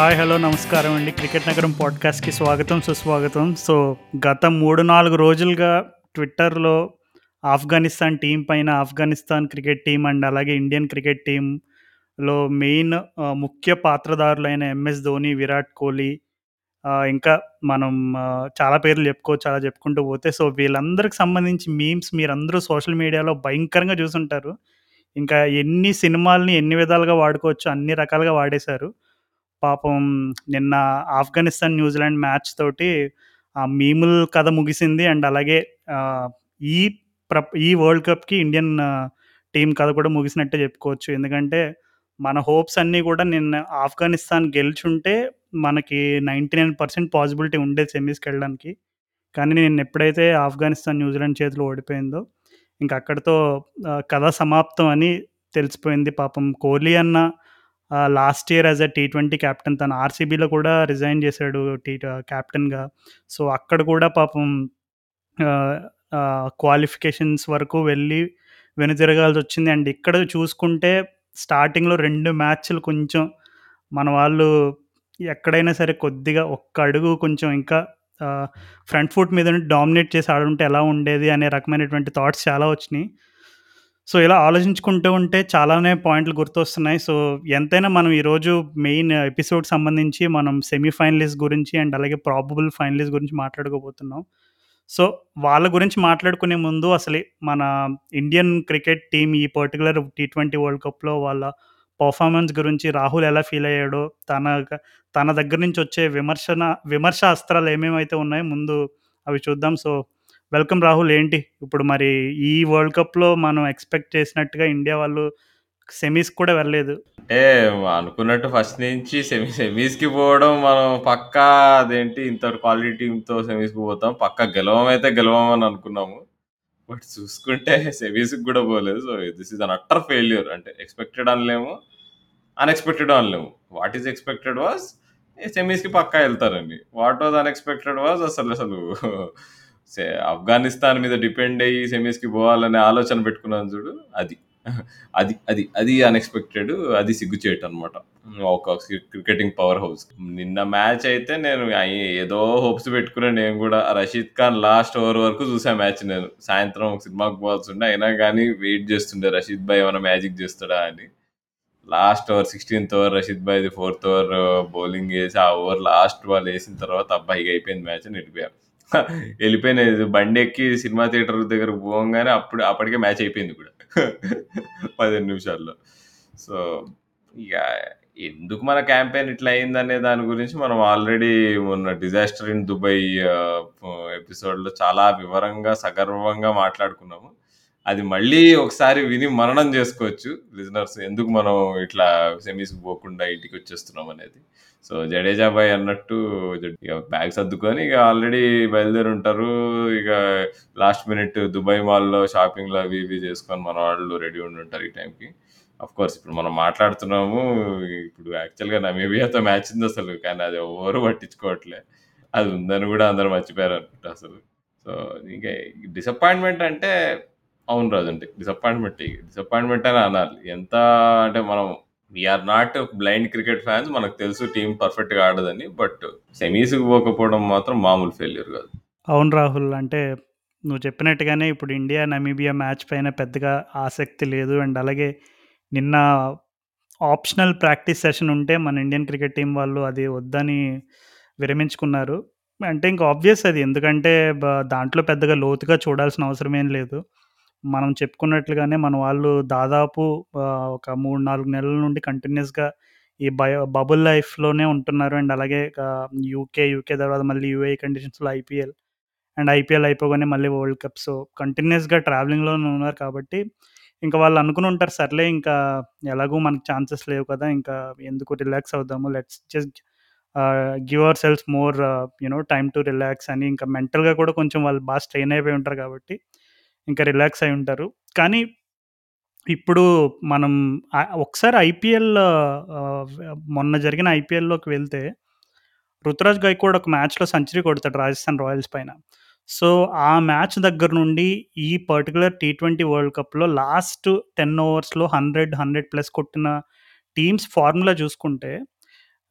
Hi hello నమస్కారం అండి. Cricket నగరం పాడ్కాస్ట్కి స్వాగతం సుస్వాగతం. సో గత మూడు నాలుగు రోజులుగా ట్విట్టర్లో ఆఫ్ఘనిస్తాన్ టీం పైన ఆఫ్ఘనిస్తాన్ క్రికెట్ టీం అండ్ అలాగే ఇండియన్ క్రికెట్ టీంలో మెయిన్ ముఖ్య పాత్రధారులైన ఎంఎస్ ధోని విరాట్ కోహ్లీ ఇంకా మనం చాలా పేర్లు చెప్పుకోవచ్చు అలా చెప్పుకుంటూ పోతే సో వీళ్ళందరికి సంబంధించి మీమ్స్ మీరందరూ సోషల్ మీడియాలో భయంకరంగా చూసుంటారు. ఇంకా ఎన్ని సినిమాల్ని ఎన్ని విధాలుగా వాడుకోవచ్చు అన్ని రకాలుగా వాడేశారు. పాపం నిన్న ఆఫ్ఘనిస్తాన్ న్యూజిలాండ్ మ్యాచ్ తోటి ఆ మీముల్ కథ ముగిసింది. అండ్ అలాగే ఈ ప్ర ఈ వరల్డ్ కప్కి ఇండియన్ టీం కథ కూడా ముగిసినట్టే చెప్పుకోవచ్చు. ఎందుకంటే మన హోప్స్ అన్నీ కూడా నిన్న ఆఫ్ఘనిస్తాన్ గెలిచుంటే మనకి నైంటీ నైన్ పర్సెంట్ పాసిబిలిటీ ఉండేది సెమీస్కి వెళ్ళడానికి. కానీ నేను ఎప్పుడైతే ఆఫ్ఘనిస్తాన్ న్యూజిలాండ్ చేతిలో ఓడిపోయిందో ఇంక అక్కడితో కథ సమాప్తం అని తెలిసిపోయింది. పాపం కోహ్లీ అన్న last year as a T twenty captain తను ఆర్సీబీలో కూడా రిజైన్ చేశాడు టీ క్యాప్టెన్గా సో అక్కడ కూడా పాపం క్వాలిఫికేషన్స్ వరకు వెళ్ళి వెనుతిరగాల్సి వచ్చింది అండ్ ఇక్కడ చూసుకుంటే స్టార్టింగ్లో రెండు మ్యాచ్లు కొంచెం మన వాళ్ళు ఎక్కడైనా సరే కొద్దిగా ఒక్క అడుగు కొంచెం ఇంకా ఫ్రంట్ ఫుట్ మీద డామినేట్ చేసి ఆడుంటే ఎలా ఉండేది అనే రకమైనటువంటి థాట్స్ చాలా వచ్చినాయి. సో ఇలా ఆలోచించుకుంటూ ఉంటే చాలానే పాయింట్లు గుర్తొస్తున్నాయి. సో ఎంతైనా మనం ఈరోజు మెయిన్ ఎపిసోడ్ సంబంధించి మనం సెమీఫైనలిస్ట్ గురించి అండ్ అలాగే ప్రాబబుల్ ఫైనలిస్ట్ గురించి మాట్లాడుకోబోతున్నాం. సో వాళ్ళ గురించి మాట్లాడుకునే ముందు అసలు మన ఇండియన్ క్రికెట్ టీం ఈ పర్టికులర్ టీ ట్వంటీ వరల్డ్ కప్లో వాళ్ళ పర్ఫార్మెన్స్ గురించి రాహుల్ ఎలా ఫీల్ అయ్యాడో తన తన దగ్గర నుంచి వచ్చే విమర్శన విమర్శ అస్త్రాలు ఏమేమైతే ఉన్నాయో ముందు అవి చూద్దాం. సో వెల్కమ్ రాహుల్ ఏంటి? ఇప్పుడు మరి ఈ వరల్డ్ కప్లో మనం ఎక్స్పెక్ట్ చేసినట్టుగా ఇండియా వాళ్ళు సెమీస్ కూడా వెళ్ళలేదు. అంటే అనుకున్నట్టు ఫస్ట్ నుంచి సెమీ సెమీస్కి పోవడం మనం పక్కా అదేంటి? ఇంత క్వాలిటీ టీంతో సెమీస్కి పోతాం. పక్కా గెలవం అయితే గెలవమని అనుకున్నాము. బట్ చూసుకుంటే సెమీస్కి కూడా పోలేదు. So this is an utter failure అంటే ఎక్స్పెక్టెడ్ అనలేము అన్ఎక్స్పెక్టెడ్ అనలేము. వాట్ ఈస్ ఎక్స్పెక్టెడ్ వాజ్ సెమీస్కి పక్కా వెళ్తారండి. వాట్ వాజ్ అన్ఎక్స్పెక్టెడ్ వాజ్ అసలు అసలు ఆఫ్ఘనిస్తాన్ మీద డిపెండ్ అయ్యి సెమీస్కి పోవాలనే ఆలోచన పెట్టుకున్నాను చూడు అది. అది అది అది అన్ఎక్స్పెక్టెడ్ అది సిగ్గుచేటు అనమాట ఒక క్రికెటింగ్ పవర్ హౌస్ నిన్న మ్యాచ్ అయితే నేను అయ్యి- ఏదో హోప్స్ పెట్టుకున్నా నేను కూడా రషీద్ ఖాన్ లాస్ట్ ఓవర్ వరకు చూసా మ్యాచ్ నేను. సాయంత్రం ఒక సినిమాకి పోవాల్సిండే అయినా కానీ వెయిట్ చేస్తుండే రషీద్ భాయ్ ఏమైనా మ్యాజిక్ చేస్తాడా అని. Last over sixteenth over Rashid భాయ్ ఫోర్త్ ఓవర్ బౌలింగ్ వేసి ఆ ఓవర్ లాస్ట్ వాళ్ళు వేసిన తర్వాత అబ్బాయికి అయిపోయింది మ్యాచ్ అని వెళ్ళిపోయారు వెళ్ళిపోయిన బండి ఎక్కి సినిమా థియేటర్ దగ్గరకు పోగానే అప్పుడు అప్పటికే మ్యాచ్ అయిపోయింది కూడా. పదిహేను నిమిషాల్లో. సో ఇక ఎందుకు మన క్యాంపెయిన్ ఇట్లా అయిందనే దాని గురించి మనం ఆల్రెడీ మొన్న డిజాస్టర్ ఇన్ దుబాయ్ ఎపిసోడ్లో చాలా వివరంగా సగర్వంగా మాట్లాడుకున్నాము. అది మళ్ళీ ఒకసారి విని మరణం చేసుకోవచ్చు లిజనర్స్. ఎందుకు మనం ఇట్లా సెమీస్ పోకుండా ఇంటికి వచ్చేస్తున్నాం అనేది? సో జడేజా బాయ్ అన్నట్టు ఇక బ్యాగ్ సర్దుకొని ఇక ఆల్రెడీ బయలుదేరి ఉంటారు ఇక లాస్ట్ మినిట్ దుబాయ్ మాల్లో షాపింగ్లో అవి ఇవి చేసుకొని మన వాళ్ళు రెడీ ఉండి ఉంటారు ఈ టైంకి. అఫ్ కోర్స్ ఇప్పుడు మనం మాట్లాడుతున్నాము ఇప్పుడు యాక్చువల్గా నమీబియాతో మ్యాచ్ ఉంది అసలు కానీ అది ఎవరు పట్టించుకోవట్లే. అది ఉందని కూడా అందరూ మర్చిపోయారు అనుకుంటా అసలు. సో ఇంకా డిసప్పాయింట్మెంట్ అంటే అవును రాజు అంటే డిసప్పాయింట్మెంట్ డిసప్పాయింట్మెంట్ అని అనాలి. ఎంత అంటే మనం we are not blind cricket fans మనకు తెలుసు టీం పర్ఫెక్ట్గా ఆడదని. బట్ సెమీస్కి పోకపోవడం మాత్రం మామూలు ఫెయిల్యూర్ కాదు. అవును రాహుల్. అంటే నువ్వు చెప్పినట్టుగానే ఇప్పుడు ఇండియా నమీబియా మ్యాచ్ పైన పెద్దగా ఆసక్తి లేదు. అండ్ అలాగే నిన్న ఆప్షనల్ ప్రాక్టీస్ సెషన్ ఉంటే మన ఇండియన్ క్రికెట్ టీం వాళ్ళు అది వద్దని విరమించుకున్నారు. అంటే ఇంకా ఆబ్వియస్ అది. ఎందుకంటే దాంట్లో పెద్దగా లోతుగా చూడాల్సిన అవసరం ఏం లేదు. మనం చెప్పుకున్నట్లుగానే మన వాళ్ళు దాదాపు ఒక మూడు నాలుగు నెలల నుండి కంటిన్యూస్గా ఈ బయో బబుల్ లైఫ్లోనే ఉంటున్నారు. అండ్ అలాగే యూకే యూకే తర్వాత మళ్ళీ యూఏ కండిషన్స్లో ఐపీఎల్ అండ్ ఐపీఎల్ అయిపోగానే మళ్ళీ వరల్డ్ కప్. సో కంటిన్యూస్గా ట్రావెలింగ్లో ఉన్నారు కాబట్టి ఇంకా వాళ్ళు అనుకుని ఉంటారు సర్లే ఇంకా ఎలాగూ మనకు ఛాన్సెస్ లేవు కదా ఇంకా ఎందుకు రిలాక్స్ అవుదాము? Let's just give ourselves more you know time to relax అని ఇంకా మెంటల్గా కూడా కొంచెం వాళ్ళు బాగా స్ట్రెయిన్ అయిపోయి ఉంటారు కాబట్టి ఇంకా రిలాక్స్ అయి ఉంటారు. కానీ ఇప్పుడు మనం ఒకసారి ఐపీఎల్ మొన్న జరిగిన ఐపీఎల్లోకి వెళ్తే రుతురాజ్ గైక్వాడ్ ఒక మ్యాచ్లో సెంచరీ కొడతాడు రాజస్థాన్ రాయల్స్ పైన. సో ఆ మ్యాచ్ దగ్గర నుండి ఈ పర్టికులర్ టీ ట్వంటీ వరల్డ్ కప్లో లాస్ట్ టెన్ ఓవర్స్లో హండ్రెడ్ హండ్రెడ్ ప్లస్ కొట్టిన టీమ్స్ ఫార్ములా చూసుకుంటే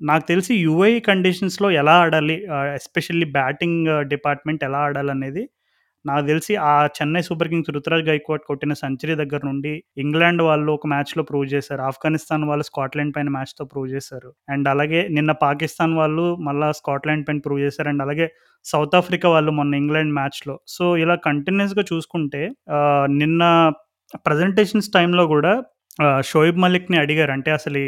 నాకు తెలిసి యుఐ కండిషన్స్‌లో ఎలా ఆడాలి ఎస్పెషల్లీ బ్యాటింగ్ డిపార్ట్‌మెంట్ ఎలా ఆడాలనేది నాకు తెలిసి ఆ చెన్నై సూపర్ కింగ్స్ రుతురాజ్ గైక్వాడ్ కొట్టిన సెంచరీ దగ్గర నుండి ఇంగ్లాండ్ వాళ్ళు ఒక మ్యాచ్‌లో ప్రూవ్ చేశారు. ఆఫ్ఘనిస్తాన్ వాళ్ళు స్కాట్లాండ్ పైన మ్యాచ్‌తో ప్రూవ్ చేశారు. అండ్ అలాగే నిన్న పాకిస్తాన్ వాళ్ళు మళ్ళీ స్కాట్లాండ్ పైన ప్రూవ్ చేశారు. అండ్ అలాగే సౌత్ ఆఫ్రికా వాళ్ళు మొన్న ఇంగ్లాండ్ మ్యాచ్‌లో. సో, ఇలా కంటిన్యూస్గా చూసుకుంటే నిన్న ప్రెజెంటేషన్స్ టైంలో కూడా షోయిబ్ మలిక్‌ని అడిగారు. అంటే అసలు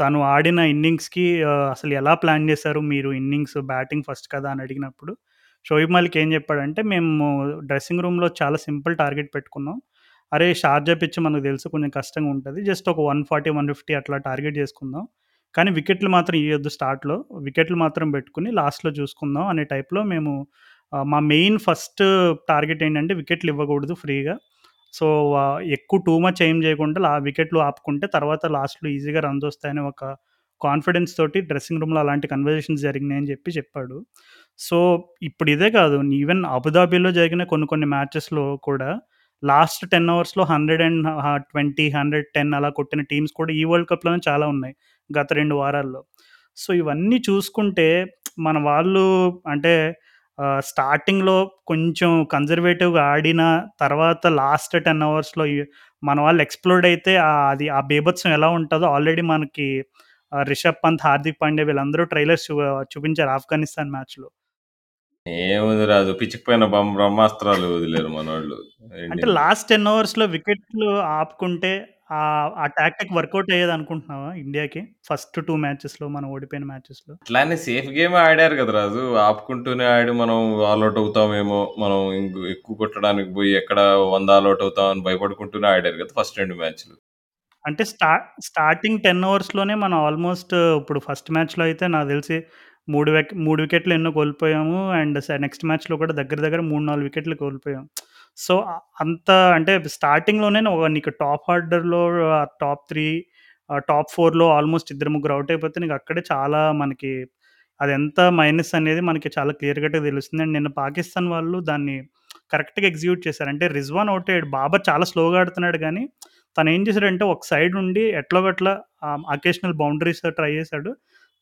తను ఆడిన ఇన్నింగ్స్‌కి అసలు ఎలా ప్లాన్ చేశారు మీరు ఇన్నింగ్స్ బ్యాటింగ్ ఫస్ట్ కదా అని అడిగినప్పుడు షోయబ్ మలిక్ ఏం చెప్పాడంటే, "మేము డ్రెస్సింగ్ రూమ్‌లో చాలా సింపుల్ టార్గెట్ పెట్టుకున్నాం. అరే! షార్జా పిచ్ మనకు తెలుసు కొంచెం కష్టంగా ఉంటుంది జస్ట్ ఒక 140, 150 అట్లా టార్గెట్ చేసుకుందాం. కానీ వికెట్లు మాత్రం ఇవ్వద్దు స్టార్ట్‌లో. వికెట్లు మాత్రం పెట్టుకుని లాస్ట్‌లో చూసుకుందాం" అనే టైప్‌లో మేము మా మెయిన్ ఫస్ట్ టార్గెట్ ఏంటంటే వికెట్లు ఇవ్వకూడదు ఫ్రీగా. సో, ఎక్కువ టూ మచ్ ఏం చేయకుండా లా వికెట్లు ఆపుకుంటే తర్వాత లాస్ట్‌లో ఈజీగా రన్స్ వస్తాయని ఒక కాన్ఫిడెన్స్ తోటి డ్రెస్సింగ్ రూమ్‌లో అలాంటి కన్వర్జేషన్స్ జరిగినాయని చెప్పి చెప్పాడు. సో, ఇప్పుడు ఇదే కాదు ఈవెన్ అబుదాబీలో జరిగిన కొన్ని కొన్ని మ్యాచెస్‌లో కూడా లాస్ట్ 10 అవర్స్‌లో 100 అండ్ ట్వంటీ హండ్రెడ్ టెన్ అలా కొట్టిన టీమ్స్ కూడా ఈ వరల్డ్ కప్‌లోనే చాలా ఉన్నాయి. గత రెండు వారాల్లో. సో, ఇవన్నీ చూసుకుంటే మన వాళ్ళు అంటే స్టార్టింగ్‌లో కొంచెం కన్జర్వేటివ్‌గా ఆడిన తర్వాత లాస్ట్ 10 అవర్స్‌లో మన వాళ్ళు ఎక్స్‌ప్లోడ్ అయితే అది ఆ బీభత్సం ఎలా ఉంటుందో ఆల్రెడీ మనకి రిషబ్ పంత్, హార్దిక్ పాండే వీళ్ళందరూ ట్రైలర్స్ చూ చూపించారు ఆఫ్ఘనిస్తాన్ మ్యాచ్‌లో. ఏముంది రాజు పిచ్చికిపోయిన బం బ్రహ్మాస్త్రాలు వదిలారు మనోళ్ళు. అంటే. లాస్ట్ 10 అవర్స్‌లో వికెట్లు ఆపుకుంటే ఆ టాక్టిక్ వర్కౌట్ అయ్యేదనుకుంటున్నావా ఇండియాకి? ఫస్ట్ 2 మ్యాచెస్‌లో మనం ఓడిపోయిన మ్యాచెస్‌లో. అట్లానే సేఫ్ గేమే ఆడారు కదా రాజు. ఆపుకుంటూనే ఆడి మనం ఆల్ ఔట్ అవుతామేమో, మనం ఇంక్ ఎక్కువ కొట్టడానికి పోయి ఎక్కడ 100 ఆల్ ఔట్ అవుతామని భయపడుకుంటూనే ఆడారు కదా! ఫస్ట్ 2 మ్యాచ్‌లు. అంటే స్టా స్టార్టింగ్ 10 ఓవర్స్‌లోనే మనం ఆల్మోస్ట్ ఇప్పుడు ఫస్ట్ మ్యాచ్‌లో అయితే నాకు తెలిసి మూడు వికెట్ మూడు వికెట్లు ఎన్నో కోల్పోయాము. అండ్ నెక్స్ట్ మ్యాచ్‌లో కూడా దగ్గర దగ్గర 3, 4 వికెట్లు కోల్పోయాము సో, అంత అంటే స్టార్టింగ్‌లోనే నీకు టాప్ ఆర్డర్‌లో టాప్ త్రీ టాప్ ఫోర్లో ఆల్మోస్ట్ ఇద్దరు ముగ్గురు అవుట్ అయిపోతే నీకు అక్కడే చాలా మనకి అది ఎంత మైనస్ అనేది మనకి చాలా క్లియర్ కట్‌గా తెలుస్తుంది. అండ్ నిన్న పాకిస్తాన్ వాళ్ళు దాన్ని కరెక్ట్‌గా ఎగ్జిక్యూట్ చేశారు. అంటే రిజ్వాన్ అవుట్ అయ్యాడు. బాబర్ చాలా స్లోగా ఆడుతున్నాడు కానీ తను ఏం చేశాడంటే ఒక సైడ్ ఉండి ఎట్లోగట్లా ఆహ్, అకేషనల్ బౌండరీస్ ట్రై చేశాడు.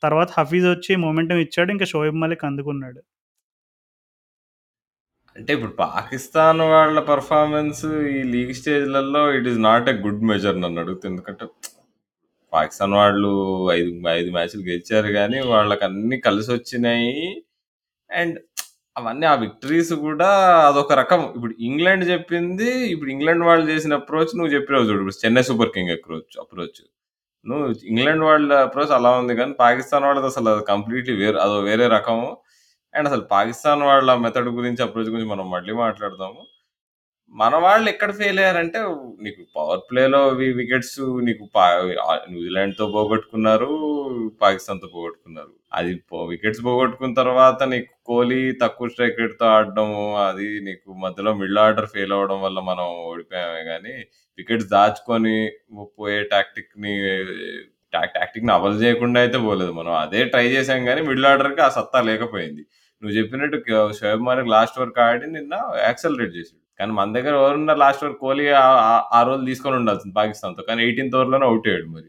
తర్వాత హఫీజ్ వచ్చి మొమెంటమ్ ఇచ్చాడు. ఇంకా షోయబ్ మలిక్ అందుకున్నాడు. అంటే ఇప్పుడు పాకిస్తాన్ వాళ్ళ పర్ఫార్మెన్స్ ఈ league స్టేజ్‌లలో it is not a good measure నన్ను అడుగుతుంది ఎందుకంటే పాకిస్తాన్ వాళ్ళు 5, 5 మ్యాచ్‌లు గెలిచారు కానీ వాళ్ళకి అన్ని కలిసి వచ్చినాయి అండ్ అవన్నీ ఆ విక్టరీస్ కూడా అదొక రకం. ఇప్పుడు ఇంగ్లాండ్ చెప్పింది ఇప్పుడు ఇంగ్లాండ్ వాళ్ళు చేసిన అప్రోచ్ నువ్వు చెప్పినావు చూడు. ఇప్పుడు Chennai Super King approach approach. నువ్వు ఇంగ్లాండ్ వాళ్ళ అప్రోచ్ అలా ఉంది కానీ, పాకిస్తాన్ వాళ్ళది అసలు కంప్లీట్‌లీ వేరు. అదో వేరే రకము. అండ్ అసలు పాకిస్తాన్ వాళ్ళ మెథడ్ గురించి, అప్రోచ్ గురించి మనం మళ్ళీ మాట్లాడదాము. మన వాళ్ళు ఎక్కడ ఫెయిల్ అయ్యారంటే, నీకు పవర్ ప్లేలో వికెట్స్ నీకు న్యూజిలాండ్‌తో పోగొట్టుకున్నారు. పాకిస్తాన్‌తో పోగొట్టుకున్నారు. అది వికెట్స్ పోగొట్టుకున్న తర్వాత నీకు కోహ్లీ తక్కువ స్ట్రైక్ రేట్‌తో ఆడడము, అది నీకు మధ్యలో మిడిల్ ఆర్డర్ ఫెయిల్ అవ్వడం వల్ల మనం ఓడిపోయామే కానీ వికెట్స్ దాచుకొని పోయే టాక్టిక్‌ని టాక్టిక్‌ని అమలు చేయకుండా అయితే పోలేదు మనం. అదే ట్రై చేసాం కానీ మిడిల్ ఆర్డర్‌కి ఆ సత్తా లేకపోయింది. నువ్వు చెప్పినట్టు క షోయబ్ మాలిక్ లాస్ట్ వరకు ఆడి నిన్న యాక్సలరేట్ చేసాడు కానీ మన దగ్గర ఎవరున్నారు లాస్ట్ వరకు కోహ్లీ ఆ రోజు తీసుకొని ఉండాల్సింది పాకిస్తాన్‌తో. కానీ 18థ్ ఓవర్‌లోనే ఔట్ అయ్యాడు మరి.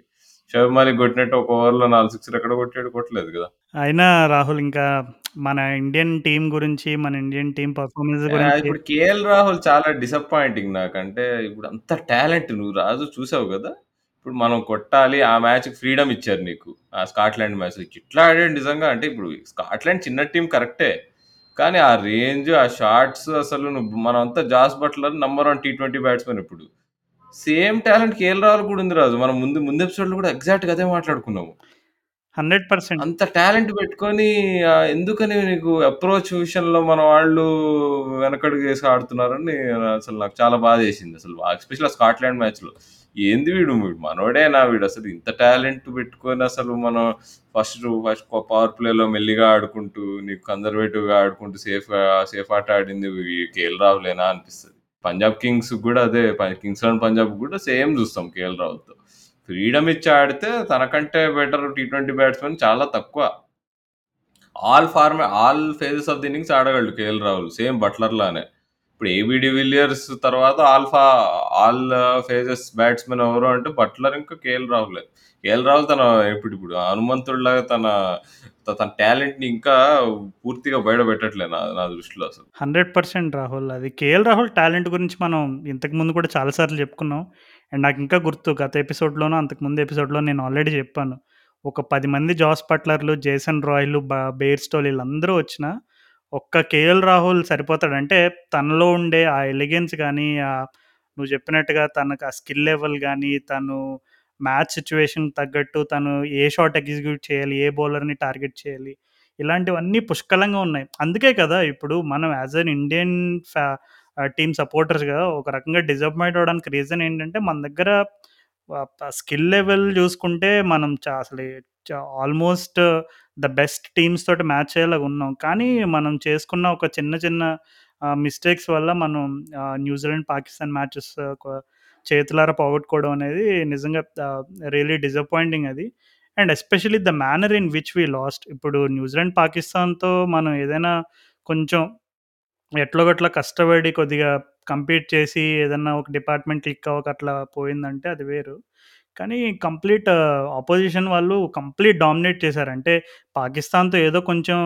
షోయబ్ మాలిక్ కొట్టినట్టు ఒక ఓవర్‌లో 4 సిక్స్‌లు ఎక్కడ కొట్టాడు? కొట్టలేదు కదా! అయినా రాహుల్ ఇంకా మన ఇండియన్ టీమ్ గురించి, మన ఇండియన్ టీమ్ పెర్ఫార్మన్స్ ఇప్పుడు కేఎల్ రాహుల్ చాలా డిసప్పాయింటింగ్ నాకంటే ఇప్పుడు అంత టాలెంట్ నువ్వు రాజు చూసావు కదా! ఇప్పుడు మనం కొట్టాలి ఆ మ్యాచ్‌కి ఫ్రీడమ్ ఇచ్చారు నీకు. ఆ స్కాట్లాండ్ మ్యాచ్‌లో. ఎట్లా ఆడాడు నిజంగా అంటే ఇప్పుడు స్కాట్లాండ్ చిన్న టీమ్ కరెక్టే. కానీ ఆ రేంజ్, ఆ షాట్స్ అసలు నువ్వు మనమంతా జాస్ బట్లర్ నంబర్ 1 టీ20 బ్యాట్స్‌మన్ ఇప్పుడు. సేమ్ టాలెంట్ కేఎల్ రాహుల్ కూడా ఉంది రాజు. మనం ముందు ముందు ఎపిసోడ్‌లో కూడా ఎగ్జాక్ట్‌గా అదే మాట్లాడుకున్నాము. 100% అంత టాలెంట్ పెట్టుకొని ఎందుకని నీకు అప్రోచ్ విషయంలో మన వాళ్ళు వెనకడుగేసి ఆడుతున్నారని అసలు నాకు చాలా బాధేసింది. అసలు ఎస్పెషల్లీ ఆ స్కాట్లాండ్ మ్యాచ్‌లో. ఏంది వీడు? వీడు మనోడేనా వీడు. అసలు ఇంత టాలెంట్ పెట్టుకొని అసలు మనం ఫస్ట్ ఫస్ట్ పవర్ ప్లేలో మెల్లిగా ఆడుకుంటూ, నీకు కన్జర్వేటివ్‌గా ఆడుకుంటూ సేఫ్‌గా సేఫ్ ఆట ఆడింది కేఎల్ రావులేనా అనిపిస్తుంది. పంజాబ్ కింగ్స్ కూడా అదే. కింగ్స్ అండ్ పంజాబ్ కూడా సేమ్ చూస్తాం కేఎల్ రావుతో ఫ్రీడమ్ ఇచ్చి ఆడితే తనకంటే బెటర్ టీ ట్వంటీ బ్యాట్స్మెన్ చాలా తక్కువ. All ఫార్మే all phases of the innings ఆడగలడు KL Rahul. Same బట్లర్లానే. ఇప్పుడు ఏబీ డివిలియర్స్ తర్వాత ఆల్ఫా ఆల్ ఫేజెస్ బ్యాట్స్మెన్ ఎవరు అంటే బట్లర్ ఇంకా కేఎల్ రాహులే కేఎల్ రాహుల్ తన ఇప్పుడు ఇప్పుడు హనుమంతుడిలాగా తన తన టాలెంట్ని ఇంకా పూర్తిగా బయట పెట్టట్లే నా నా దృష్టిలో అసలు. హండ్రెడ్ పర్సెంట్ రాహుల్ అది కేఎల్ రాహుల్ టాలెంట్ గురించి మనం ఇంతకు ముందు కూడా చాలాసార్లు చెప్పుకున్నాం. అండ్ నాకు ఇంకా గుర్తు గత ఎపిసోడ్లోనూ అంతకు ముందు ఎపిసోడ్లో నేను ఆల్రెడీ చెప్పాను. ఒక పది మంది జాస్ పట్లర్లు జేసన్ రాయ్లు బేర్ స్టోల్ వీళ్ళందరూ వచ్చిన ఒక్క కేఎల్ రాహుల్ సరిపోతాడంటే తనలో ఉండే ఆ ఎలిగెన్స్ కానీ ఆ నువ్వు చెప్పినట్టుగా తనకు ఆ స్కిల్ లెవెల్ కానీ తను మ్యాచ్ సిచ్యువేషన్ తగ్గట్టు తను ఏ షాట్ ఎగ్జిక్యూట్ చేయాలి ఏ బౌలర్ని టార్గెట్ చేయాలి ఇలాంటివన్నీ పుష్కలంగా ఉన్నాయి. అందుకే కదా ఇప్పుడు మనం యాజ్ అన్ ఇండియన్ ఫ్యా టీమ్ సపోర్టర్స్గా ఒక రకంగా డిసప్పాయింట్ అవడానికి రీజన్ ఏంటంటే మన దగ్గర స్కిల్ లెవెల్ చూసుకుంటే మనం చా అసలు ఆల్మోస్ట్ ద బెస్ట్ టీమ్స్ తోటి మ్యాచ్ అయ్యేలాగా ఉన్నాం. కానీ మనం చేసుకున్న ఒక చిన్న చిన్న మిస్టేక్స్ వల్ల మనం న్యూజిలాండ్ పాకిస్తాన్ మ్యాచెస్ చేతులారా పోగొట్టుకోవడం అనేది నిజంగా రియలీ డిసప్పాయింటింగ్ అది. And especially the manner in which we lost. ఇప్పుడు న్యూజిలాండ్ పాకిస్తాన్తో మనం ఏదైనా కొంచెం ఎట్లో కష్టపడి కొద్దిగా కంపీట్ చేసి ఏదన్నా ఒక డిపార్ట్మెంట్ క్లిక్ అవ్వక అట్లా పోయిందంటే అది వేరు. కానీ కంప్లీట్ ఆపోజిషన్ వాళ్ళు కంప్లీట్ డామినేట్ చేశారు. అంటే పాకిస్తాన్తో ఏదో కొంచెం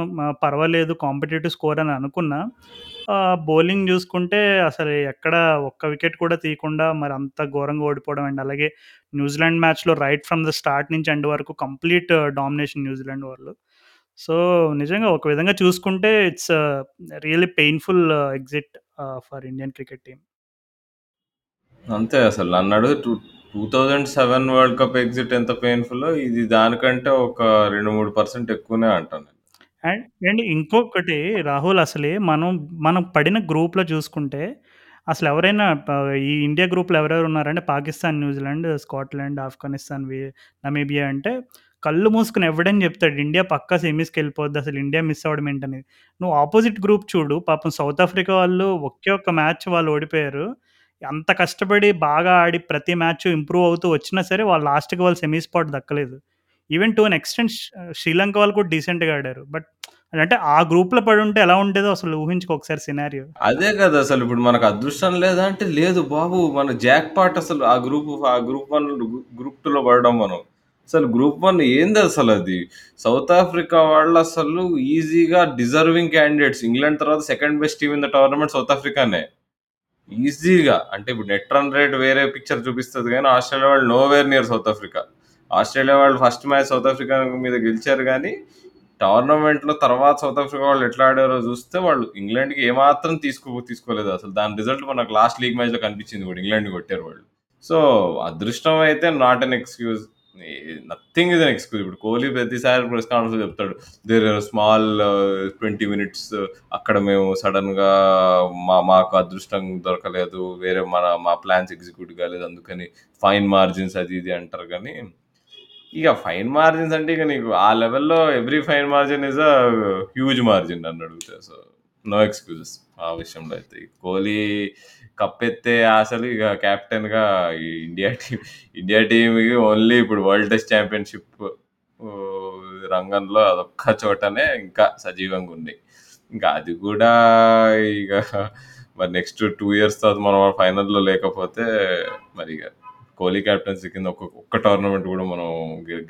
పర్వాలేదు కాంపిటేటివ్ స్కోర్ అని అనుకున్నా బౌలింగ్ చూసుకుంటే అసలు ఎక్కడ ఒక్క వికెట్ కూడా తీయకుండా మరి అంత ఘోరంగా ఓడిపోవడం అండ్ అలాగే న్యూజిలాండ్ మ్యాచ్లో రైట్ ఫ్రమ్ ద స్టార్ట్ నుంచి ఎండ్ వరకు కంప్లీట్ డామినేషన్ న్యూజిలాండ్ వాళ్ళు. సో నిజంగా ఒక విధంగా చూసుకుంటే it's really painful exit for Indian cricket team అంతే అసలు. నన్ను అడుగు two thousand seven world cup exit ఎంత పెయిన్ఫుల్ ఇది దానికంటే ఒక రెండు మూడు పర్సెంట్ ఎక్కువనే అంటాను అండ్ అండ్ ఇంకొకటి రాహుల్ అసలే మనం మనం పడిన గ్రూప్లో చూసుకుంటే అసలు ఎవరైనా ఈ ఇండియా గ్రూప్లో ఎవరెవరు ఉన్నారంటే Pakistan New Zealand Scotland Afghanistan Namibia అంటే కళ్ళు మూసుకుని ఎవడని చెప్తాడు? ఇండియా పక్కా సెమీస్కి వెళ్ళిపోద్ది అసలు ఇండియా మిస్ అవ్వడం ఏంటనేది. నువ్వు ఆపోజిట్ గ్రూప్ చూడు పాపం సౌత్ ఆఫ్రికా వాళ్ళు ఒకే ఒక్క మ్యాచ్ వాళ్ళు ఓడిపోయారు. అంత కష్టపడి బాగా ఆడి ప్రతి మ్యాచ్ ఇంప్రూవ్ అవుతూ వచ్చినా సరే వాళ్ళు లాస్ట్కి వాళ్ళు సెమీ స్పాట్ దక్కలేదు. Even to an extent Sri Lanka వాళ్ళు కూడా డీసెంట్గా ఆడారు. బట్ అంటే ఆ గ్రూప్లో పడి ఉంటే ఎలా ఉండేదో అసలు ఊహించుకోకసారి సినారియో. అదే కదా అసలు ఇప్పుడు మనకు అదృష్టం లేదా అంటే లేదు బాబు మన జాక్ పాట్ అసలు ఆ గ్రూప్ ఆ గ్రూప్ వన్ గ్రూప్ టూలో పడడం మనం. అసలు గ్రూప్ వన్ ఏంది అసలు అది? సౌత్ ఆఫ్రికా వాళ్ళు అసలు ఈజీగా డిజర్వింగ్ క్యాండిడేట్స్. ఇంగ్లాండ్ తర్వాత second best team in the tournament south ఆఫ్రికానే. ఈజీగా అంటే ఇప్పుడు నెట్ రన్ రేట్ వేరే పిక్చర్ చూపిస్తుంది కానీ ఆస్ట్రేలియా వాళ్ళు nowhere near South Africa Australia వాళ్ళు ఫస్ట్ మ్యాచ్ సౌత్ ఆఫ్రికా మీద గెలిచారు కానీ టోర్నమెంట్లో తర్వాత సౌత్ ఆఫ్రికా వాళ్ళు ఎట్లా ఆడారో చూస్తే వాళ్ళు ఇంగ్లాండ్కి ఏమాత్రం తీసుకో తీసుకోలేదు అసలు. దాని రిజల్ట్ మనకు లాస్ట్ లీగ్ మ్యాచ్లో కనిపించింది కూడా ఇంగ్లాండ్ కొట్టారు వాళ్ళు. సో అదృష్టం అయితే not an excuse nothing is an excuse ఇప్పుడు కోహ్లీ ప్రతిసారి ప్రెస్ కాన్ఫరెన్స్ చెప్తాడు దేర్ స్మాల్ ట్వంటీ మినిట్స్ అక్కడ మేము సడన్గా మా మాకు అదృష్టం దొరకలేదు వేరే మన మా ప్లాన్స్ ఎగ్జిక్యూట్ కాలేదు అందుకని ఫైన్ మార్జిన్స్ అది ఇది అంటారు కానీ ఇక ఫైన్ మార్జిన్స్ అంటే ఇక నీకు ఆ లెవెల్లో every fine margin is a huge margin అని అడిగితే సో నో ఎక్స్క్యూజెస్ ఆ విషయంలో అయితే. కోహ్లీ కప్పెత్తే అసలు ఇక కెప్టెన్గా గా ఇండియా టీం ఇండియా టీంకి ఓన్లీ ఇప్పుడు వరల్డ్ టెస్ట్ ఛాంపియన్షిప్ రంగంలో అదొక్క చోటనే ఇంకా సజీవంగా ఉంది. ఇంకా అది కూడా ఇక మరి నెక్స్ట్ టూ ఇయర్స్ తర్వాత మనం ఫైనల్లో లేకపోతే మరి ఇక కోహ్లీ క్యాప్టెన్సీ కింద ఒక్క ఒక్క టోర్నమెంట్ కూడా మనం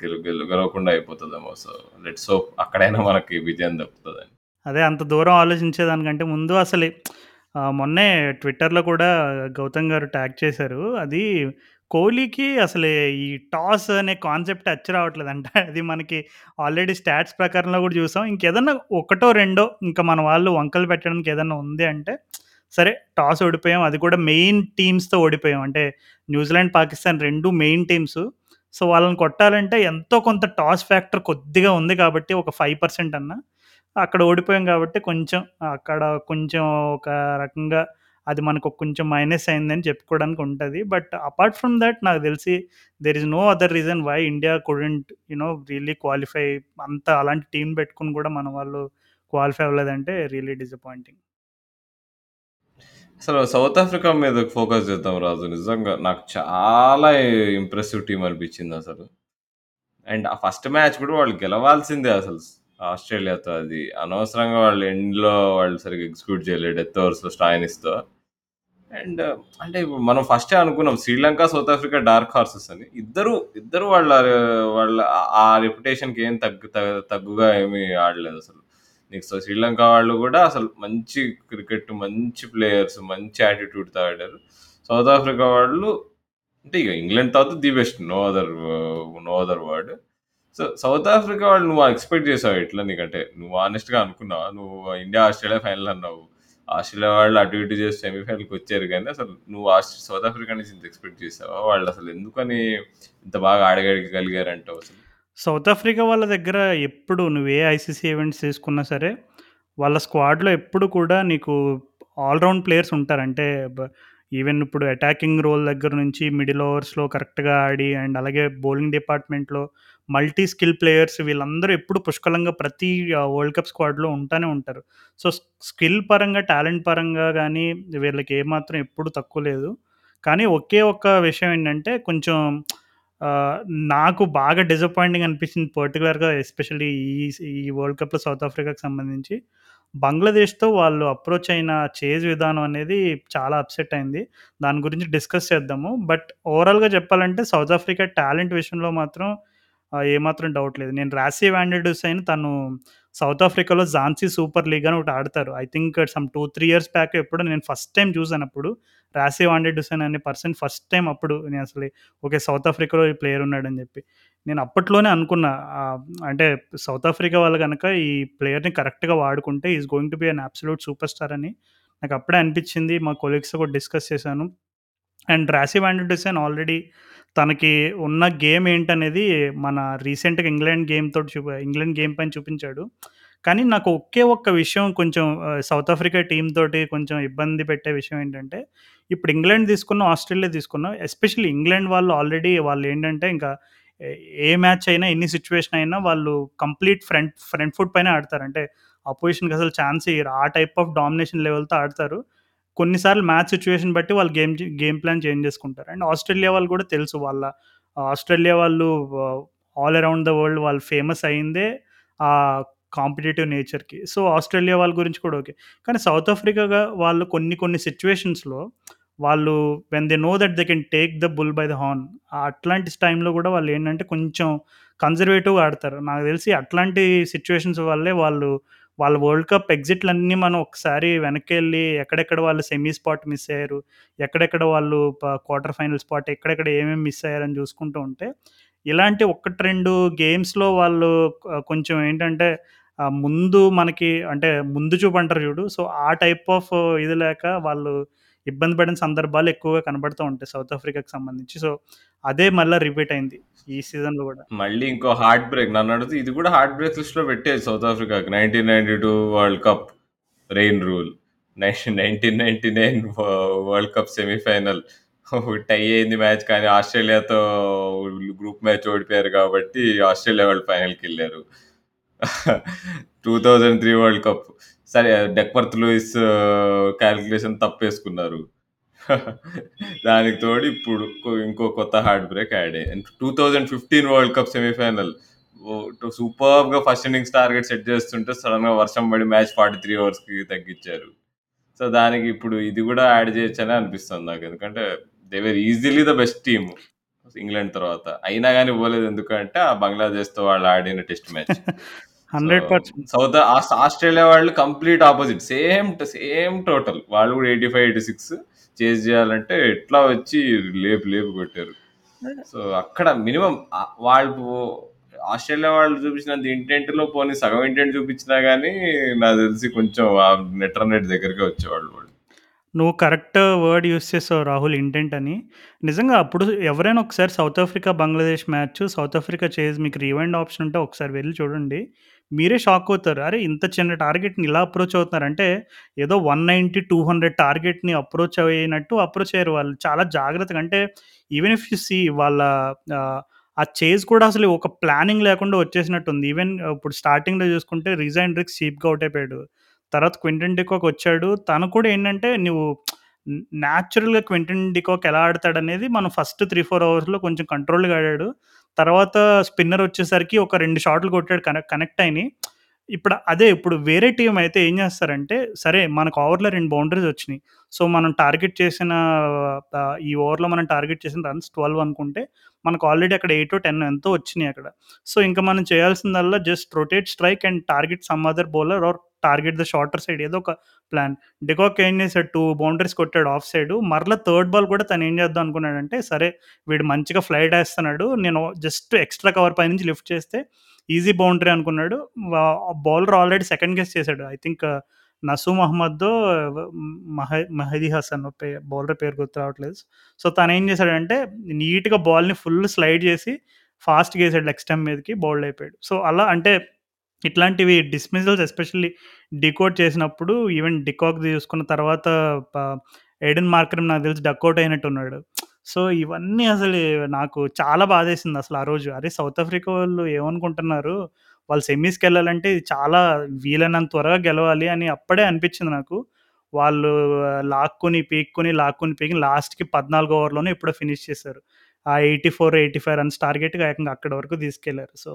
గెలు గెలవకుండా అయిపోతుందేమో. సో లెట్స్ హోప్ అక్కడైనా మనకి విజయం దక్కుతుందని. అదే అంత దూరం ఆలోచించేదానికంటే ముందు అసలు మొన్నే ట్విట్టర్లో కూడా గౌతమ్ గారు ట్యాగ్ చేశారు. అది కోహ్లీకి అసలు ఈ టాస్ అనే కాన్సెప్ట్ అచ్చి రావట్లేదంట. అది మనకి ఆల్రెడీ స్టాట్స్ ప్రకారంలో కూడా చూసాం. ఇంకేదన్నా ఒకటో రెండో ఇంకా మన వాళ్ళు వంకలు పెట్టడానికి ఏదన్నా ఉంది అంటే సరే టాస్ ఓడిపోయాం. అది కూడా మెయిన్ టీమ్స్తో ఓడిపోయాం. అంటే న్యూజిలాండ్ పాకిస్తాన్ రెండు మెయిన్ టీమ్స్. సో వాళ్ళని కొట్టాలంటే ఎంతో కొంత టాస్ ఫ్యాక్టర్ కొద్దిగా ఉంది కాబట్టి ఒక ఫైవ్ పర్సెంట్ అన్నా అక్కడ ఓడిపోయాం కాబట్టి కొంచెం అక్కడ కొంచెం ఒక రకంగా అది మనకు కొంచెం మైనస్ అయిందని చెప్పుకోవడానికి ఉంటుంది. బట్ అపార్ట్ ఫ్రమ్ దట్ నాకు తెలిసి there is no other reason why India couldn't you know really qualify అంత అలాంటి టీం పెట్టుకుని కూడా మన వాళ్ళు క్వాలిఫై అవ్వలేదంటే రియల్లీ డిసప్పాయింటింగ్ అసలు సౌత్ ఆఫ్రికా మీద ఫోకస్ చేద్దాం రాజు. నిజంగా నాకు చాలా ఇంప్రెసివ్ టీం అనిపించింది అసలు. అండ్ ఆ ఫస్ట్ మ్యాచ్ కూడా వాళ్ళు గెలవాల్సిందే అసలు. ఆస్ట్రేలియాతో అది అనవసరంగా వాళ్ళు ఎండ్లో వాళ్ళు సరిగ్గా ఎగ్జిక్యూట్ చేయలేదు డెత్ ఓవర్స్లో స్టాయినిస్తో అండ్ అంటే మనం ఫస్టే అనుకున్నాం Sri Lanka, south Africa dark horses అని. ఇద్దరు ఇద్దరు వాళ్ళ వాళ్ళ ఆ రెప్యుటేషన్‌కి ఏం తగ్గు తగ్గుగా ఏమి ఆడలేదు అసలు. నీకు సో శ్రీలంక వాళ్ళు కూడా అసలు మంచి క్రికెట్, మంచి ప్లేయర్స్, మంచి యాటిట్యూడ్‌తో ఆడారు. సౌత్ ఆఫ్రికా వాళ్ళు అంటే ఇక ఇంగ్లాండ్ తర్వాత the best. No other no other word. So South Africa వాళ్ళు నువ్వు ఎక్స్‌పెక్ట్ చేసావు ఇట్లా నీకంటే నువ్వు ఆనెస్ట్గా అనుకున్నావు నువ్వు ఇండియా, ఆస్ట్రేలియా ఫైనల్ అన్నావు. ఆస్ట్రేలియా వాళ్ళు అటు ఇటు చేసి సెమీఫైనల్‌కి వచ్చారు కానీ అసలు నువ్వు సౌత్ ఆఫ్రికా నుంచి ఇంత ఎక్స్‌పెక్ట్ చేసావా? వాళ్ళు అసలు ఎందుకని ఇంత బాగా ఆడగలిగారంటావు అసలు? సౌత్ ఆఫ్రికా వాళ్ళ దగ్గర ఎప్పుడు నువ్వు ఏ ఐసీసీ ఈవెంట్స్ తీసుకున్నా సరే, వాళ్ళ స్క్వాడ్‌లో ఎప్పుడు కూడా నీకు ఆల్ రౌండ్ ప్లేయర్స్ ఉంటారు. అంటే ఈవెన్ ఇప్పుడు అటాకింగ్ రోల్ దగ్గర నుంచి మిడిల్ ఓవర్స్‌లో కరెక్ట్‌గా ఆడి అండ్ అలాగే బౌలింగ్ డిపార్ట్‌మెంట్‌లో మల్టీ స్కిల్ ప్లేయర్స్ వీళ్ళందరూ ఎప్పుడు పుష్కలంగా ప్రతి వరల్డ్ కప్ స్క్వాడ్‌లో ఉంటానే ఉంటారు. సో, స్కిల్ పరంగా, టాలెంట్ పరంగా కానీ వీళ్ళకి ఏమాత్రం ఎప్పుడు తక్కువ లేదు. కానీ ఒకే ఒక్క విషయం ఏంటంటే కొంచెం నాకు బాగా డిసప్పాయింటింగ్ అనిపించింది పర్టిక్యులర్‌గా ఎస్పెషల్లీ ఈ ఈ వరల్డ్ కప్‌లో సౌత్ ఆఫ్రికాకి సంబంధించి. బంగ్లాదేశ్‌తో వాళ్ళు అప్రోచ్ అయిన చేజ్ విధానం అనేది చాలా అప్సెట్ అయింది. దాని గురించి డిస్కస్ చేద్దాము. బట్ ఓవరాల్‌గా చెప్పాలంటే సౌత్ ఆఫ్రికా టాలెంట్ విషయంలో మాత్రం ఏమాత్రం డౌట్ లేదు. నేను రాసీ వాన్ అయిన తను సౌత్ ఆఫ్రికాలో ఝాన్సీ సూపర్ లీగ్ అని ఒకటి ఆడతారు. I think some 2, 3 years back ఎప్పుడో నేను ఫస్ట్ టైం చూసానప్పుడు. రాసీ వాండెడ్ హుసేన్ అనే పర్సన్ ఫస్ట్ టైం అప్పుడు నేను అసలు ఓకే. సౌత్ ఆఫ్రికాలో ఈ ప్లేయర్ ఉన్నాడని చెప్పి. నేను అప్పట్లోనే అనుకున్నా అంటే సౌత్ ఆఫ్రికా వాళ్ళు కనుక ఈ ప్లేయర్‌ని కరెక్ట్‌గా వాడుకుంటే is going to be an absolute superstar అని నాకు అప్పుడే అనిపించింది. మా కొలీగ్స్ కూడా డిస్కస్ చేశాను. And Rassie van der Dussen already తనకి ఉన్న గేమ్ ఏంటనేది మన రీసెంట్‌గా ఇంగ్లాండ్ గేమ్ తోటి చూప ఇంగ్లాండ్ గేమ్ పైన చూపించాడు. కానీ నాకు ఒకే ఒక్క విషయం కొంచెం సౌత్ ఆఫ్రికా టీం తోటి కొంచెం ఇబ్బంది పెట్టే విషయం ఏంటంటే, ఇప్పుడు ఇంగ్లాండ్ తీసుకున్నాం ఆస్ట్రేలియా తీసుకున్నాం ఎస్పెషల్లీ ఇంగ్లాండ్ వాళ్ళు ఆల్రెడీ వాళ్ళు ఏంటంటే ఇంకా ఏ ఏ మ్యాచ్ అయినా, ఎన్ని సిచ్యువేషన్ అయినా వాళ్ళు కంప్లీట్ ఫ్రంట్ ఫ్రంట్ ఫుట్ పైన ఆడతారు. అంటే అపోజిషన్‌కి అసలు ఛాన్స్ ఇయ్యరు. ఆ టైప్ ఆఫ్ డామినేషన్ లెవెల్‌తో ఆడతారు. కొన్నిసార్లు మ్యాచ్ సిచ్యువేషన్ బట్టి వాళ్ళు గేమ్ గేమ్ ప్లాన్ చేంజ్ చేసుకుంటారు. అండ్ ఆస్ట్రేలియా వాళ్ళు కూడా తెలుసు వాళ్ళ ఆస్ట్రేలియా వాళ్ళు ఆల్ అరౌండ్ ద వరల్డ్ వాళ్ళు ఫేమస్ అయిందే ఆ కాంపిటేటివ్ నేచర్‌కి. సో, ఆస్ట్రేలియా వాళ్ళ గురించి కూడా ఓకే. కానీ సౌత్ ఆఫ్రికాగా వాళ్ళు కొన్ని కొన్ని సిచ్యువేషన్స్లో వాళ్ళు when they know that they can take the bull by the horn అట్లాంటి టైంలో కూడా వాళ్ళు ఏంటంటే కొంచెం కన్జర్వేటివ్‌గా ఆడతారు. నాకు తెలిసి అట్లాంటి సిచ్యువేషన్స్ వల్లే వాళ్ళు వాళ్ళ వరల్డ్ కప్ ఎగ్జిట్‌లన్నీ మనం ఒకసారి వెనక్కెళ్ళి ఎక్కడెక్కడ వాళ్ళు సెమీ స్పాట్ మిస్ అయ్యారు, ఎక్కడెక్కడ వాళ్ళు క్వార్టర్ ఫైనల్ స్పాట్ ఎక్కడెక్కడ ఏమేమి మిస్ అయ్యారని చూసుకుంటూ ఉంటే, ఇలాంటి 1, 2 గేమ్స్‌లో వాళ్ళు కొంచెం ఏంటంటే ముందు మనకి అంటే ముందు చూపు అంటారు చూడు. సో, ఆ టైప్ ఆఫ్ ఇది లేక వాళ్ళు ఇబ్బంది పడిన సందర్భాలు ఎక్కువగా కనబడుతూ ఉంటాయి సౌత్ ఆఫ్రికాకి సంబంధించి. సో, అదే మళ్ళీ రిపీట్ అయింది ఈ సీజన్‌లో కూడా. మళ్ళీ ఇంకో హార్ట్ బ్రేక్ నన్ను నన్నడిగితే ఇది కూడా హార్ట్ బ్రేక్ లిస్ట్లో పెట్టేది సౌత్ ఆఫ్రికాకి. 1992 world cup rain rule. Nineteen ninety nine world cup semifinal tie అయింది మ్యాచ్ కానీ ఆస్ట్రేలియాతో గ్రూప్ మ్యాచ్ ఓడిపోయారు కాబట్టి ఆస్ట్రేలియా వాళ్ళు ఫైనల్‌కెళ్ళారు. 2003 వరల్డ్ కప్ సరే డెక్వర్త్ లూయిస్ క్యాలిక్యులేషన్ తప్పేసుకున్నారు. దానికి తోడు ఇప్పుడు ఇంకో కొత్త heart break add and two thousand fifteen world cup semifinal సూపర్గా ఫస్ట్ ఇన్నింగ్స్ టార్గెట్ సెట్ చేస్తుంటే సడెన్‌గా వర్షం పడి మ్యాచ్ ఫార్టీ త్రీ అవర్స్కి తగ్గించారు. సో, దానికి ఇప్పుడు ఇది కూడా యాడ్ చేయొచ్చనే అనిపిస్తుంది నాకు. ఎందుకంటే they were easily the best team England తర్వాత. అయినా కానీ పోలేదు ఎందుకంటే ఆ బంగ్లాదేశ్‌తో వాళ్ళు ఆడిన టెస్ట్ మ్యాచ్. సో, 100% సౌత్ ఆస్ ఆస్ట్రేలియా వాళ్ళు complete opposite. Same same total. వాళ్ళు కూడా 85, 86 చేజ్ చేయాలంటే ఎట్లా వచ్చి లేపి లేపి కొట్టారు. సో, అక్కడ మినిమమ్ ఆహ్, వాళ్ళు ఆస్ట్రేలియా వాళ్ళు చూపించినంత ఇంటెంట్‌లో పోనీ సగం ఇంటెంట్ చూపించినా గాని నాకు తెలిసి కొంచెం నెట్ రన్ రేట్ దగ్గరకే వచ్చేవాళ్ళు వాళ్ళు. నువ్వు కరెక్ట్ వర్డ్ యూజ్ చేసావు రాహుల్ ఇంటెంట్ అని. నిజంగా అప్పుడు ఎవరైనా ఒకసారి South Africa, Bangladesh match South Africa chase మీకు రివైండ్ ఆప్షన్ ఉంటే ఒకసారి వెళ్ళి చూడండి. మీరే షాక్ అవుతారు. అరే! ఇంత చిన్న టార్గెట్‌ని ఇలా అప్రోచ్ అవుతున్నారంటే ఏదో వన్ నైంటీ టూ హండ్రెడ్ టార్గెట్‌ని అప్రోచ్ అయినట్టు అప్రోచ్ అయ్యారు వాళ్ళు. చాలా జాగ్రత్తగా అంటే ఈవెన్ ఇఫ్ యూ సీ వాళ్ళ ఆ చేజ్ కూడా అసలు ఒక ప్లానింగ్ లేకుండా వచ్చేసినట్టుంది. ఈవెన్ ఇప్పుడు స్టార్టింగ్‌లో చూసుకుంటే రిజైన్ రిక్స్ చీప్‌గా అవుట్ అయిపోయాడు. తర్వాత క్వింటన్ డికాక్ వచ్చాడు. తను కూడా ఏంటంటే నువ్వు న్యాచురల్‌గా క్వింటన్ డికాక్ ఎలా ఆడతాడనేది మనం ఫస్ట్ త్రీ ఫోర్ అవర్స్లో కొంచెం కంట్రోల్గా ఆడాడు. తర్వాత స్పిన్నర్ వచ్చేసరికి ఒక రెండు షాట్లు కొట్టాడు కనె కనెక్ట్ అయినాయి ఇప్పుడు అదే ఇప్పుడు వేరే టీం అయితే ఏం చేస్తారంటే, సరే మనకు ఓవర్‌లో రెండు బౌండరీస్ వచ్చినాయి సో, మనం టార్గెట్ చేసిన ఈ ఓవర్‌లో మనం టార్గెట్ చేసిన రన్స్ 12 అనుకుంటే, మనకు ఆల్రెడీ అక్కడ 8 10 ఎంతో వచ్చినాయి అక్కడ. సో, ఇంక మనం చేయాల్సిందల్లా just rotate strike and target some other bowler or target the shorter side ఏదో ఒక ప్లాన్. డికాక్ ఏం చేశాడు టూ బౌండరీస్ కొట్టాడు ఆఫ్ సైడ్ మరలా థర్డ్ బాల్ కూడా తను ఏం చేద్దాం అనుకున్నాడంటే, సరే వీడు మంచిగా ఫ్లైట్ వేస్తున్నాడు నేను జస్ట్ ఎక్స్‌ట్రా కవర్ పైనుంచి లిఫ్ట్ చేస్తే ఈజీ బౌండరీ అనుకున్నాడు. బౌలర్ ఆల్రెడీ సెకండ్ గెస్ చేసాడు. ఐ థింక్ నసూ మహమ్మద్ మహ మహదీ హసన్ పే బౌలర్ పేరు గుర్తు రావట్లేదు. సో, తను ఏం చేసాడంటే నీట్‌గా బాల్‌ని ఫుల్ స్లైడ్ చేసి ఫాస్ట్‌గా గేసాడు లెగ్ స్టంప్ మీదకి బౌల్డ్ అయిపోయాడు. సో, అలా అంటే ఇట్లాంటివి డిస్మిసల్స్ ఎస్పెషల్లీ డికోడ్ చేసినప్పుడు ఈవెన్ డికాక్ చూసుకున్న తర్వాత ఎడెన్ మార్కరమ్ నాకు తెలిసి డక్అవుట్ అయినట్టు ఉన్నాడు సో, ఇవన్నీ అసలు నాకు చాలా బాధేసింది అసలు ఆ రోజు. అరే! సౌత్ ఆఫ్రికా వాళ్ళు ఏమనుకుంటున్నారు? వాళ్ళు సెమీస్కి వెళ్ళాలంటే చాలా వీలైనంత త్వరగా గెలవాలి అని అప్పుడే అనిపించింది నాకు. వాళ్ళు లాక్కుని పీక్కుని లాక్కుని పీకి లాస్ట్‌కి పద్నాలుగు ఓవర్లోనే ఇప్పుడు ఫినిష్ చేశారు. ఆ 84, 85 రన్స్ టార్గెట్‌గా ఏకంగా అక్కడి వరకు తీసుకెళ్ళారు. సో,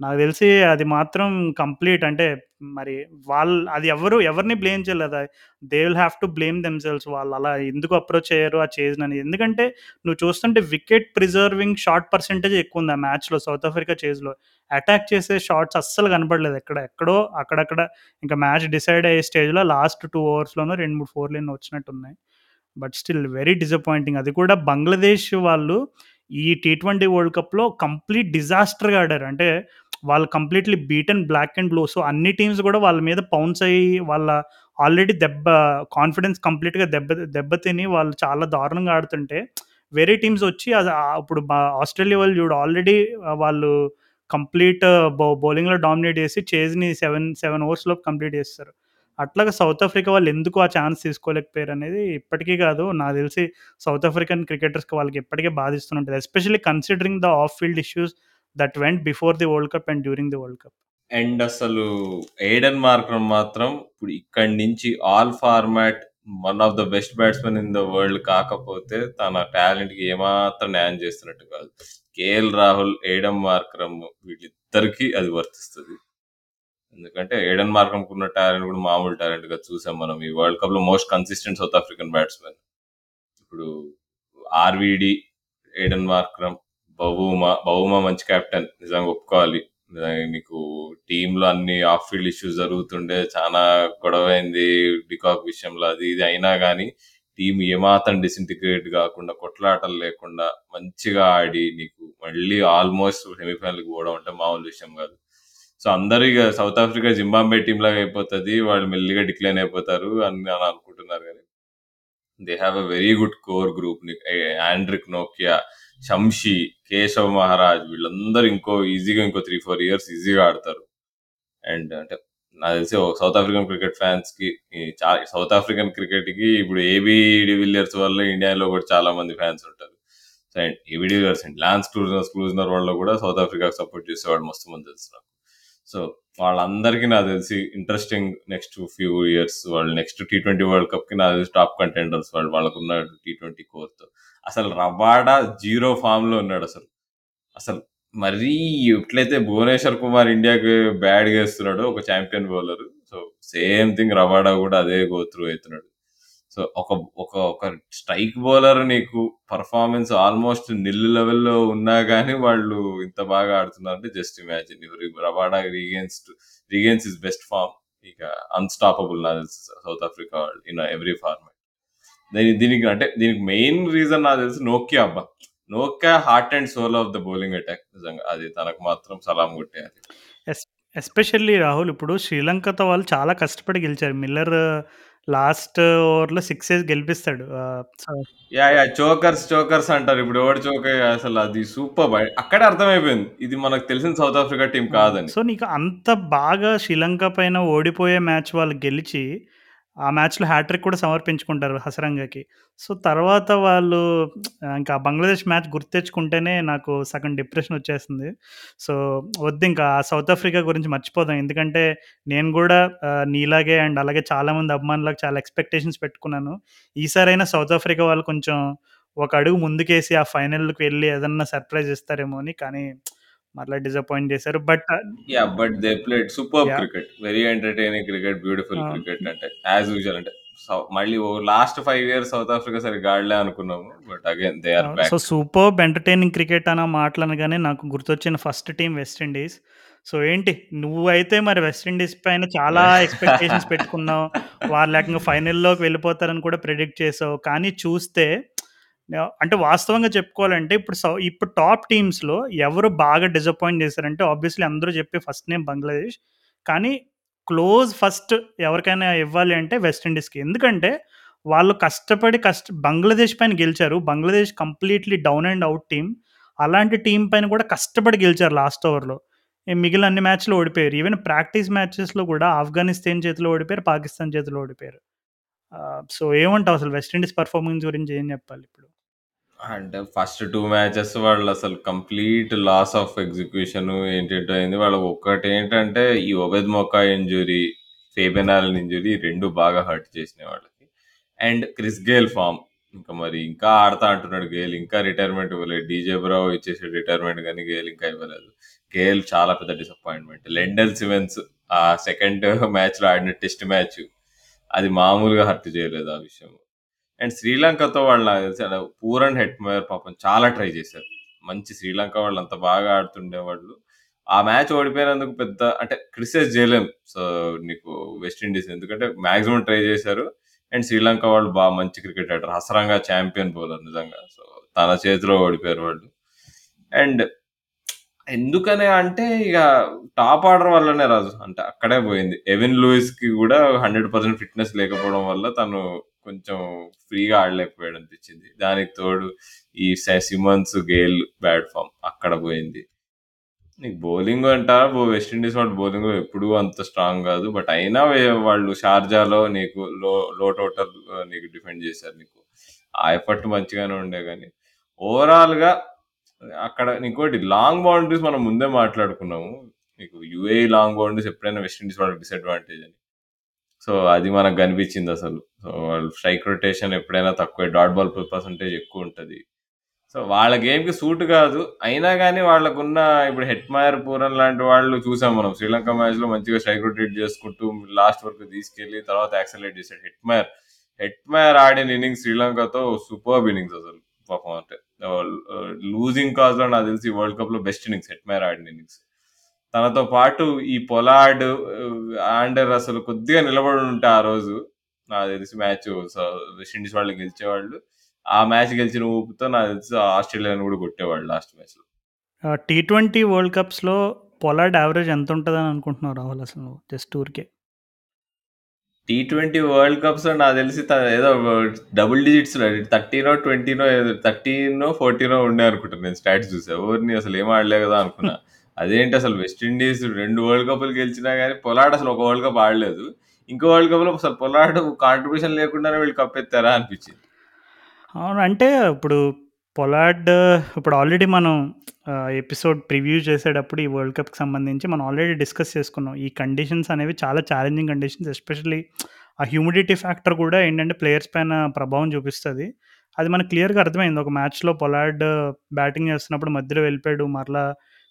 నాకు తెలిసి అది మాత్రం కంప్లీట్ అంటే మరి వాళ్ళు అది ఎవరు ఎవరిని బ్లేమ్ చేయలేదు. They will have to blame themselves వాళ్ళు అలా ఎందుకు అప్రోచ్ అయ్యారు ఆ చేసిన ఎందుకంటే నువ్వు చూస్తుంటే వికెట్ ప్రిజర్వింగ్ షాట్ పర్సెంటేజ్ ఎక్కువుంది ఆ మ్యాచ్‌లో సౌత్ ఆఫ్రికా చేజ్‌లో. అటాక్ చేసే షార్ట్స్ అస్సలు కనపడలేదు ఎక్కడ. ఎక్కడో అక్కడక్కడ ఇంకా మ్యాచ్ డిసైడ్ అయ్యే స్టేజ్‌లో లాస్ట్ 2 ఓవర్స్‌లోనో 2, 3 ఫోర్‌లు వచ్చినట్టు వచ్చినట్టున్నాయి. But still very disappointing. అది కూడా బంగ్లాదేశ్ వాళ్ళు ఈ టీ20 వరల్డ్ కప్‌లో కంప్లీట్ డిజాస్టర్‌గా ఆడారు. అంటే వాళ్ళు completely beaten black and blue. So, అన్ని టీమ్స్ కూడా వాళ్ళ మీద పౌన్స్ అయ్యి వాళ్ళ ఆల్రెడీ దెబ్బ కాన్ఫిడెన్స్ కంప్లీట్‌గా దెబ్బ దెబ్బతిని వాళ్ళు చాలా దారుణంగా ఆడుతుంటే వేరే టీమ్స్ వచ్చి అది ఇప్పుడు ఆస్ట్రేలియా వాళ్ళు చూడు ఆల్రెడీ వాళ్ళు కంప్లీట్ బౌ బౌలింగ్‌లో డామినేట్ చేసి చేజ్‌ని సెవెన్ సెవెన్ ఓవర్స్లో కంప్లీట్ చేస్తారు. అట్లాగా సౌత్ ఆఫ్రికా వాళ్ళు ఎందుకు ఆ ఛాన్స్ తీసుకోలేకపోయారు అనేది ఇప్పటికీ కాదు. నాకు తెలిసి సౌత్ ఆఫ్రికన్ క్రికెటర్స్‌కి వాళ్ళకి ఇప్పటికే బాధిస్తుంటుంది especially considering the off field issues that went before the world cup and during the world cup. And అసలు ఎయిడెన్ మార్క్రమ్ మాత్రం ఇప్పుడు ఇక్కడి నుంచి all format one of the best batsmen in the world కాకపోతే తన టాలెంట్కి ఏమాత్రం న్యాయం చేస్తున్నట్టు కాదు. కేఎల్ రాహుల్, ఎయిడెన్ మార్క్రమ్ వీళ్ళిద్దరికి అది వర్తిస్తుంది ఎందుకంటే ఎయిడెన్ మార్కరమ్‌కి ఉన్న టాలెంట్ కూడా మామూలు టాలెంట్గా చూసాం మనం ఈ వరల్డ్ కప్లో most consistent South African batsmen. ఇప్పుడు ఆర్‌వీడీ, ఎయిడెన్ మార్క్రమ్ బహుమ బహుమ మంచి కెప్టెన్ నిజంగా ఒప్పుకోవాలి. నీకు నీకు టీమ్‌లో అన్ని ఆఫ్ ఫీల్డ్ ఇష్యూస్ జరుగుతుండే చానా గొడవైంది డికాక్ విషయంలో అది ఇది అయినా కానీ టీం ఏమాత్రం డిసింటిగ్రేట్ కాకుండా కొట్లాటలు లేకుండా మంచిగా ఆడి నీకు మళ్ళీ ఆల్మోస్ట్ సెమీఫైనల్‌కి పోవడం అంటే మామూలు విషయం కాదు. సో, అందరూ ఇక సౌత్ ఆఫ్రికా జింబాంబే టీమ్ లాగా అయిపోతుంది వాళ్ళు మెల్లిగా డిక్లైన్ అయిపోతారు అని అని అనుకుంటున్నారు కానీ they have a very good core group. Anrich Nokia, Shamsi Keshav Maharaj వీళ్ళందరూ ఇంకో ఈజీగా ఇంకో 3, 4 ఇయర్స్ ఈజీగా ఆడతారు. అండ్ అంటే నాకు తెలిసి సౌత్ ఆఫ్రికన్ క్రికెట్ ఫ్యాన్స్‌కి కి సౌత్ ఆఫ్రికన్ క్రికెట్‌కి ఇప్పుడు ఏబీ డివిలియర్స్ వల్ల ఇండియాలో కూడా చాలా మంది ఫ్యాన్స్ ఉంటారు. So, and AB de Villiers and Lance Klusener Klusener వాళ్ళు కూడా సౌత్ ఆఫ్రికాకి సపోర్ట్ చేసేవాడు మస్తు మంది తెలుసు నాకు. సో, వాళ్ళందరికీ నాకు తెలిసి ఇంట్రెస్టింగ్ నెక్స్ట్ ఫ్యూ ఇయర్స్ వాళ్ళు నెక్స్ట్ టీ20 వరల్డ్ కప్‌కి నాకు తెలిసి టాప్ కంటెండర్స్ వాళ్ళు. వాళ్ళకున్న టీ20 కోర్‌తో. అసలు రవాడా జీరో ఫార్మ్‌లో ఉన్నాడు అసలు అసలు మరీ ఎట్లయితే భువనేశ్వర్ కుమార్ ఇండియాకి బ్యాడ్ ఏస్తున్నాడో ఒక champion bowler. So, same thing Rabada కూడా అదే గోత్రూ త్రూ సో, ఒక ఒక ఒక స్ట్రైక్ బౌలర్ నీకు పర్ఫార్మెన్స్ ఆల్మోస్ట్ నిల్ లెవెల్‌లో ఉన్నా కానీ వాళ్ళు ఇంత బాగా ఆడుతున్నారు అంటే జస్ట్ ఇమాజిన్. ఇప్పుడు రబాడా రీగెన్స్ట్ రీగెన్స్ ఇస్ బెస్ట్ ఫార్మ్. ఇక అన్‌స్టాపబుల్ నాకు తెలుసు సౌత్ ఆఫ్రికా వాళ్ళు ఇన్ ఎవ్రీ ఫార్మాట్. దీని దీనికి అంటే దీనికి మెయిన్ రీజన్ నాకు తెలుసు నోకియా అబ్బా! Nokia heart and soul of the bowling attack నిజంగా. అది తనకు మాత్రం సలాం కొట్టేది ఎస్పెషల్లీ రాహుల్ ఇప్పుడు శ్రీలంకతో వాళ్ళు చాలా కష్టపడి గెలిచారు. మిల్లర్ లాస్ట్ ఓవర్‌లో 6 ఏసి గెలిపిస్తాడు. ఆహ్, so yeah! Yeah! Chokers, chokers అంటారు. ఇప్పుడు ఎవడు చోక్ అసలు అది సూపర్బ్. అక్కడే అర్థమైపోయింది. ఇది మనకు తెలిసిన సౌత్ ఆఫ్రికా టీమ్ కాదని. సో, నీకు అంత బాగా శ్రీలంక పైన ఓడిపోయే మ్యాచ్ వాళ్ళు గెలిచి, ఆ మ్యాచ్‌లో హ్యాట్రిక్ కూడా సమర్పించుకుంటారు హసరంగాకి. సో, తర్వాత వాళ్ళు ఇంకా బంగ్లాదేశ్ మ్యాచ్ గుర్తు తెచ్చుకుంటేనే నాకు సగం డిప్రెషన్ వచ్చేస్తుంది. సో, వద్దింకా సౌత్ ఆఫ్రికా గురించి మర్చిపోదాం. ఎందుకంటే నేను కూడా నీలాగే అండ్ అలాగే చాలామంది అభిమానులకు చాలా ఎక్స్‌పెక్టేషన్స్ పెట్టుకున్నాను. ఈసారైనా సౌత్ ఆఫ్రికా వాళ్ళు కొంచెం ఒక అడుగు ముందుకేసి ఆ ఫైనల్‌కి వెళ్ళి ఏదన్నా సర్ప్రైజ్ ఇస్తారేమో అని. కానీ మరలా డిసప్పాయింట్ చేశారు. But yeah! But they played superb yeah! Cricket. Very entertaining cricket, beautiful! Cricket అంటే యాస్ యూజువల్ అంటే మళ్ళీ లాస్ట్ 5 ఇయర్స్ సౌత్ ఆఫ్రికా సరిగ్గా ఆడలే అనుకున్నాము. But again they are. So, superb entertaining cricket అన్న మాటలనగానే నాకు గుర్తొచ్చిన first team West Indies. So, ఏంటి నువ్వైతే మరి వెస్ట్ ఇండీస్ పైన చాలా ఎక్స్‌పెక్టేషన్స్ పెట్టుకున్నావు. వాళ్ళు ఏకంగా ఫైనల్‌లోకి వెళ్ళిపోతారని కూడా ప్రిడిక్ట్ చేసావు. కానీ చూస్తే అంటే వాస్తవంగా చెప్పుకోవాలంటే ఇప్పుడు సౌ ఇప్పుడు టాప్ టీమ్స్‌లో ఎవరు బాగా డిసప్పాయింట్ చేశారంటే ఆబ్వియస్‌లీ అందరూ చెప్పే ఫస్ట్ నేమ్ బంగ్లాదేశ్. కానీ క్లోజ్ ఫస్ట్ ఎవరికైనా ఇవ్వాలి అంటే వెస్టిండీస్కి ఎందుకంటే వాళ్ళు కష్టపడి కష్ట బంగ్లాదేశ్ పైన గెలిచారు. Bangladesh completely down and out team అలాంటి టీం పైన కూడా కష్టపడి గెలిచారు లాస్ట్ ఓవర్‌లో. మిగిలిన అన్ని మ్యాచ్‌లు ఓడిపోయారు. ఈవెన్ ప్రాక్టీస్ మ్యాచెస్‌లో కూడా ఆఫ్ఘనిస్తాన్ చేతిలో ఓడిపోయారు. పాకిస్తాన్ చేతిలో ఓడిపోయారు. సో, ఏమంటావు అసలు వెస్టిండీస్ పర్ఫార్మెన్స్ గురించి ఏం చెప్పాలి ఇప్పుడు? అంటే ఫస్ట్ 2 మ్యాచెస్ వాళ్ళసలు కంప్లీట్ లాస్ ఆఫ్ ఎగ్జిక్యూషన్ ఏంటేంటో అయింది. వాళ్ళకి ఒక్కటేంటంటే ఈ Obed McCoy injury, Fabian Allen injury 2 బాగా హర్ట్ చేసినాయి వాళ్ళకి. And Chris Gayle form. ఇంకా మరి ఇంకా ఆడతా అంటున్నాడు గేల్. ఇంకా రిటైర్మెంట్ ఇవ్వలేదు. డీజే బ్రావో ఇచ్చేసాడు రిటైర్మెంట్ గానీ గేల్ ఇంకా ఇవ్వలేదు. గేల్ చాలా పెద్ద డిసప్పాయింట్‌మెంట్. లెండల్ సివెన్స్ ఆ సెకండ్ మ్యాచ్‌లో ఆడిన టెస్ట్ మ్యాచ్ అది మామూలుగా హర్ట్ చేయలేదు ఆ విషయం. అండ్ శ్రీలంకతో వాళ్ళు నాకు తెలిసి ఆడ పూరన్ పాపం చాలా ట్రై చేశారు. మంచి శ్రీలంక వాళ్ళు అంత బాగా ఆడుతుండేవాళ్ళు. ఆ మ్యాచ్ ఓడిపోయినందుకు పెద్ద అంటే క్రిటిసైజ్ చేయలేం. సో, నీకు వెస్టిండీస్ ఎందుకంటే మాక్సిమం ట్రై చేశారు. అండ్ శ్రీలంక వాళ్ళు బాగా మంచి క్రికెట్ ఆడారు. హసరంగా చాంపియన్ బౌలర్ నిజంగా. సో, తన చేతిలో ఓడిపోయారు వాళ్ళు. అండ్ ఎందుకనే అంటే ఇక టాప్ ఆర్డర్ వల్లనే రాజు. అంటే అక్కడే పోయింది. ఎవిన్ లూయిస్‌కి కూడా 100% ఫిట్‌నెస్ లేకపోవడం వల్ల తను కొంచెం ఫ్రీగా ఆడలేకపోయాడు అనిపించింది. దానికి తోడు ఈ సిమన్స్, గేల్ బ్యాడ్ ఫామ్ అక్కడ పోయింది. నీకు బౌలింగ్ అంటావా వెస్టిండీస్ వెస్ట్ బౌలింగ్ వాళ్ళు ఎప్పుడూ అంత స్ట్రాంగ్ కాదు. బట్ అయినా వాళ్ళు షార్జాలో నీకు లో లో టోటల్ నీకు డిఫెండ్ చేశారు నీకు. ఆ ఎఫర్ట్ మంచిగానే ఉండే కానీ ఓవరాల్‌గా అక్కడ ఇంకోటి లాంగ్ బౌండరీస్ మనం ముందే మాట్లాడుకున్నాము. నీకు యూఏ లాంగ్ బౌండరీస్ ఎప్పుడైనా వెస్టిండీస్ వాళ్ళకి డిసడ్వాంటేజ్ అని. సో, అది మనకు కనిపించిందసలు. సో, వాళ్ళు స్ట్రైక్ రొటేషన్ ఎప్పుడైనా తక్కువే. డాట్ బాల్ పర్సంటేజ్ ఎక్కువ ఉంటుంది సో, వాళ్ళ గేమ్‌కి సూట్ కాదు. అయినా కానీ వాళ్ళకున్న ఇప్పుడు హెట్మయర్, పూరన్ లాంటి వాళ్ళు చూసాం మనం. శ్రీలంక మ్యాచ్‌లో మంచిగా స్ట్రైక్ రొటేట్ చేసుకుంటూ లాస్ట్ వరకు తీసుకెళ్ళి తర్వాత యాక్సలరేట్ మాయర్ హెడ్ మాయర్ ఆడిన ఇన్నింగ్స్ శ్రీలంకతో సూపర్బ్ ఇన్నింగ్స్ అసలు. పాపం అంటే లూజింగ్ కాజ్‌లో నాకు తెలిసి వరల్డ్ కప్‌లో బెస్ట్ ఇన్నింగ్స్ హెట్మయర్ ఆడిన ఇన్నింగ్స్. తనతో పాటు ఈ పొలార్డ్, ఆండర్ అసలు కొద్దిగా నిలబడి ఉంటే ఆ రోజు నాకు తెలిసి మ్యాచ్ సో, వెస్ట్ ఇండీస్ వాళ్ళు గెలిచేవాళ్ళు. ఆ మ్యాచ్ గెలిచిన ఊపుతో నాకు తెలిసి ఆస్ట్రేలియాని కూడా కొట్టేవాళ్ళు లాస్ట్ మ్యాచ్‌లో. ఆహ్, టీ20 వరల్డ్ కప్స్‌లో పొలార్డ్ యావరేజ్ ఎంత ఉంటదని అనుకుంటున్నావు రాహుల్ అసలు నువ్వు? జస్ట్ ఊరికే. టీ20 వరల్డ్ కప్స్‌లో నాకు తెలిసి ఏదో డబుల్ 13నో, 20నో ఏదో 13నో, 14నో ఉండే అనుకుంటా నేను స్టాట్స్ చూసా. ఓరిని అసలు ఏం ఆడలే కదా అనుకున్నా. అదేంటి అసలు వెస్టిండీస్ రెండు వరల్డ్ కప్‌లు గెలిచినా కానీ పొలాడ్ అసలు ఒక వరల్డ్ కప్ ఆడలేదు. ఇంకో వరల్డ్ కప్‌లో అసలు పొలాడ్ కాంట్రిబ్యూషన్ లేకుండానే వీళ్ళు కప్ ఎత్తారా అనిపించింది. అవును. అంటే ఇప్పుడు పొలాడ్ ఇప్పుడు ఆల్రెడీ మనం ఎపిసోడ్ ప్రివ్యూ చేసేటప్పుడు ఈ వరల్డ్ కప్‌కి సంబంధించి మనం ఆల్రెడీ డిస్కస్ చేసుకున్నాం. ఈ కండిషన్స్ అనేవి చాలా ఛాలెంజింగ్ కండిషన్స్ ఎస్పెషల్లీ ఆ హ్యూమిడిటీ ఫ్యాక్టర్ కూడా ఏంటంటే ప్లేయర్స్ పైన ప్రభావం చూపిస్తుంది అది మనకు క్లియర్‌గా అర్థమైంది. ఒక మ్యాచ్‌లో పొలాడ్ బ్యాటింగ్ చేస్తున్నప్పుడు మధ్యలో వెళ్ళిపోయాడు. మరలా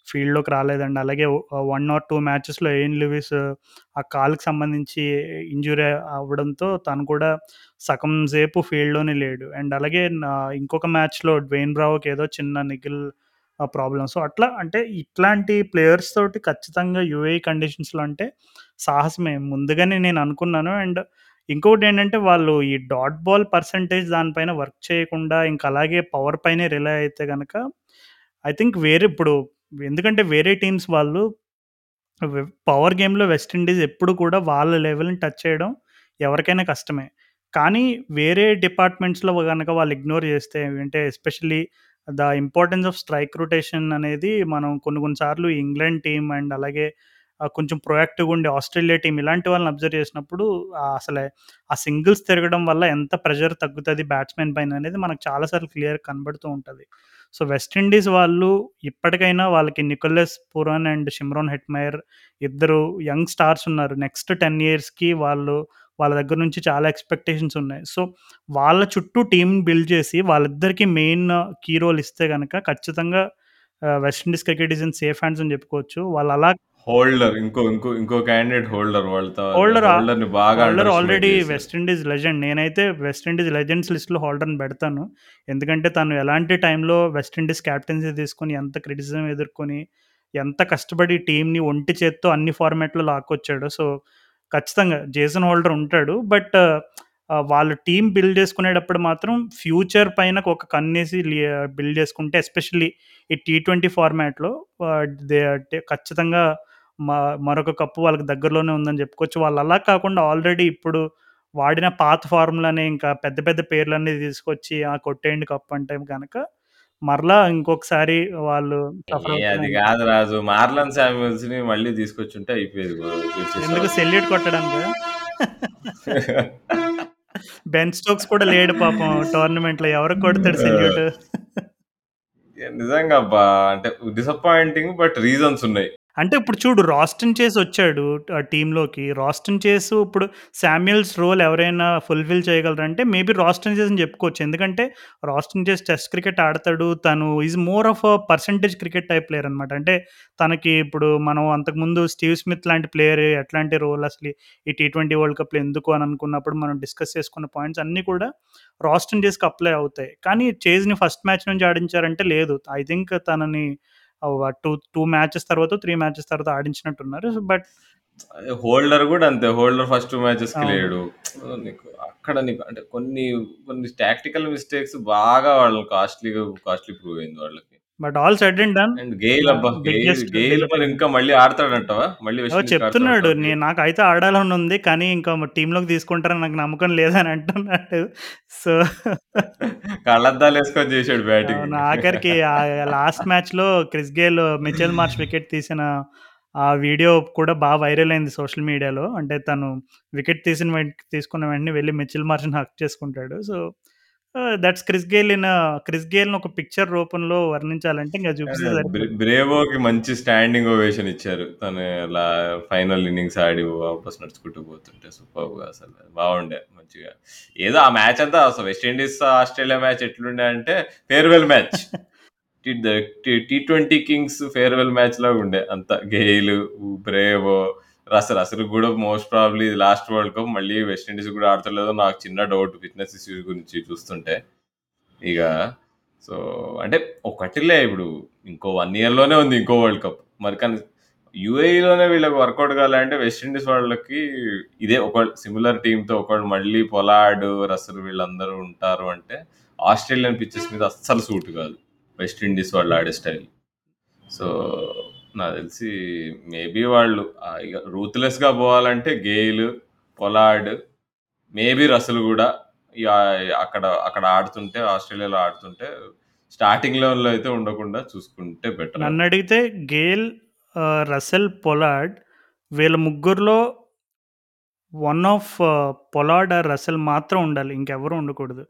ఫీల్డ్‌లోకి రాలేదండి. అలాగే వన్ ఆర్ టూ మ్యాచెస్‌లో ఎయిన్ లూయిస్ ఆ కాలుకి సంబంధించి ఇంజురీ అవ్వడంతో తను కూడా సగం సేపు ఫీల్డ్‌లోనే లేడు. అండ్ అలాగే ఇంకొక మ్యాచ్‌లో డ్వెయిన్ బ్రావోకి ఏదో చిన్న నిగిల్ ప్రాబ్లం సో, అట్లా అంటే ఇట్లాంటి ప్లేయర్స్ తోటి ఖచ్చితంగా యూఏ కండిషన్స్‌లో అంటే సాహసమే. ముందుగానే నేను అనుకున్నాను. అండ్ ఇంకొకటి ఏంటంటే వాళ్ళు ఈ డాట్ బాల్ పర్సెంటేజ్ దానిపైన వర్క్ చేయకుండా ఇంకా అలాగే పవర్ పైనే రిలే అయితే కనుక ఐ థింక్ వేరే ఇప్పుడు ఎందుకంటే వేరే టీమ్స్ వాళ్ళు పవర్ గేమ్‌లో వెస్టిండీస్ ఎప్పుడు కూడా వాళ్ళ లెవెల్‌ని టచ్ చేయడం ఎవరికైనా కష్టమే. కానీ వేరే డిపార్ట్మెంట్స్‌లో కనుక వాళ్ళు ఇగ్నోర్ చేస్తే అంటే especially the importance of strike rotation అనేది మనం కొన్ని కొన్ని సార్లు ఇంగ్లాండ్ టీం అండ్ అలాగే కొంచెం ప్రొయాక్టివ్‌గా ఉండే ఆస్ట్రేలియా టీం ఇలాంటి వాళ్ళని అబ్జర్వ్ చేసినప్పుడు అసలే ఆ సింగిల్స్ తిరగడం వల్ల ఎంత ప్రెషర్ తగ్గుతుంది బ్యాట్స్‌మెన్ పైన అనేది మనకు చాలా సార్లు క్లియర్‌గా కనబడుతూ ఉంటుంది సో, వెస్టిండీస్ వాళ్ళు ఇప్పటికైనా వాళ్ళకి Nicholas Pooran and Shimron Hetmyer ఇద్దరు యంగ్ స్టార్స్ ఉన్నారు. నెక్స్ట్ 10 ఇయర్స్‌కి వాళ్ళు వాళ్ళ దగ్గర నుంచి చాలా ఎక్స్‌పెక్టేషన్స్ ఉన్నాయి. సో, వాళ్ళ చుట్టూ టీంని బిల్డ్ చేసి వాళ్ళిద్దరికీ మెయిన్ కీ రోల్ ఇస్తే కనుక ఖచ్చితంగా West Indies cricket is in safe hands అని చెప్పుకోవచ్చు వాళ్ళు అలా హోల్డర్ ఇంకో ఇంకో ఇంకో క్యాండిడేట్ హోల్డర్ వాళ్ళతో హోల్డర్? హోల్డర్ బాగా Holder already. West Indies legend నేనైతే వెస్ట్ ఇండీస్ లెజెండ్స్ లిస్ట్లో హోల్డర్ని పెడతాను. ఎందుకంటే తను ఎలాంటి టైంలో వెస్ట్ ఇండీస్ క్యాప్టెన్సీ తీసుకొని ఎంత క్రిటిసిజం ఎదుర్కొని ఎంత కష్టపడి టీంని ఒంటి చేత్తో అన్ని ఫార్మాట్లో లాక్కొచ్చాడు. సో ఖచ్చితంగా జేసన్ హోల్డర్ ఉంటాడు. బట్ వాళ్ళు టీం బిల్డ్ చేసుకునేటప్పుడు మాత్రం ఫ్యూచర్ పైన ఒక కన్నేసి బిల్డ్ చేసుకుంటే ఎస్పెషల్లీ ఈ టీ ట్వంటీ ఫార్మాట్లో ఖచ్చితంగా మరొక కప్పు వాళ్ళకి దగ్గరలోనే ఉందని చెప్పుకోవచ్చు. వాళ్ళు అలా కాకుండా ఆల్రెడీ ఇప్పుడు వాడిన పాత ఫార్ములానే ఇంకా పెద్ద పెద్ద పేర్లన్నీ తీసుకొచ్చి ఆ కొట్టేయండి కప్పు అంటే కనుక మరలా ఇంకొకసారి వాళ్ళు అది కాదు రాజు. మార్లన్ శామ్యూల్స్ని మళ్ళీ తీసుకొచ్చుంటే అయిపోయేది. ఎందుకు. సెల్యూట్ కొట్టడానికి బెన్ స్టోక్స్ కూడా లేడు పాపం టోర్నమెంట్లో. ఎవరికి కొడతాడు సెల్యూట్? నిజంగా అంటే డిసప్పాయింటింగ్ బట్ రీజన్స్ ఉన్నాయి. అంటే ఇప్పుడు చూడు రాస్టన్ చేసి వచ్చాడు ఆ టీంలోకి. రాస్టన్ చేసి ఇప్పుడు శామ్యుల్స్ రోల్ ఎవరైనా ఫుల్ఫిల్ చేయగలరంటే మేబీ రాస్టన్ చేసి అని చెప్పుకోవచ్చు. ఎందుకంటే రాస్టన్ చేసి టెస్ట్ క్రికెట్ ఆడతాడు. తను is more of a percentage cricket type player అనమాట అంటే తనకి ఇప్పుడు మనం అంతకుముందు స్టీవ్ స్మిత్ లాంటి ప్లేయర్ ఎట్లాంటి రోల్ అసలు ఈ టీ ట్వంటీ వరల్డ్ కప్లో ఎందుకు అని అనుకున్నప్పుడు మనం డిస్కస్ చేసుకున్న పాయింట్స్ అన్నీ కూడా రాస్టన్ చేస్కి అప్లై అవుతాయి. కానీ చేజ్ని ఫస్ట్ మ్యాచ్ నుంచి ఆడించారంటే లేదు. ఐ థింక్ తనని టూ టూ మ్యాచెస్ తర్వాత త్రీ మ్యాచెస్ తర్వాత ఆడించినట్టున్నారు. బట్ హోల్డర్ కూడా అంతే. హోల్డర్ ఫస్ట్ మ్యాచెస్కి. లేడు. నీకు అక్కడ నీకు అంటే కొన్ని కొన్ని టాక్టికల్ మిస్టేక్స్ బాగా వాళ్ళకి కాస్ట్లీ కాస్ట్లీ ప్రూవ్ అయింది వాళ్ళకి. But all said and done and Gayle అబ్బా. మరి ఇంకా మళ్ళీ ఆడతాడంటవా మళ్ళీ చెప్తున్నాడు? నేను నాకైతే ఆడాలని ఉంది కానీ ఇంకా టీంలోకి తీసుకుంటారని నాకు నమ్మకం లేదని అంటున్నాడు సో కళ్ళద్దాలు వేసుకొని చేశాడు బ్యాటింగ్ ఆఖరికి లాస్ట్ మ్యాచ్లో Chris Gayle Mitchell Marsh wicket తీసిన ఆ వీడియో కూడా బాగా వైరల్ అయింది సోషల్ మీడియాలో అంటే తను వికెట్ తీసిన తీసుకున్న వెంటనే వెళ్ళి మిచెల్ మార్చ్ని హక్ చేసుకుంటాడు so that's Chris Gayle in Chris గేల్ని ఒక పిక్చర్ రూపంలో వర్ణించాలంటే ఇంకా చూపిస్తే సరిపోతుంది. బ్రేవోకి మంచి స్టాండింగ్ ఓవేషన్ ఇచ్చారు. తను ఇలా ఫైనల్ ఇన్నింగ్స్ ఆడి వాపస్ నడుచుకుంటూ పోతుంటే సూపర్గా అసలు. బాగుండే మంచిగా. ఏదో ఆ మ్యాచ్ అంతా అసలు వెస్ట్ ఇండీస్ ఆస్ట్రేలియా మ్యాచ్ ఎట్లుండే అంటే farewell match. T twenty kings farewell match లాగా ఉండే అంత. గెయిల్ బ్రేవో అసలు అసలు కూడా most probably last world cup మళ్ళీ వెస్ట్ ఇండీస్ కూడా ఆడతలేదో నాకు చిన్న డౌట్ ఫిట్నెస్ ఇష్యూస్ గురించి చూస్తుంటే. ఇక సో అంటే ఒకటిలే ఇప్పుడు. ఇంకో వన్ ఇయర్లోనే ఉంది ఇంకో వరల్డ్ కప్ మరి కానీ యూఏఈలోనే వీళ్ళకి వర్కౌట్ కావాలంటే వెస్ట్ ఇండీస్ వాళ్ళకి ఇదే ఒక సిమిలర్ టీంతో ఒకళ్ళు మళ్ళీ పొలాడ్ రసలు వీళ్ళందరూ ఉంటారు అంటే ఆస్ట్రేలియన్ పిచ్చెస్ మీద అస్సలు సూట్ కాదు. వెస్ట్ ఇండీస్ వాళ్ళు ఆడే స్టైల్ సో నాకు తెలిసి మేబీ వాళ్ళు ఆ ఇక రూత్లెస్గా పోవాలంటే గేలు పొలాడ్ మేబీ రసల్ కూడా ఇక అక్కడ అక్కడ ఆడుతుంటే ఆస్ట్రేలియాలో ఆడుతుంటే స్టార్టింగ్ లెవెల్లో అయితే ఉండకుండా చూసుకుంటే బెటర్ నన్ను అడిగితే గేల్ ఆ, రసెల్ పొలాడ్ వీళ్ళ ముగ్గురులో one of Pollard or Russell మాత్రం ఉండాలి ఇంకెవరు ఉండకూడదు.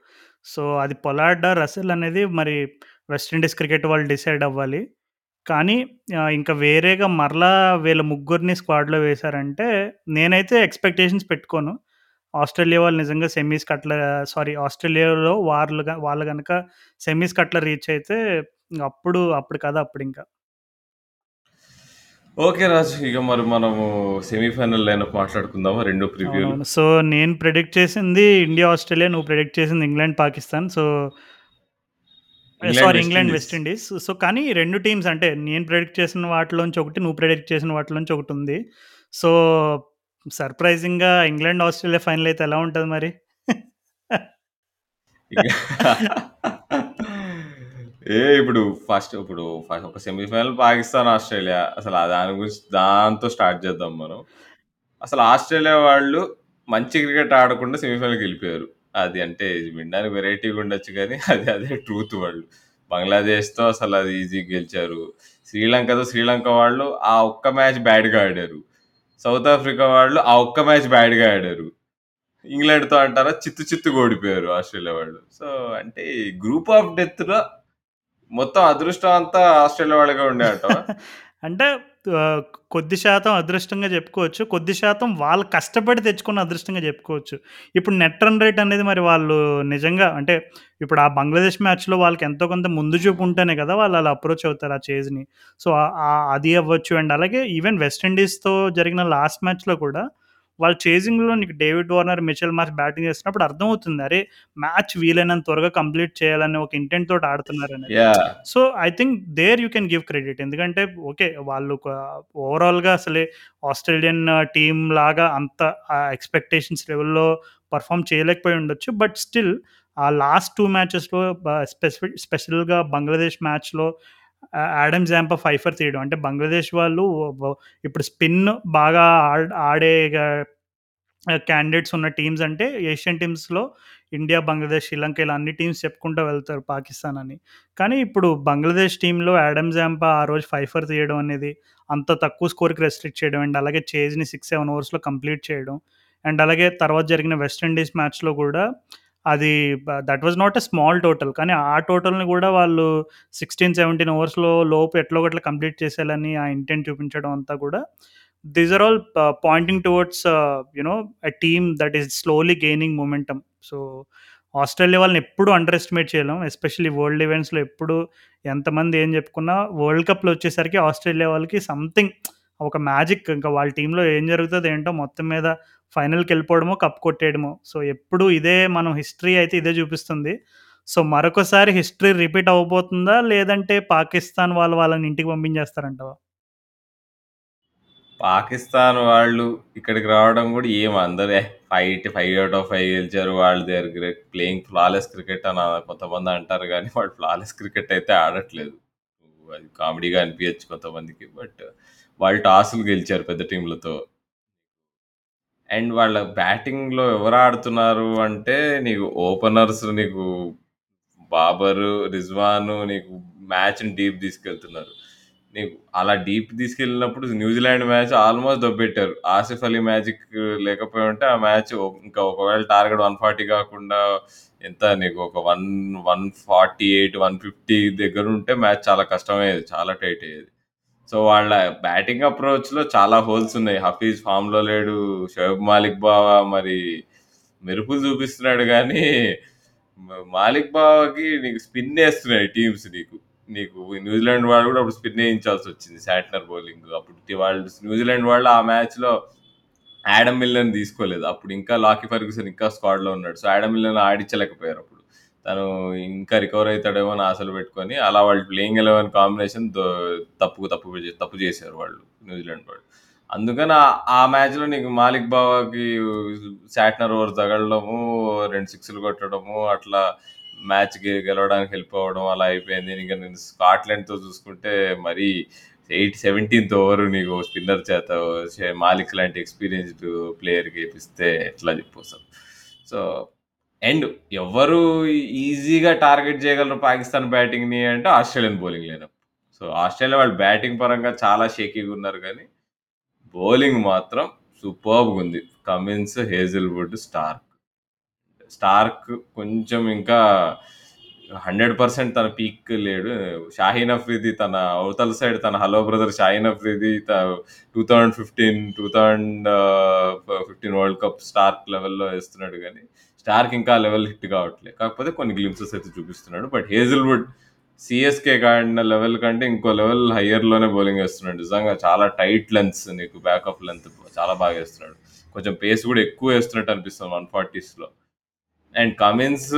సో అది పొలాడ్ ఆర్ రసెల్ అనేది మరి వెస్టిండీస్ క్రికెట్ వాళ్ళు డిసైడ్ అవ్వాలి. కానీ ఇంకా వేరేగా మరలా వీళ్ళ ముగ్గురిని స్క్వాడ్లో వేశారంటే నేనైతే ఎక్స్పెక్టేషన్స్ పెట్టుకోను. ఆస్ట్రేలియా వాళ్ళు నిజంగా సెమీస్ కట్ల సారీ ఆస్ట్రేలియాలో వాళ్ళు గా- వాళ్ళు కనుక సెమీస్ కట్ల రీచ్ అయితే అప్పుడు అప్పుడు కదా అప్పుడు ఇంకా. ఓకే రాజు ఇక మరి మనము సెమీఫైనల్ లైనప్ మాట్లాడుకుందామా? రెండు ప్రివ్యూలు. అవునవును. సో నేను ప్రెడిక్ట్ చేసింది ఇండియా ఆస్ట్రేలియా నువ్వు ప్రెడిక్ట్ చేసింది England Pakistan. So sorry England. West Indies so కానీ రెండు టీమ్స్ అంటే నేను ప్రెడిక్ట్ చేసిన వాటిలోంచి ఒకటి నువ్వు ప్రెడిక్ట్ చేసిన వాటిలోంచి ఒకటి ఉంది. సో సర్ప్రైజింగ్గా ఇంగ్లాండ్ ఆస్ట్రేలియా ఫైనల్ అయితే ఎలా ఉంటుంది మరి? ఏ ఇప్పుడు ఫస్ట్ ఇప్పుడు ఫస్ట్ ఒక సెమీఫైనల్ పాకిస్తాన్ ఆస్ట్రేలియా అసలు దాని గురించి దాంతో స్టార్ట్ చేద్దాం మనం. అసలు ఆస్ట్రేలియా వాళ్ళు మంచి క్రికెట్ ఆడకుండా సెమీఫైనల్కి వెళ్ళిపోయారు. అది అంటే వినడానికి వెరైటీగా ఉండొచ్చు కానీ అది అదే ట్రూత్ వాళ్ళు బంగ్లాదేశ్తో అసలు అది ఈజీగా గెలిచారు. శ్రీలంకతో శ్రీలంక వాళ్ళు ఆ ఒక్క మ్యాచ్ బ్యాడ్గా ఆడారు. సౌత్ ఆఫ్రికా వాళ్ళు ఆ ఒక్క మ్యాచ్ బ్యాడ్గా ఆడారు. ఇంగ్లాండ్తో అంటారా చిత్తు చిత్తు ఓడిపోయారు ఆస్ట్రేలియా వాళ్ళు. సో అంటే గ్రూప్ ఆఫ్ డెత్లో మొత్తం అదృష్టం అంతా ఆస్ట్రేలియా వాళ్ళగా ఉండే అంటావా? అంటే కొద్ది శాతం అదృష్టంగా చెప్పుకోవచ్చు. కొద్ది శాతం వాళ్ళు కష్టపడి తెచ్చుకున్న అదృష్టంగా చెప్పుకోవచ్చు. ఇప్పుడు నెట్ రన్ రేట్ అనేది మరి వాళ్ళు నిజంగా అంటే ఇప్పుడు ఆ బంగ్లాదేశ్ మ్యాచ్‌లో వాళ్ళకి ఎంతో కొంత ముందు చూపు ఉంటేనే కదా! వాళ్ళు అలా అప్రోచ్ అవుతారు ఆ చేజ్‌ని. సో, అది అవ్వచ్చు అండ్ అలాగే ఈవెన్ వెస్టిండీస్తో జరిగిన లాస్ట్ మ్యాచ్‌లో కూడా వాళ్ళు చేజింగ్‌లో నీకు David Warner, Mitchell Marsh batting చేస్తున్నప్పుడు అర్థమవుతుంది. అరే! మ్యాచ్ వీలైనంత త్వరగా కంప్లీట్ చేయాలనే ఒక ఇంటెంట్ తోటి ఆడుతున్నారనేది. Yeah! So, I think there you can give credit. ఎందుకంటే ఓకే. వాళ్ళు ఓవరాల్‌గా అసలే ఆస్ట్రేలియన్ టీమ్ లాగా అంత ఎక్స్‌పెక్టేషన్స్ లెవెల్‌లో పెర్ఫార్మ్ చేయలేకపోయి ఉండొచ్చు. బట్ స్టిల్ ఆ లాస్ట్ 2 మ్యాచెస్‌లో స్పెసిఫిక్ స్పెషల్‌గా బంగ్లాదేశ్ మ్యాచ్‌లో యాడమ్ జాంప జాంపా 5 ఫర్ తీయడం. అంటే బంగ్లాదేశ్ వాళ్ళు ఇప్పుడు స్పిన్ బాగా ఆడే క్యాండిడేట్స్ ఉన్న టీమ్స్ అంటే ఏషియన్ టీమ్స్‌లో ఇండియా, బంగ్లాదేశ్, శ్రీలంక ఇలా అన్ని టీమ్స్ చెప్పుకుంటూ వెళ్తారు పాకిస్తాన్ అని. కానీ ఇప్పుడు బంగ్లాదేశ్ టీంలో యాడమ్ జాంపా ఆ రోజు ఫైఫర్ తీయడం అనేది అంత తక్కువ స్కోర్‌కి రెస్ట్రిక్ట్ చేయడం అండ్ అలాగే చేజ్‌ని 6, 7 ఓవర్స్‌లో కంప్లీట్ చేయడం. అండ్ అలాగే తర్వాత జరిగిన వెస్ట్ ఇండీస్ మ్యాచ్‌లో కూడా అది that was not a small total. కానీ ఆ టోటల్‌ని కూడా వాళ్ళు 16, 17 ఓవర్స్‌లో లోపు ఎట్లో గట్ల కంప్లీట్ చేసేయాలని ఆ ఇంటెంట్ చూపించడం అంతా కూడా these are all pointing towards you know a a team that is slowly gaining momentum so, Australia వాళ్ళని ఎప్పుడు అండర్ ఎస్టిమేట్ చేయలేం. ఎస్పెషల్లీ వరల్డ్ ఈవెంట్స్‌లో ఎప్పుడు ఎంతమంది ఏం చెప్పుకున్నా వరల్డ్ కప్‌లో వచ్చేసరికి ఆస్ట్రేలియా వాళ్ళకి సంథింగ్ ఒక మ్యాజిక్ ఇంకా వాళ్ళ టీంలో ఏం జరుగుతుంది ఏంటో మొత్తం మీద ఫైనల్‌కెళ్ళిపోవడమో, కప్ కొట్టేయడమో. సో, ఎప్పుడు ఇదే మనం హిస్టరీ అయితే ఇదే చూపిస్తుంది. సో, మరొకసారి హిస్టరీ రిపీట్ అవ్వబోతుందా? లేదంటే పాకిస్తాన్ వాళ్ళు వాళ్ళని ఇంటికి పంపించేస్తారంటావా? పాకిస్తాన్ వాళ్ళు ఇక్కడికి రావడం కూడా ఏం అందరు fight five out of five గెలిచారు. వాళ్ళు దగ్గర ప్లేయింగ్ ఫ్లాలెస్ క్రికెట్" అని కొంతమంది అంటారు కానీ వాళ్ళు ఫ్లాలెస్ క్రికెట్ అయితే ఆడట్లేదు. అది కామెడీగా అనిపించచ్చు కొంతమందికి. బట్ వాళ్ళు టాసులు గెలిచారు పెద్ద టీంలతో అండ్ వాళ్ళ బ్యాటింగ్‌లో ఎవరు ఆడుతున్నారు అంటే నీకు ఓపెనర్స్ నీకు బాబరు, రిజ్వాను నీకు మ్యాచ్‌ని డీప్ తీసుకెళ్తున్నారు. నీకు అలా డీప్ తీసుకెళ్ళినప్పుడు న్యూజిలాండ్ మ్యాచ్ ఆల్మోస్ట్ దొబ్బెట్టారు. ఆసిఫ్ అలీ మ్యాజిక్ లేకపోయి ఉంటే ఆ మ్యాచ్ ఇంకా ఒకవేళ టార్గెట్ 140 కాకుండా ఎంత నీకు ఒక 1, 148, 150 దగ్గర ఉంటే మ్యాచ్ చాలా కష్టమయ్యేది. చాలా టైట్ అయ్యేది. సో, వాళ్ళ బ్యాటింగ్ అప్రోచ్‌లో చాలా హోల్స్ ఉన్నాయి. హఫీజ్ ఫామ్‌లో లేడు. షోయబ్ మాలిక్ బావ మరి మెరుపులు చూపిస్తున్నాడు కానీ మాలిక్ బావాకి నీకు స్పిన్ వేస్తున్నాయి టీమ్స్ నీకు. నీకు న్యూజిలాండ్ వాళ్ళు కూడా అప్పుడు స్పిన్ వేయించాల్సి వచ్చింది శాట్నర్ బౌలింగ్. అప్పుడు వాళ్ళు న్యూజిలాండ్ వాళ్ళు ఆ మ్యాచ్‌లో యాడమ్ మిల్లన్ తీసుకోలేదు. అప్పుడు ఇంకా లాకీ ఫర్గ్యూసన్ ఇంకా స్క్వాడ్‌లో ఉన్నాడు. సో, ఆడమ్ ఆడించలేకపోయారు అప్పుడు. తను ఇంకా రికవర్ అవుతాడేమో అని ఆశలు పెట్టుకొని అలా వాళ్ళు ప్లేయింగ్ 11 కాంబినేషన్ తప్పు తప్పు తప్పు చేశారు వాళ్ళు న్యూజిలాండ్ వాళ్ళు. అందుకని ఆ మ్యాచ్‌లో నీకు మాలిక్ బాబాకి శాట్నర్ ఓవర్ తగలడము, రెండు సిక్స్‌లు కొట్టడము అట్లా మ్యాచ్ గెలవడానికి హెల్ప్ అవ్వడం అలా అయిపోయింది. ఇంకా నేను స్కాట్లాండ్‌తో చూసుకుంటే మరీ ఎయిట్ 17థ్ ఓవర్ నీకు స్పిన్నర్ చేత మాలిక్ లాంటి ఎక్స్‌పీరియన్స్‌డ్ ప్లేయర్‌కి ఇప్పిస్తే ఎట్లా చెప్పు సో, అండ్ ఎవరు ఈజీగా టార్గెట్ చేయగలరు పాకిస్తాన్ బ్యాటింగ్‌ని అంటే Australian bowling lineup. So, Australia వాళ్ళు బ్యాటింగ్ పరంగా చాలా షేకీగా ఉన్నారు కానీ బౌలింగ్ మాత్రం సూపర్బ్‌గుంది. Cummins, Hazlewood, Starc. స్టార్క్ కొంచెం ఇంకా 100% తన పీక్ లేడు. షాహీన్ అఫ్రీది తన అవతల సైడ్ తన హలో బ్రదర్ షాహీన్ అఫ్రిది త 2015, 2015 వరల్డ్ కప్ స్టార్క్ లెవెల్‌లో వేస్తున్నాడు కానీ స్టార్క్ ఇంకా లెవెల్ హిట్ కావట్లే. కాకపోతే కొన్ని గ్లిమ్సెస్ అయితే చూపిస్తున్నాడు. బట్ హేజిల్వుడ్ సిఎస్కే ఆడిన లెవెల్ కంటే ఇంకో లెవెల్ హయ్యర్‌లోనే బౌలింగ్ వేస్తున్నాడు నిజంగా చాలా టైట్ లెంత్స్ నీకు బ్యాకప్ లెంత్ చాలా బాగా వేస్తున్నాడు కొంచెం పేస్ కూడా ఎక్కువ వేస్తున్నట్టు అనిపిస్తుంది 140స్‌లో. అండ్ కమిన్స్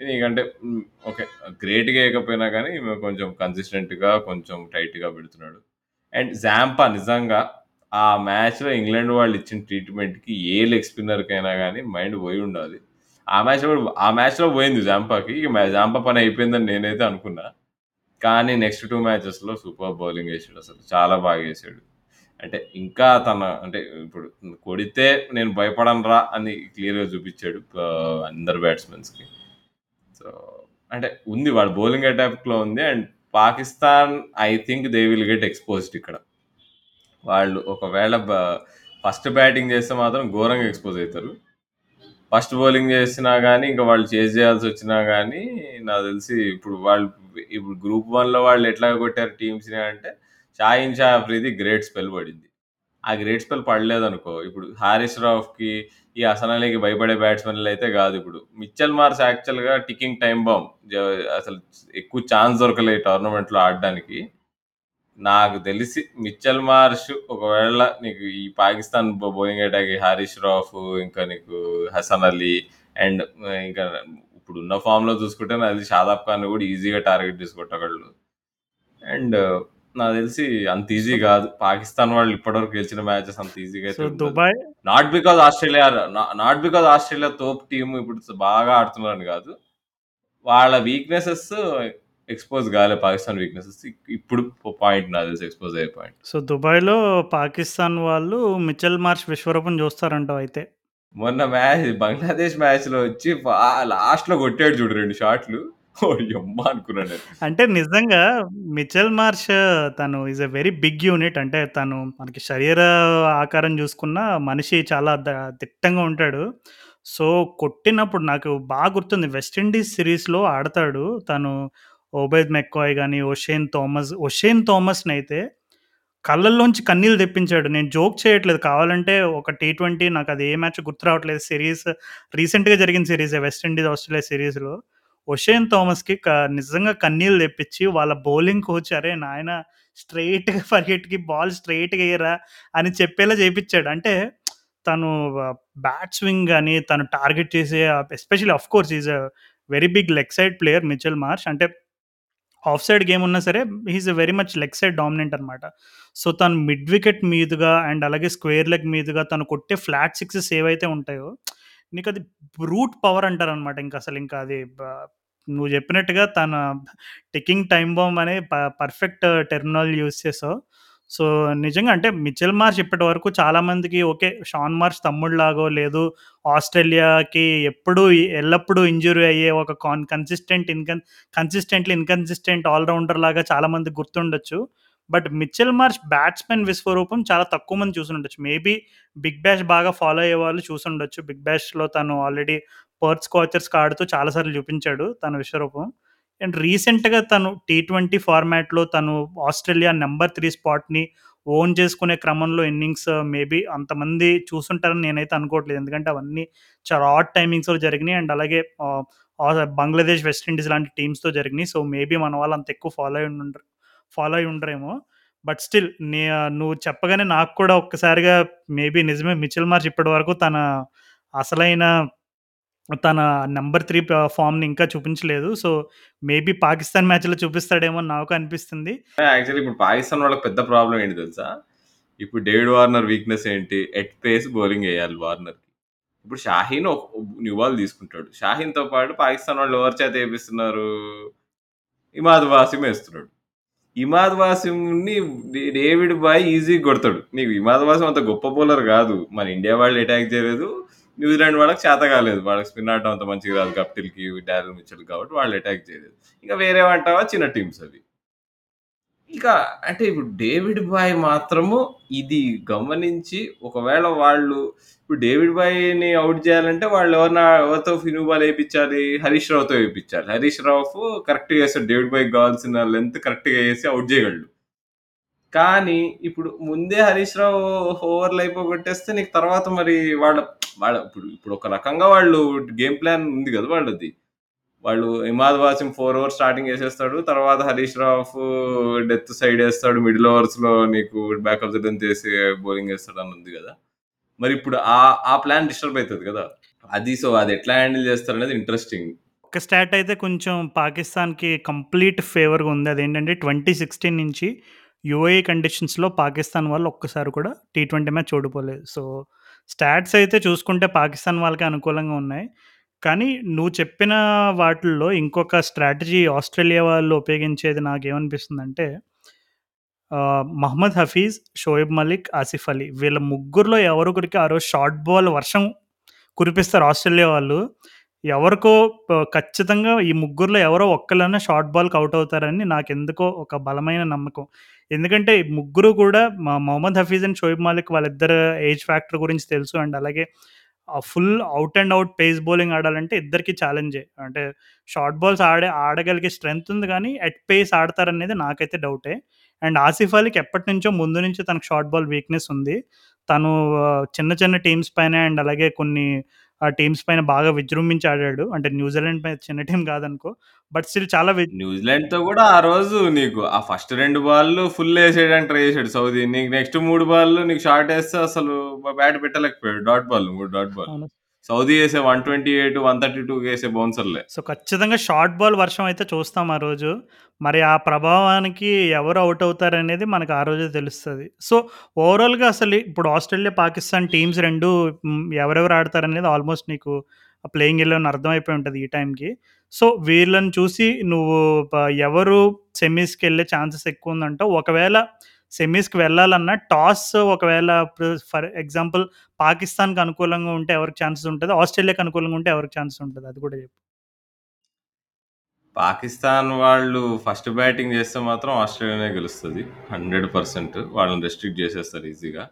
నీకంటే హ్మ్, ఓకే. గ్రేట్‌గా ఏయకపోయినా గానీ కొంచెం కన్సిస్టెంట్‌గా కొంచెం టైట్‌గా పెడుతున్నాడు. అండ్ జాంపా నిజంగా ఆ మ్యాచ్‌లో ఇంగ్లాండ్ వాళ్ళు ఇచ్చిన ట్రీట్‌మెంట్‌కి ఏ లెగ్ స్పిన్నర్‌కైనా గానీ మైండ్ పోయి ఉండాలి. ఆ మ్యాచ్‌లో కూడా ఆ మ్యాచ్‌లో పోయింది జాంపాకి. ఇక జాంపా పని అయిపోయిందని నేనైతే అనుకున్నా. కానీ నెక్స్ట్ 2 మ్యాచెస్‌లో సూపర్ బౌలింగ్ వేసాడు అసలు. చాలా బాగా వేసాడు అంటే ఇంకా తన అంటే ఇప్పుడు కొడితే నేను భయపడనురా అని క్లియర్‌గా చూపిచ్చాడు ఆహ్, అందరు బ్యాట్స్‌మెన్స్‌కి. సో, అంటే ఉంది వాడు బౌలింగ్ అటాక్‌లో ఉంది. And Pakistan I think they will get exposed ఇక్కడ. వాళ్ళు ఒకవేళ ఫస్ట్ బ్యాటింగ్ చేస్తే మాత్రం ఘోరంగా ఎక్స్‌పోజ్ అవుతారు ఫస్ట్ బౌలింగ్ చేసినా కానీ ఇంకా వాళ్ళు చేజ్ చేయాల్సొచ్చినా కానీ నాకు తెలిసి ఇప్పుడు వాళ్ళు ఇప్పుడు గ్రూప్ వన్లో వాళ్ళు ఎట్లా కొట్టారు టీమ్స్‌ని అంటే, షాయిన్ షా అఫ్రీది గ్రేట్ స్పెల్ పడింది ఆ గ్రేట్ స్పెల్ పడలేదనుకో ఇప్పుడు హారిస్ రాఫ్కి ఈ హసన్ భయపడే బ్యాట్స్మెన్లు అయితే కాదు ఇప్పుడు. Mitchell Marsh actually ticking time bomb అసలు ఎక్కువ ఛాన్స్ దొరకలేదు టోర్నమెంట్లో ఆడడానికి. నాకు తెలిసి మిచ్చల్ మార్ష్ ఒకవేళ నీకు ఈ పాకిస్తాన్ బౌలింగ్ అటాక్ హారీష్ రాఫ్ ఇంకా నీకు హసన్ అలీ అండ్ ఇంకా ఇప్పుడు ఉన్న ఫామ్లో చూసుకుంటే నాకు షాదాబ్ ఖాన్ కూడా ఈజీగా టార్గెట్ తీసుకొట్టగలడు. అండ్ నాకు తెలిసి అంత ఈజీ కాదు. పాకిస్తాన్ వాళ్ళు ఇప్పటివరకు గెలిచిన మ్యాచెస్ అంత ఈజీగా అయితే Dubai? Not because Australia not because Australia తోప్ team ఇప్పుడు బాగా ఆడుతున్నారని కాదు. వాళ్ళ వీక్నెసెస్ ఎక్స్పోజ్ కాలే పాకిస్తాన్ వీక్నెసెస్ ఇప్పుడు పాయింట్ నాకు తెలిసి ఎక్స్పోజ్ అయ్యే పాయింట్ సో దుబాయ్లో పాకిస్తాన్ వాళ్ళు మిచెల్ మార్చ్ విశ్వరూపం చూస్తారంటావు అయితే? మొన్న మ్యాచ్ బంగ్లాదేశ్ మ్యాచ్లో వచ్చి లాస్ట్లో కొట్టాడు చూడు రెండు షాట్లు అనుకున్నాను. నేను. అంటే నిజంగా మిచెల్ మార్ష్ తను is a very big unit అంటే తను మనకి శరీర ఆకారం చూసుకున్న మనిషి చాలా ద- దిట్టంగా ఉంటాడు. సో కొట్టినప్పుడు నాకు బాగా గుర్తుంది. వెస్టిండీస్ సిరీస్లో ఆడతాడు తను. ఓబైద్ మెక్కాయ్ కానీ ఒషేన్ థామస్ ఒషేన్ థామస్ని అయితే కళ్ళల్లోంచి కన్నీళ్ళు తెప్పించాడు. నేను జోక్ చేయట్లేదు. కావాలంటే ఒక టీ ట్వంటీ నాకు అది ఏ మ్యాచ్ గుర్తు రావట్లేదు. సిరీస్ రీసెంట్గా జరిగిన సిరీస్ వెస్టిండీస్ ఆస్ట్రేలియా సిరీస్లో ఒషేన్ థామస్కి క నిజంగా కన్నీళ్ళు తెప్పించి వాళ్ళ బౌలింగ్ కోచ్ అరే నాయన స్ట్రైట్గా పరిగెట్కి బాల్ స్ట్రైట్గా వేయరా అని చెప్పేలా చేయించాడు అంటే తను బ్యాట్ స్వింగ్ కానీ తను టార్గెట్ చేసే especially of course is a very big leg side player Mitchell Marsh. అంటే ఆఫ్ సైడ్ గేమ్ ఉన్నా సరే he is very much leg side dominant అనమాట సో తను మిడ్ వికెట్ మీదుగా అండ్ అలాగే స్క్వేర్ లెగ్ మీదుగా తను కొట్టే ఫ్లాట్ సిక్సెస్ ఏవైతే ఉంటాయో నీకు అది రూట్ పవర్ అంటారు అనమాట ఇంకా అసలు ఇంకా అది నువ్వు చెప్పినట్టుగా తన టికింగ్ టైం బాంబ్ అనే పర్ఫెక్ట్ టెర్మినాలజీ యూస్ చేసావు సో నిజంగా అంటే మిచెల్ మార్చ్ ఇప్పటి వరకు చాలామందికి ఓకే షాన్ మార్చ్ తమ్ముళ్ళలాగో లేదు ఆస్ట్రేలియాకి ఎప్పుడు ఎల్లప్పుడూ ఇంజురీ అయ్యే ఒక con consistent incon consistently inconsistent all rounder లాగా చాలామంది గుర్తుండొచ్చు. బట్ మిచెల్ మార్చ్ బ్యాట్స్మెన్ విశ్వరూపం చాలా తక్కువ మంది చూసి ఉండొచ్చు మేబీ బిగ్ బ్యాష్ బాగా ఫాలో అయ్యే వాళ్ళు చూసి ఉండొచ్చు బిగ్ బ్యాష్లో తను ఆల్రెడీ పర్త్ స్కాచర్స్కి ఆడుతూ చాలాసార్లు చూపించాడు తన విశ్వరూపం. అండ్ రీసెంట్గా తను టీ ట్వంటీ ఫార్మాట్లో తను ఆస్ట్రేలియా నెంబర్ త్రీ స్పాట్ని ఓన్ చేసుకునే క్రమంలో ఇన్నింగ్స్ మేబీ అంతమంది చూసుంటారని నేనైతే అనుకోవట్లేదు. ఎందుకంటే అవన్నీ చాలా ఆట్ టైమింగ్స్లో జరిగినాయి. అండ్ అలాగే బంగ్లాదేశ్ వెస్టిండీస్ లాంటి టీమ్స్తో జరిగినాయి. సో మేబీ మన వాళ్ళు అంత ఎక్కువ ఫాలో అయి ఉండరు ఫాలో అయి ఉండరేమో. బట్ స్టిల్ నీ నువ్వు చెప్పగానే నాకు కూడా ఒక్కసారిగా మేబీ నిజమే మిచిల్ మార్చ్ ఇప్పటి వరకు తన అసలైన తన నెంబర్ త్రీ ఫామ్ని ఇంకా చూపించలేదు. సో మేబీ పాకిస్తాన్ మ్యాచ్లో చూపిస్తాడేమో నాకు అనిపిస్తుంది. యాక్చువల్లీ ఇప్పుడు పాకిస్తాన్ వాళ్ళకి పెద్ద ప్రాబ్లం ఏంటి తెలుసా? ఇప్పుడు డేవిడ్ వార్నర్ వీక్నెస్ ఏంటి? ఎట్ పేస్ బౌలింగ్ వేయాలి వార్నర్ ఇప్పుడు షాహీన్ ఒక న్యూ బాల్ తీసుకుంటాడు. షాహీన్తో పాటు పాకిస్తాన్ వాళ్ళు ఎవరి చేత వేపిస్తున్నారు ఇమాద్ వాసిం వేస్తున్నాడు. ఇమాద్వాసింని డేవిడ్ బాయ్ ఈజీ కొడతాడు. నీకు ఇమాద్ వాసిం అంత గొప్ప బౌలర్ కాదు. మన ఇండియా వాళ్ళు అటాక్ చేయలేదు. న్యూజిలాండ్ వాళ్ళకి చేత కాలేదు. వాళ్ళకి స్పిన్ ఆడటం అంత మంచిగా రాదు. కప్టిల్కి డారెల్ మిచ్చల్ కాబట్టి వాళ్ళు అటాక్ చేయలేదు. ఇంకా వేరే అంటావా? చిన్న టీమ్స్ అవి. ఇక అంటే ఇప్పుడు డేవిడ్ బాయ్ మాత్రము ఇది గమనించి ఒకవేళ వాళ్ళు ఇప్పుడు డేవిడ్ బాయ్ని అవుట్ చేయాలంటే వాళ్ళు ఎవరినా ఎవరితో ఫినుబాల్ వేయించాలి హరీష్ రావుతో వేయించాలి హరీష్ రావు కరెక్ట్గా వేస్తాడు డేవిడ్ బాయ్ కావాల్సిన లెంత్ కరెక్ట్గా వేసి అవుట్ చేయగలడు. కానీ ఇప్పుడు ముందే హరీష్ రావు ఓవర్లు అయిపోగొట్టేస్తే నీకు తర్వాత మరి వాళ్ళ వాళ్ళ ఇప్పుడు ఇప్పుడు ఒక రకంగా వాళ్ళు గేమ్ ప్లాన్ ఉంది కదా వాళ్ళది. వాళ్ళు Imad Wasim four overs starting వేసేస్తాడు తర్వాత హరీష్ రాఫ్ డెత్ సైడ్ వేస్తాడు మిడిల్ ఓవర్స్లో నీకు బ్యాకప్ రిటర్న్ చేసి బౌలింగ్ వేస్తాడు అని ఉంది కదా. మరి ఇప్పుడు ఆ ఆ ప్లాన్ డిస్టర్బ్ అవుతుంది కదా. అది సో అది ఎట్లా హ్యాండిల్ చేస్తారు అనేది ఇంట్రెస్టింగ్. ఒక స్టాట్ అయితే కొంచెం పాకిస్తాన్కి కంప్లీట్ ఫేవర్గా ఉంది. అదేంటంటే ట్వంటీ సిక్స్టీన్ నుంచి యూఏ కండిషన్స్లో పాకిస్తాన్ వాళ్ళు ఒక్కసారి కూడా టీ ట్వంటీ మ్యాచ్ ఓడిపోలేదు. సో స్టాట్స్ అయితే చూసుకుంటే పాకిస్తాన్ వాళ్ళకి అనుకూలంగా ఉన్నాయి. కానీ నువ్వు చెప్పిన వాటిల్లో ఇంకొక స్ట్రాటజీ ఆస్ట్రేలియా వాళ్ళు ఉపయోగించేది నాకేమనిపిస్తుందంటే ఆ, మహమ్మద్ హఫీజ్ షోయబ్ మలిక్ ఆసిఫ్ అలీ. వీళ్ళ ముగ్గురులో ఎవరొకరికి ఆ రోజు షార్ట్ బాల్ వర్షం కురిపిస్తారు ఆస్ట్రేలియా వాళ్ళు. ఎవరికో ఖచ్చితంగా ఈ ముగ్గురులో ఎవరో ఒక్కరైనా షార్ట్ బాల్కి అవుట్ అవుతారని నాకు ఎందుకో ఒక బలమైన నమ్మకం. ఎందుకంటే ముగ్గురు కూడా మా మొహమ్మద్ హఫీజ్ అండ్ షోయబ్ మాలిక్ వాళ్ళిద్దరు ఏజ్ ఫ్యాక్టర్ గురించి తెలుసు అండ్ అలాగే full out and out pace bowling ఆడాలంటే ఇద్దరికి ఛాలెంజే అంటే షార్ట్ బాల్స్ ఆడే ఆడగలిగే స్ట్రెంగ్త్ ఉంది కానీ ఎట్ పేస్ ఆడతారనేది నాకైతే డౌటే అండ్ ఆసిఫ్ అలీకి ఎప్పటినుంచో ముందు నుంచి తనకు షార్ట్ బాల్ వీక్‌నెస్ ఉంది. తను చిన్న చిన్న టీమ్స్ పైన అండ్ అలాగే కొన్ని ఆహ్, టీమ్స్ పైన బాగా విజృంభించి ఆడాడు. అంటే న్యూజిలాండ్ పై చిన్న టీమ్ కాదనుకో. బట్ స్టిల్ చాలా వి న్యూజిలాండ్‌తో గూడా ఆ రోజు నీకు ఆ ఫస్ట్ 2 బాల్లు ఫుల్ ఏసేయడానికి ట్రై చేసాడు సౌదీ. నీకు నెక్స్ట్ 3 బాల్లు నీకు షార్ట్ ఏస్తే అసలు bat పెట్టలేకపోయాడు. Dot ball 3 dot ball. అవును. సౌదీ ఏసే 128, 132 ఏసే బౌన్సర్‌లే. సో, ఖచ్చితంగా షార్ట్ బాల్ వర్షం అయితే చూస్తాం ఆ రోజు. మరి ఆ ప్రభావానికి ఎవరు ఔట్ అవుతారనేది మనకు ఆ రోజే తెలుస్తుంది సో, ఓవరాల్‌గా అసలు ఇప్పుడు ఆస్ట్రేలియా, పాకిస్తాన్ టీమ్స్ రెండు ఎవరెవరు ఆడతారు అనేది ఆల్మోస్ట్ నీకు ప్లేయింగ్ 11 అర్థమైపోయి ఉంటుంది ఈ టైంకి. సో, వీళ్ళని చూసి నువ్వు ఎవరు సెమీస్కి వెళ్ళే ఛాన్సెస్ ఎక్కువ ఎక్కువుందంటావు? ఒకవేళ సెమీస్‌కి వెళ్ళాలన్నా టాస్ ఒకవేళ ఫర్ ఎగ్జాంపుల్ పాకిస్తాన్‌కి అనుకూలంగా ఉంటే ఎవరికి ఛాన్సెస్ ఉంటుంది ఆస్ట్రేలియాకి అనుకూలంగా ఉంటే ఎవరికి ఛాన్సెస్ ఉంటుంది అది కూడా చెప్పు. పాకిస్తాన్ వాళ్ళు ఫస్ట్ బ్యాటింగ్ చేస్తే మాత్రం ఆస్ట్రేలియానే గెలుస్తుంది హండ్రెడ్ పర్సెంట్ వాళ్ళని రెస్ట్రిక్ట్ చేసేస్తారు ఈజీగా.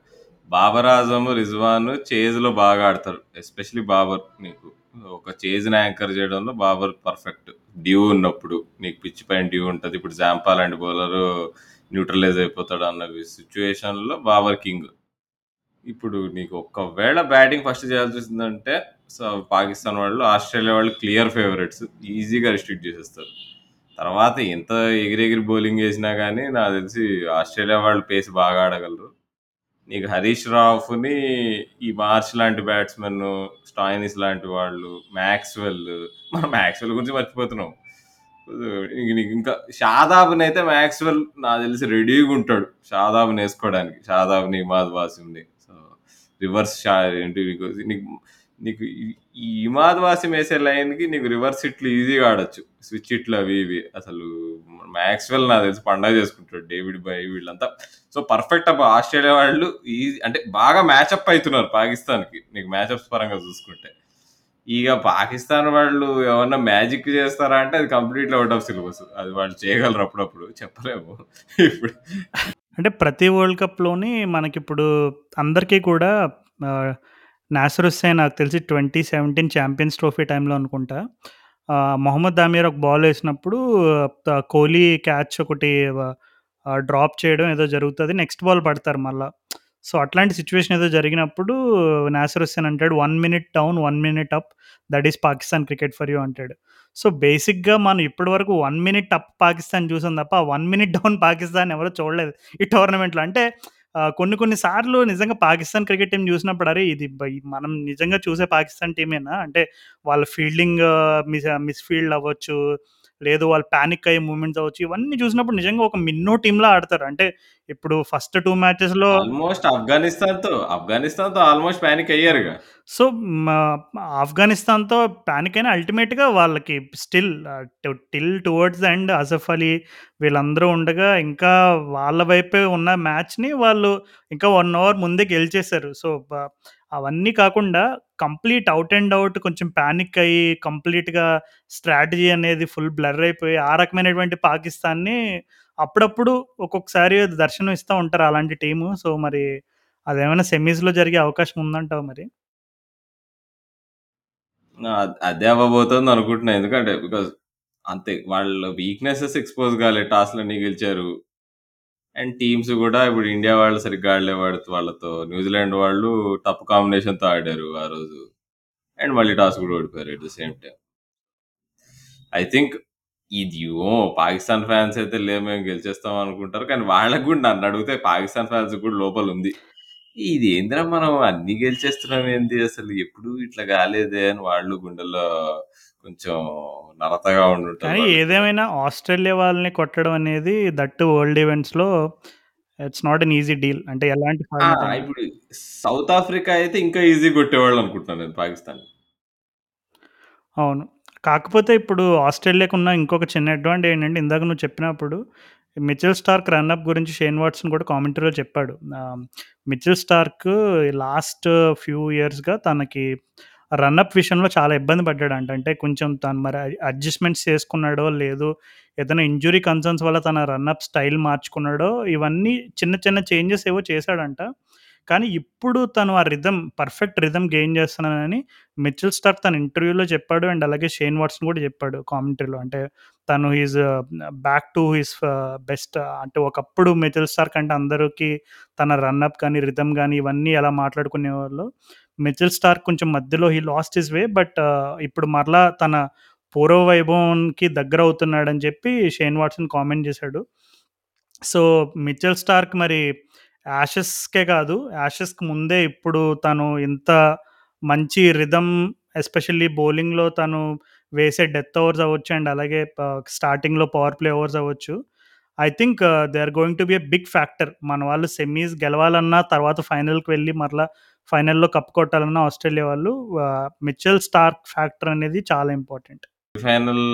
బాబర్ ఆజమ్, రిజ్వాన్ చేజ్‌లో బాగా ఆడతారు. ఎస్పెషల్లీ బాబర్ నీకు ఒక చేజ్‌ని యాంకర్ చేయడంలో బాబర్ పర్ఫెక్ట్. డ్యూ ఉన్నప్పుడు నీకు పిచ్ పైన డ్యూ ఉంటుంది ఇప్పుడు జాంపా లాంటి బౌలరు న్యూట్రలైజ్ అయిపోతాడు అన్న సిచ్యువేషన్లో బాబర్ కింగ్. ఇప్పుడు నీకు ఒకవేళ బ్యాటింగ్ ఫస్ట్ చేయాల్సి వచ్చిందంటే సో, పాకిస్తాన్ వాళ్ళు, ఆస్ట్రేలియా వాళ్ళు క్లియర్ ఫేవరెట్స్. ఈజీగా రిస్ట్రిక్ట్ చేసేస్తారు. తర్వాత ఎంత ఎగిరి ఎగిరి బౌలింగ్ వేసినా కానీ నాకు తెలిసి ఆస్ట్రేలియా వాళ్ళు పేస్ బాగా ఆడగలరు. నీకు హరీష్ రావుని ఈ మార్చ్ లాంటి బ్యాట్స్‌మెన్, స్టాయినిస్ లాంటి వాళ్ళు, మ్యాక్స్వెల్ మనం మ్యాక్స్వెల్ గురించి మర్చిపోతున్నాం. ఇంకా షాదాబ్ని అయితే మ్యాక్స్వెల్ నాకు తెలిసి రెడీగా ఉంటాడు. షాదాబ్‌ని వేసుకోవడానికి షాదాబ్‌ని, ఇమాద్ వాసిమ్‌ని. సో, రివర్స్ షా ఏంటి నీకు నీకు నీకు ఈ ఇమాద్ వాసిం వేసే లైన్‌కి నీకు రివర్స్ ఇట్లు ఈజీగా ఆడొచ్చు. స్విచ్ ఇట్లు అవి ఇవి. అసలు మ్యాక్స్వెల్ నాకు తెలిసి పండగ చేసుకుంటాడు. డేవిడ్ బై వీళ్ళంతా. సో, పర్ఫెక్ట్ అబ్బా! ఆస్ట్రేలియా వాళ్ళు ఈజీ అంటే బాగా మ్యాచప్ అవుతున్నారు పాకిస్తాన్‌కి. నీకు మ్యాచప్స్ పరంగా చూసుకుంటే. ఇక పాకిస్తాన్ వాళ్ళు ఏమన్నా మ్యాజిక్ చేస్తారా అంటే అది కంప్లీట్‌లీ ఔట్ ఆఫ్ సిలబస్. అది వాళ్ళు చేయగలరు అప్పుడప్పుడు. చెప్పలేము. ఇప్పుడు అంటే ప్రతి వరల్డ్ కప్‌లోని మనకిప్పుడు అందరికీ కూడా నాసర్ హుస్సేన్ నాకు తెలిసి 2017 ఛాంపియన్స్ ట్రోఫీ టైంలో అనుకుంటా. మొహమ్మద్ దామీర్ ఒక బాల్ వేసినప్పుడు కోహ్లీ క్యాచ్ ఒకటి డ్రాప్ చేయడం ఏదో జరుగుతుంది నెక్స్ట్ బాల్ పడతారు మళ్ళా. సో, అట్లాంటి సిచ్యువేషన్ ఏదో జరిగినప్పుడు నాసర్ హుస్సేన్ అంటాడు, one minute down, one minute up that is Pakistan cricket for you" అంటాడు. సో, బేసిక్‌గా మనం ఇప్పటివరకు వన్ మినిట్ అప్ పాకిస్తాన్ చూసాం తప్ప, వన్ మినిట్ డౌన్ పాకిస్తాన్ ఎవరో చూడలేదు ఈ టోర్నమెంట్‌లో. అంటే కొన్ని కొన్ని సార్లు నిజంగా పాకిస్తాన్ క్రికెట్ టీం చూసినప్పుడు అరే! ఇది మనం నిజంగా చూసే పాకిస్తాన్ టీమేనా? అంటే వాళ్ళ ఫీల్డింగ్ మిస్ మిస్‌ఫీల్డ్ అవ్వచ్చు, లేదు వాళ్ళు పానిక్ అయ్యే మూవ్‌మెంట్స్ అవ్వచ్చు. ఇవన్నీ చూసినప్పుడు నిజంగా ఒక మిన్నో టీమ్‌లా ఆడతారు. అంటే ఇప్పుడు ఫస్ట్ 2 మ్యాచెస్‌లో ఆల్మోస్ట్ ఆఫ్ఘనిస్తాన్‌తో ఆఫ్ఘనిస్తాన్‌తో ఆల్మోస్ట్ పానిక్ అయ్యారుగా. సో, మా ఆఫ్ఘనిస్తాన్‌తో పానిక్ అయినా అల్టిమేట్‌గా వాళ్ళకి still to till towards end Asif Ali వీళ్ళందరూ ఉండగా ఇంకా వాళ్ళ వైపే ఉన్న మ్యాచ్‌ని వాళ్ళు ఇంకా 1 అవర్ ముందే గెలిచేసారు. సో, అవన్నీ కాకుండా కంప్లీట్ అవుట్ అండ్ ఔట్ కొంచెం పానిక్ అయ్యి కంప్లీట్‌గా స్ట్రాటజీ అనేది ఫుల్ బ్లర్ అయిపోయి ఆ రకమైనటువంటి పాకిస్తాన్‌ని అప్పుడప్పుడు ఒక్కొక్కసారి దర్శనం ఇస్తా ఉంటారు అలాంటి టీము. సో, మరి అదేమైనా సెమీస్‌లో జరిగే అవకాశం ఉందంటావా మరి? ఆ! అదే అవ్వబోతుంది అనుకుంటున్నాను ఎందుకంటే బికాజ్ అంతే వాళ్ళ వీక్‌నెసెస్ ఎక్స్‌పోజ్ కాలే టాస్‌లన్నీ గెలిచారు. అండ్ టీమ్స్ కూడా ఇప్పుడు ఇండియా వాళ్ళు సరిగ్గా ఆడలే వాళ్ళతో. న్యూజిలాండ్ వాళ్ళు టఫ్ కాంబినేషన్‌తో ఆడారు ఆ రోజు. అండ్ మళ్ళీ టాస్ కూడా ఓడిపోయారు at the same time. I think ఇది ఓ పాకిస్తాన్ ఫ్యాన్స్ అయితే లే మేము గెలిచేస్తాం అనుకుంటారు. కానీ వాళ్ళకి కూడా నన్ను అడిగితే పాకిస్తాన్ ఫ్యాన్స్ కూడా లోపల ఉంది. ఇది ఏందిరా మనం అన్నీ గెలిచేస్తున్నాం ఏంది అసలు ఎప్పుడు ఇట్లా కాలేదే అని వాళ్ళు గుండెల్లో కొంచెం నరతగా ఉండుంటది కానీ. ఏదేమైనా ఆస్ట్రేలియా వాళ్ళని కొట్టడం అనేది దట్ వరల్డ్ ఈవెంట్స్‌లో it's not an easy deal. అంటే ఎలాంటి. ఇప్పుడు సౌత్ ఆఫ్రికా అయితే ఇంకా ఈజీగా కొట్టేవాళ్ళు అనుకుంటున్నాను నేను పాకిస్తాన్‌ని. అవును. కాకపోతే ఇప్పుడు ఆస్ట్రేలియాకున్న ఇంకొక చిన్న అడ్వాంటేజ్ ఏంటంటే ఇందాక నువ్వు చెప్పినప్పుడు మిచెల్ స్టార్క్ రన్‌అప్ గురించి షేన్ వాట్సన్ కూడా కామెంటరీలో చెప్పాడు. మిచెల్ స్టార్క్ లాస్ట్ ఫ్యూ ఇయర్స్‌గా తనకి రన్‌అప్ విషయంలో చాలా ఇబ్బంది పడ్డాడంట. అంటే కొంచెం తను మరి అడ్జస్ట్‌మెంట్స్ చేసుకున్నాడో లేదో, ఏదైనా ఇంజురీ కన్సర్న్స్ వల్ల తన రన్‌అప్ స్టైల్ మార్చుకున్నాడో, ఇవన్నీ చిన్న చిన్న చేంజెస్ ఏవో చేశాడంట. కానీ ఇప్పుడు తను ఆ రిధమ్ పర్ఫెక్ట్ రిధమ్ గెయిన్ చేస్తున్నానని మిచిల్ స్టార్క్ తన ఇంటర్వ్యూలో చెప్పాడు అండ్ అలాగే షేన్ వాట్సన్ కూడా చెప్పాడు కామెంటరీలో అంటే తను is back to his best అంటే ఒకప్పుడు మిచిల్ స్టార్క్ అంటే అందరికీ తన రన్అప్ కానీ రిధమ్ కానీ ఇవన్నీ ఎలా మాట్లాడుకునేవాళ్ళు మిచెల్ స్టార్క్ కొంచెం మధ్యలో he lost his way but ఇప్పుడు మరలా తన పూర్వ వైభవంకి దగ్గర అవుతున్నాడని చెప్పి షేన్ వాట్సన్ కామెంట్ చేశాడు. సో మిచెల్ స్టార్క్ మరి యాషెస్కే కాదు యాషెస్కి ముందే ఇప్పుడు తను ఇంత మంచి రిథమ్ ఎస్పెషల్లీ బౌలింగ్లో తను వేసే డెత్ ఓవర్స్ అవ్వచ్చు అండ్ అలాగే స్టార్టింగ్లో పవర్ ప్లే ఓవర్స్ అవ్వచ్చు. I think they are going to be a big factor మన వాళ్ళు సెమీస్ గెలవాలన్నా తర్వాత ఫైనల్కి వెళ్ళి మరలా ఫైనల్లో కప్ కొట్టాలన్నా ఆస్ట్రేలియా వాళ్ళు మిచెల్ స్టార్క్ ఫ్యాక్టర్ అనేది చాలా ఇంపార్టెంట్ ఫైనల్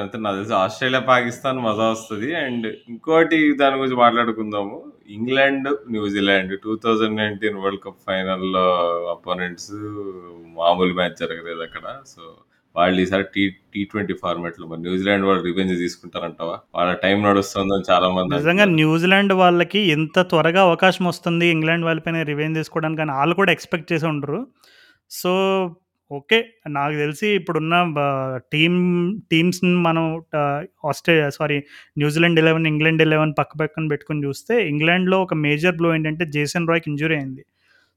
అంటే నాకు తెలిసి ఆస్ట్రేలియా పాకిస్తాన్ మజా వస్తుంది. అండ్ ఇంకోటి దాని గురించి మాట్లాడుకుందాము. England New Zealand two thousand nineteen world cup ఫైనల్లో అపోనెంట్స్ మామూలు మ్యాచ్ జరగలేదు అక్కడ. సో వాళ్ళు ఈసారి టీ టీ ట్వంటీ ఫార్మాట్లో న్యూజిలాండ్ వాళ్ళు రివెంజ్ తీసుకుంటారంటావా? వాళ్ళ టైం నడుస్తుందని చాలా మంది నిజంగా న్యూజిలాండ్ వాళ్ళకి ఎంత త్వరగా అవకాశం వస్తుంది ఇంగ్లాండ్ వాళ్ళపైన రివెంజ్ తీసుకోవడానికి అని వాళ్ళు కూడా ఎక్స్పెక్ట్ చేసి ఉండరు. So okay. నాకు తెలిసి ఇప్పుడున్న టీమ్ టీమ్స్ని మనం Australia sorry New Zealand eleven England eleven పక్క పక్కన పెట్టుకుని చూస్తే ఇంగ్లాండ్లో ఒక మేజర్ బ్లో ఏంటంటే జేసన్ రాయ్కి ఇంజురీ అయింది.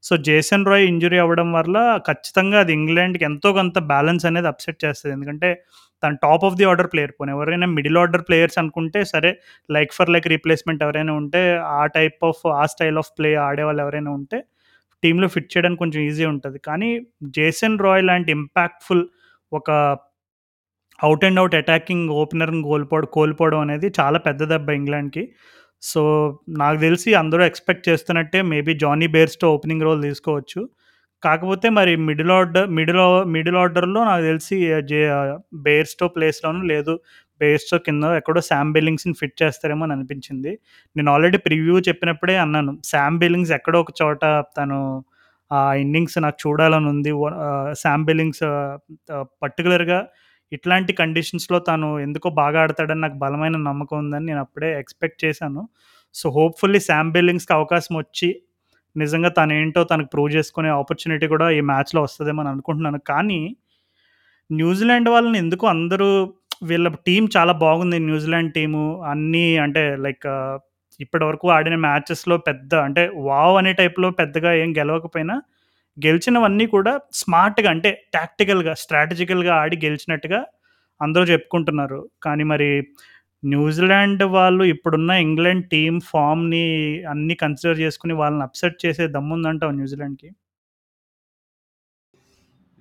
సో జేసన్ రాయ్ ఇంజురీ అవ్వడం వల్ల ఖచ్చితంగా అది ఇంగ్లాండ్కి ఎంతో కొంత బ్యాలెన్స్ అనేది అప్సెట్ చేస్తుంది. ఎందుకంటే తను top of the order player పోనీ ఎవరైనా మిడిల్ ఆర్డర్ ప్లేయర్స్ అనుకుంటే సరే లైక్ ఫర్ లైక్ రీప్లేస్మెంట్ ఎవరైనా ఉంటే ఆ type of uh style of play ఆడేవాళ్ళు ఎవరైనా ఉంటే టీంలో ఫిట్ చేయడానికి కొంచెం ఈజీ ఉంటుంది. కానీ జేసన్ రాయ్ లాంటి ఇంపాక్ట్ఫుల్ ఒక అవుట్ అండ్ అవుట్ అటాకింగ్ ఓపెనర్ని కోల్పోవడం కోల్పోవడం అనేది చాలా పెద్ద దెబ్బ ఇంగ్లాండ్కి సో నాకు తెలిసి అందరూ expect చేస్తున్నట్టే maybe Jonny Bairstow opening role తీసుకోవచ్చు. కాకపోతే మరి మిడిల్ ఆర్డర్ మిడిల్ మిడిల్ ఆర్డర్లో నాకు తెలిసి జే బేర్స్టో ప్లేస్లోనూ లేదు బేర్స్టో కింద ఎక్కడో శామ్ బిల్లింగ్స్ని ఫిట్ చేస్తారేమో అని అనిపించింది. నేను ఆల్రెడీ ప్రివ్యూ చెప్పినప్పుడే అన్నాను శామ్ బిల్లింగ్స్ ఎక్కడో ఒక చోట తను ఆ ఇన్నింగ్స్ నాకు చూడాలని ఉంది శామ్ బిల్లింగ్స్ పర్టికులర్గా ఇట్లాంటి కండిషన్స్లో తను ఎందుకో బాగా ఆడతాడని నాకు బలమైన నమ్మకం ఉందని నేను అప్పుడే ఎక్స్పెక్ట్ చేశాను. సో హోప్ఫుల్లీ శామ్ బిల్లింగ్స్కి అవకాశం వచ్చి నిజంగా తను ఏంటో తనకు ప్రూవ్ చేసుకునే ఆపర్చునిటీ కూడా ఈ మ్యాచ్లో వస్తుందేమని అని అనుకుంటున్నాను. కానీ న్యూజిలాండ్ వాళ్ళని ఎందుకు అందరూ వీళ్ళ టీం చాలా బాగుంది. న్యూజిలాండ్ టీము అన్నీ అంటే లైక్ ఇప్పటివరకు ఆడిన మ్యాచెస్లో పెద్ద అంటే వావ్ అనే టైప్లో పెద్దగా ఏం గెలవకపోయినా గెలిచినవన్నీ కూడా స్మార్ట్గా అంటే టాక్టికల్గా స్ట్రాటజికల్గా ఆడి గెలిచినట్టుగా అందరూ చెప్పుకుంటున్నారు. కానీ మరి న్యూజిలాండ్ వాళ్ళు ఇప్పుడున్న ఇంగ్లాండ్ టీం ఫామ్ని అన్ని కన్సిడర్ చేసుకుని వాళ్ళని అప్సెట్ చేసే దమ్ముందంటావు న్యూజిలాండ్కి?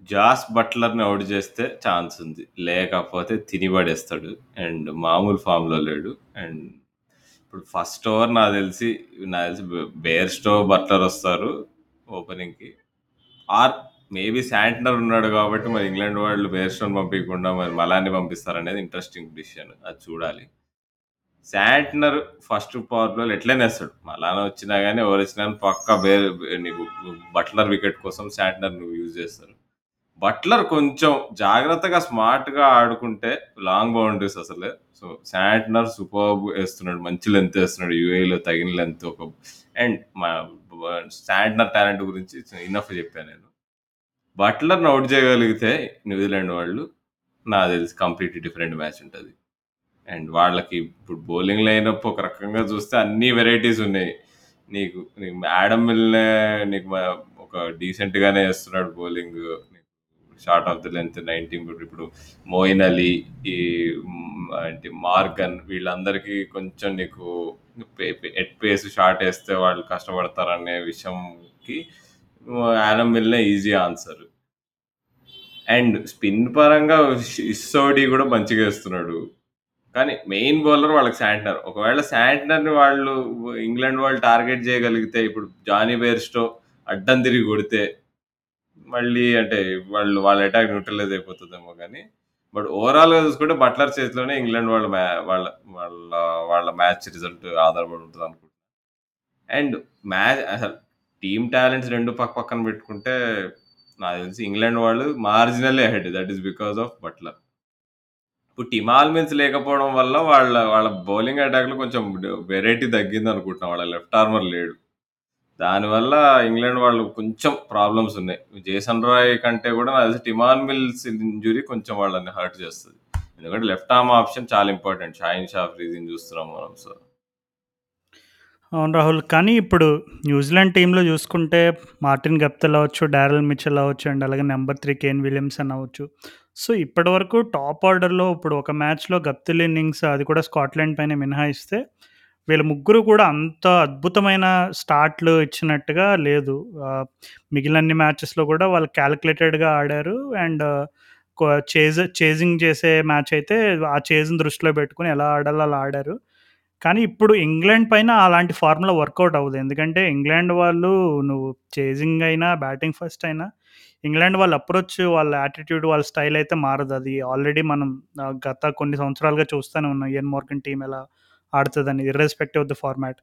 జాస్ బట్లర్ని అవుట్ చేస్తే ఛాన్స్ ఉంది. లేకపోతే తినిబడేస్తాడు. అండ్ మామూలు ఫామ్లో లేడు. అండ్ ఇప్పుడు ఫస్ట్ ఓవర్ నాకు తెలిసి నాకు తెలిసి బేర్ స్టో బట్లర్ వస్తారు ఓపెనింగ్కి. ఆర్ మేబీ శాంట్నర్ ఉన్నాడు కాబట్టి మరి ఇంగ్లాండ్ వాళ్ళు బేర్స్టోన్ పంపించకుండా మరి మలాన్ని పంపిస్తారనేది ఇంట్రెస్టింగ్ డిసిషన్ అది చూడాలి. శాంట్నర్ ఫస్ట్ పవర్లో ఎట్లనే వేస్తాడు? మలాన వచ్చినా కానీ ఎవరు వచ్చినా పక్క బేర్ నీకు బట్లర్ వికెట్ కోసం శాంట్నర్ నువ్వు యూజ్ చేస్తారు. బట్లర్ కొంచెం జాగ్రత్తగా స్మార్ట్గా ఆడుకుంటే లాంగ్ బౌండరీస్ అసలే. సో శాంట్నర్ సూపర్ వేస్తున్నాడు మంచి లెంత్ వేస్తున్నాడు యూఏలో తగిన లెంత్ ఒక అండ్ మా టాలెంట్ గురించి ఇన్నఫ్ చెప్పాను నేను. బట్లర్ని అవుట్ చేయగలిగితే న్యూజిలాండ్ వాళ్ళు నాకు తెలిసి కంప్లీట్ డిఫరెంట్ మ్యాచ్ ఉంటుంది. అండ్ వాళ్ళకి ఇప్పుడు బౌలింగ్ లైనప్ ఒక రకంగా చూస్తే అన్ని వెరైటీస్ ఉన్నాయి. నీకు నీకు యాడమ్ మిల్నే నీకు ఒక డీసెంట్గానే వేస్తున్నాడు bowling. Short of the length nineteen ఇప్పుడు మోయిన్ అలీ ఈ అంటే మార్గన్ వీళ్ళందరికీ కొంచెం నీకు ఎట్ పేస్ షార్ట్ వేస్తే వాళ్ళు కష్టపడతారనే విషయంకి Adam Milne easy answer. And spin పరంగా ఇస్సోడి కూడా మంచిగా వేస్తున్నాడు. కానీ మెయిన్ బౌలర్ వాళ్ళకి శాంట్నర్. ఒకవేళ శాంట్నర్ని వాళ్ళు ఇంగ్లాండ్ వాళ్ళు టార్గెట్ చేయగలిగితే ఇప్పుడు జానీ బేర్స్టో అడ్డం తిరిగి కొడితే మళ్ళీ అంటే వాళ్ళు వాళ్ళ అటాక్ న్యూట్రలైజ్ అయిపోతుందేమో కానీ బట్ ఓవరాల్గా చూసుకుంటే బట్లర్ చేతిలోనే ఇంగ్లాండ్ వాళ్ళ మ్యా వాళ్ళ వాళ్ళ వాళ్ళ మ్యాచ్ రిజల్ట్ ఆధారపడి ఉంటుంది అనుకుంటున్నాను అండ్ మ్యాచ్ అసలు టీమ్ టాలెంట్స్ రెండు పక్క పక్కన పెట్టుకుంటే నాకు తెలిసి ఇంగ్లాండ్ వాళ్ళు marginal head that is because of Buttler ఇప్పుడు టిమాల్ మిన్స్ లేకపోవడం వల్ల వాళ్ళ వాళ్ళ బౌలింగ్ అటాక్లో కొంచెం వెరైటీ తగ్గింది అనుకుంటున్నాం. వాళ్ళ లెఫ్ట్ ఆర్మర్ లేడు. దానివల్ల ఇంగ్లాండ్ వాళ్ళు కొంచెం ప్రాబ్లమ్స్ ఉన్నాయి. జేసన్ రాయ్ కంటే కూడా నాకు తెలిసి టిమాన్ మిల్స్ ఇంజురీ కొంచెం వాళ్ళని హర్ట్ చేస్తుంది ఎందుకంటే లెఫ్ట్ ఆర్మ్ ఆప్షన్ చాలా ఇంపార్టెంట్. షాయిన్ షా ఆఫ్రిదీని చూస్తున్నాం మనం. సో అవును రాహుల్. కానీ ఇప్పుడు న్యూజిలాండ్ టీంలో చూసుకుంటే మార్టిన్ గప్తల్ అవ్వచ్చు, డారెల్ మిచెల్ అవ్వచ్చు అండ్ అలాగే నెంబర్ త్రీ కేన్ విలియమ్సన్ అవ్వచ్చు. సో ఇప్పటివరకు టాప్ ఆర్డర్‌లో ఇప్పుడు ఒక మ్యాచ్‌లో గప్తిల్ ఇన్నింగ్స్ అది కూడా స్కాట్లాండ్ పైన మినహాయిస్తే వీళ్ళ ముగ్గురు కూడా అంత అద్భుతమైన స్టార్ట్‌లు ఇచ్చినట్టుగా లేదు. మిగిలిన మిగిలినన్ని మ్యాచెస్‌లో కూడా వాళ్ళు క్యాలిక్యులేటెడ్గా ఆడారు. అండ్ చేజ్ చేజింగ్ చేసే మ్యాచ్ అయితే ఆ చేజ్‌ని దృష్టిలో పెట్టుకొని ఎలా ఆడాలో అలా ఆడారు. కానీ ఇప్పుడు ఇంగ్లాండ్ పైన అలాంటి ఫార్ములా వర్కౌట్ అవ్వదు. ఎందుకంటే ఇంగ్లాండ్ వాళ్ళు నువ్వు చేజింగ్ అయినా, బ్యాటింగ్ ఫస్ట్ అయినా ఇంగ్లాండ్ వాళ్ళ అప్రోచ్, వాళ్ళ యాటిట్యూడ్, వాళ్ళ స్టైల్ అయితే మారదు. అది ఆల్రెడీ మనం గత కొన్ని సంవత్సరాలుగా చూస్తూనే ఉన్నాం. ఎన్ మోర్గన్ టీం ఎలా ఆడుతుందని irrespective of the format.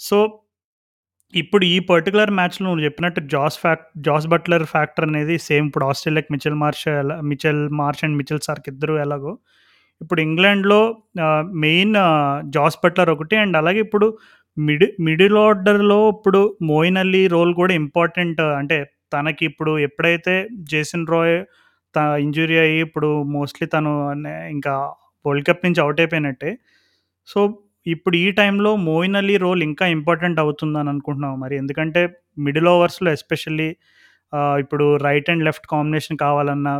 So ఇప్పుడు ఈ పర్టికులర్ మ్యాచ్‌లో నువ్వు చెప్పినట్టు జాస్ ఫ్యాక్ జాస్ బట్లర్ ఫ్యాక్టర్ అనేది సేమ్ ఇప్పుడు ఆస్ట్రేలియాకి మిచెల్ మార్ష్ ఎలా మిచెల్ మార్ష్ అండ్ మిచెల్ సార్కి ఇద్దరు ఎలాగో ఇప్పుడు ఇంగ్లాండ్‌లో మెయిన్ జాస్ బట్లర్ ఒకటి అండ్ అలాగే ఇప్పుడు మిడి మిడిల్ ఆర్డర్‌లో ఇప్పుడు మోయిన్ అలీ రోల్ కూడా ఇంపార్టెంట్. అంటే తనకి ఇప్పుడు ఎప్పుడైతే జేసన్ రాయ్ తన ఇంజ్యూరీ అయ్యి ఇప్పుడు మోస్ట్‌లీ తను ఇంకా వరల్డ్ కప్ నుంచి అవుట్ అయిపోయినట్టే. సో ఇప్పుడు ఈ టైంలో మోయిన్ అలీ రోల్ ఇంకా ఇంపార్టెంట్ అవుతుందని అనుకుంటున్నావా మరి? ఎందుకంటే మిడిల్ ఓవర్స్‌లో ఎస్పెషల్లీ ఆహ్, ఇప్పుడు రైట్ అండ్ లెఫ్ట్ కాంబినేషన్ కావాలన్నా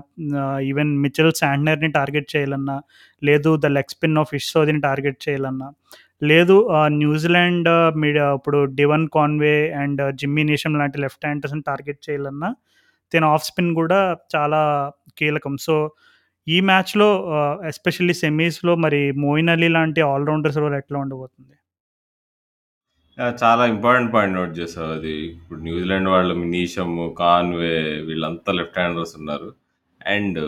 ఆహ్, ఈవెన్ మిచెల్ శాంట్నర్‌ని టార్గెట్ చేయాలన్నా, లేదు ద లెగ్ స్పిన్ ఆఫ్ ఇష్‌సోదిని టార్గెట్ చేయాలన్నా, లేదు ఆహ్, న్యూజిలాండ్ మిడ్ ఇప్పుడు Devon Conway and Jimmy Neesham లాంటి లెఫ్ట్ హ్యాండర్స్‌ని టార్గెట్ చేయాలన్నా, తిన ఆఫ్ స్పిన్ కూడా చాలా కీలకం. సో ఈ మ్యాచ్‌లో ఆహ్, ఎస్పెషల్లీ సెమీస్‌లో మరి మోయిన్ అలీ లాంటి ఆల్ రౌండర్స్ రోల్ ఎట్లా ఉండబోతుంది? ఆ! చాలా ఇంపార్టెంట్ పాయింట్ నోట్ చేసావు అది. ఇప్పుడు న్యూజిలాండ్ వాళ్ళు నీషమ్, కాన్వే వీళ్ళంతా లెఫ్ట్ హ్యాండర్స్ ఉన్నారు. అండ్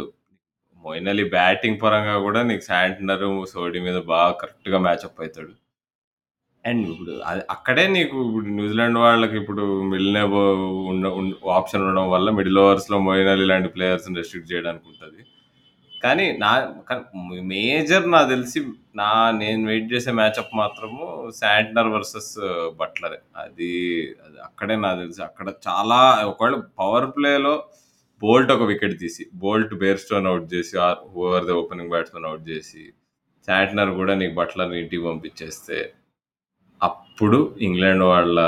మోయిన్ అలీ బ్యాటింగ్ పరంగా కూడా నీకు శాంట్నర్, సోడీ మీద బాగా కరెక్ట్‌గా మ్యాచప్ అయితాడు. అండ్ ఇప్పుడు అది అక్కడే నీకు ఇప్పుడు న్యూజిలాండ్ వాళ్ళకి ఇప్పుడు మిల్నెబో ఉన్న ఉన్ ఆప్షన్ ఉండడం వల్ల మిడిల్ ఓవర్స్‌లో మోయిన్ అలీ లాంటి ప్లేయర్స్‌ని రెస్ట్రిక్ట్ చేయడానికి ఉంటది. కానీ నా కానీ మేజర్ నాకు తెలిసి నా నేను వెయిట్ చేసే మ్యాచప్ మాత్రము శాంట్నర్ వర్సెస్ బట్లరే. అది అది అక్కడే నాకు తెలిసి అక్కడ చాలా ఒకవేళ పవర్ ప్లేలో బోల్ట్ ఒక వికెట్ తీసి, బోల్ట్ బేర్‌స్టోని అవుట్ చేసి over the opening batsmen out చేసి, శాంట్నర్ కూడా నీకు బట్లర్‌ని ఇంటికి పంపించేస్తే అప్పుడు ఇంగ్లాండ్ వాళ్ళ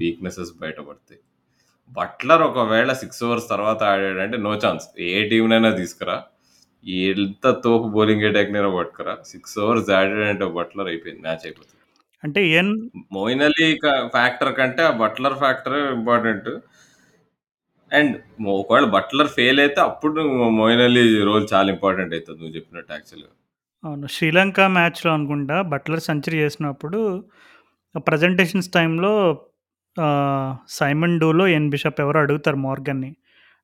వీక్‌నెసెస్ బయటపడతాయి. బట్లర్ ఒకవేళ సిక్స్ ఓవర్స్ తర్వాత ఆడాడంటే నో ఛాన్స్. ఏ టీంనైనా తీసుకురా. ఎంత తోపు బౌలింగ్ అటాక్‌నైనా పట్టుకురా. 6 ఓవర్స్ ఆడాడంటే బట్లర్ అయిపోయింది. మ్యాచ్ అయిపోతది. అంటే ఏన్ మోయిన్ అలీ ఫ్యాక్టర్ కంటే ఆ బట్లర్ ఫ్యాక్టరే ఇంపార్టెంట్. అండ్ ఒకవేళ బట్లర్ ఫెయిల్ అయితే అప్పుడు మోయిన్ అలీ రోల్ చాలా ఇంపార్టెంట్ అయితది నువ్వు చెప్పినట్టు యాక్చువల్‌గా. అవును. శ్రీలంక మ్యాచ్‌లో అనుకుంటా బట్లర్ సెంచరీ చేసినప్పుడు ప్రెజెంటేషన్స్ ఆహ్, సైమన్ డూలో, ఎన్ బిషప్ ఎవరో అడుగుతారు మోర్గన్‌ని.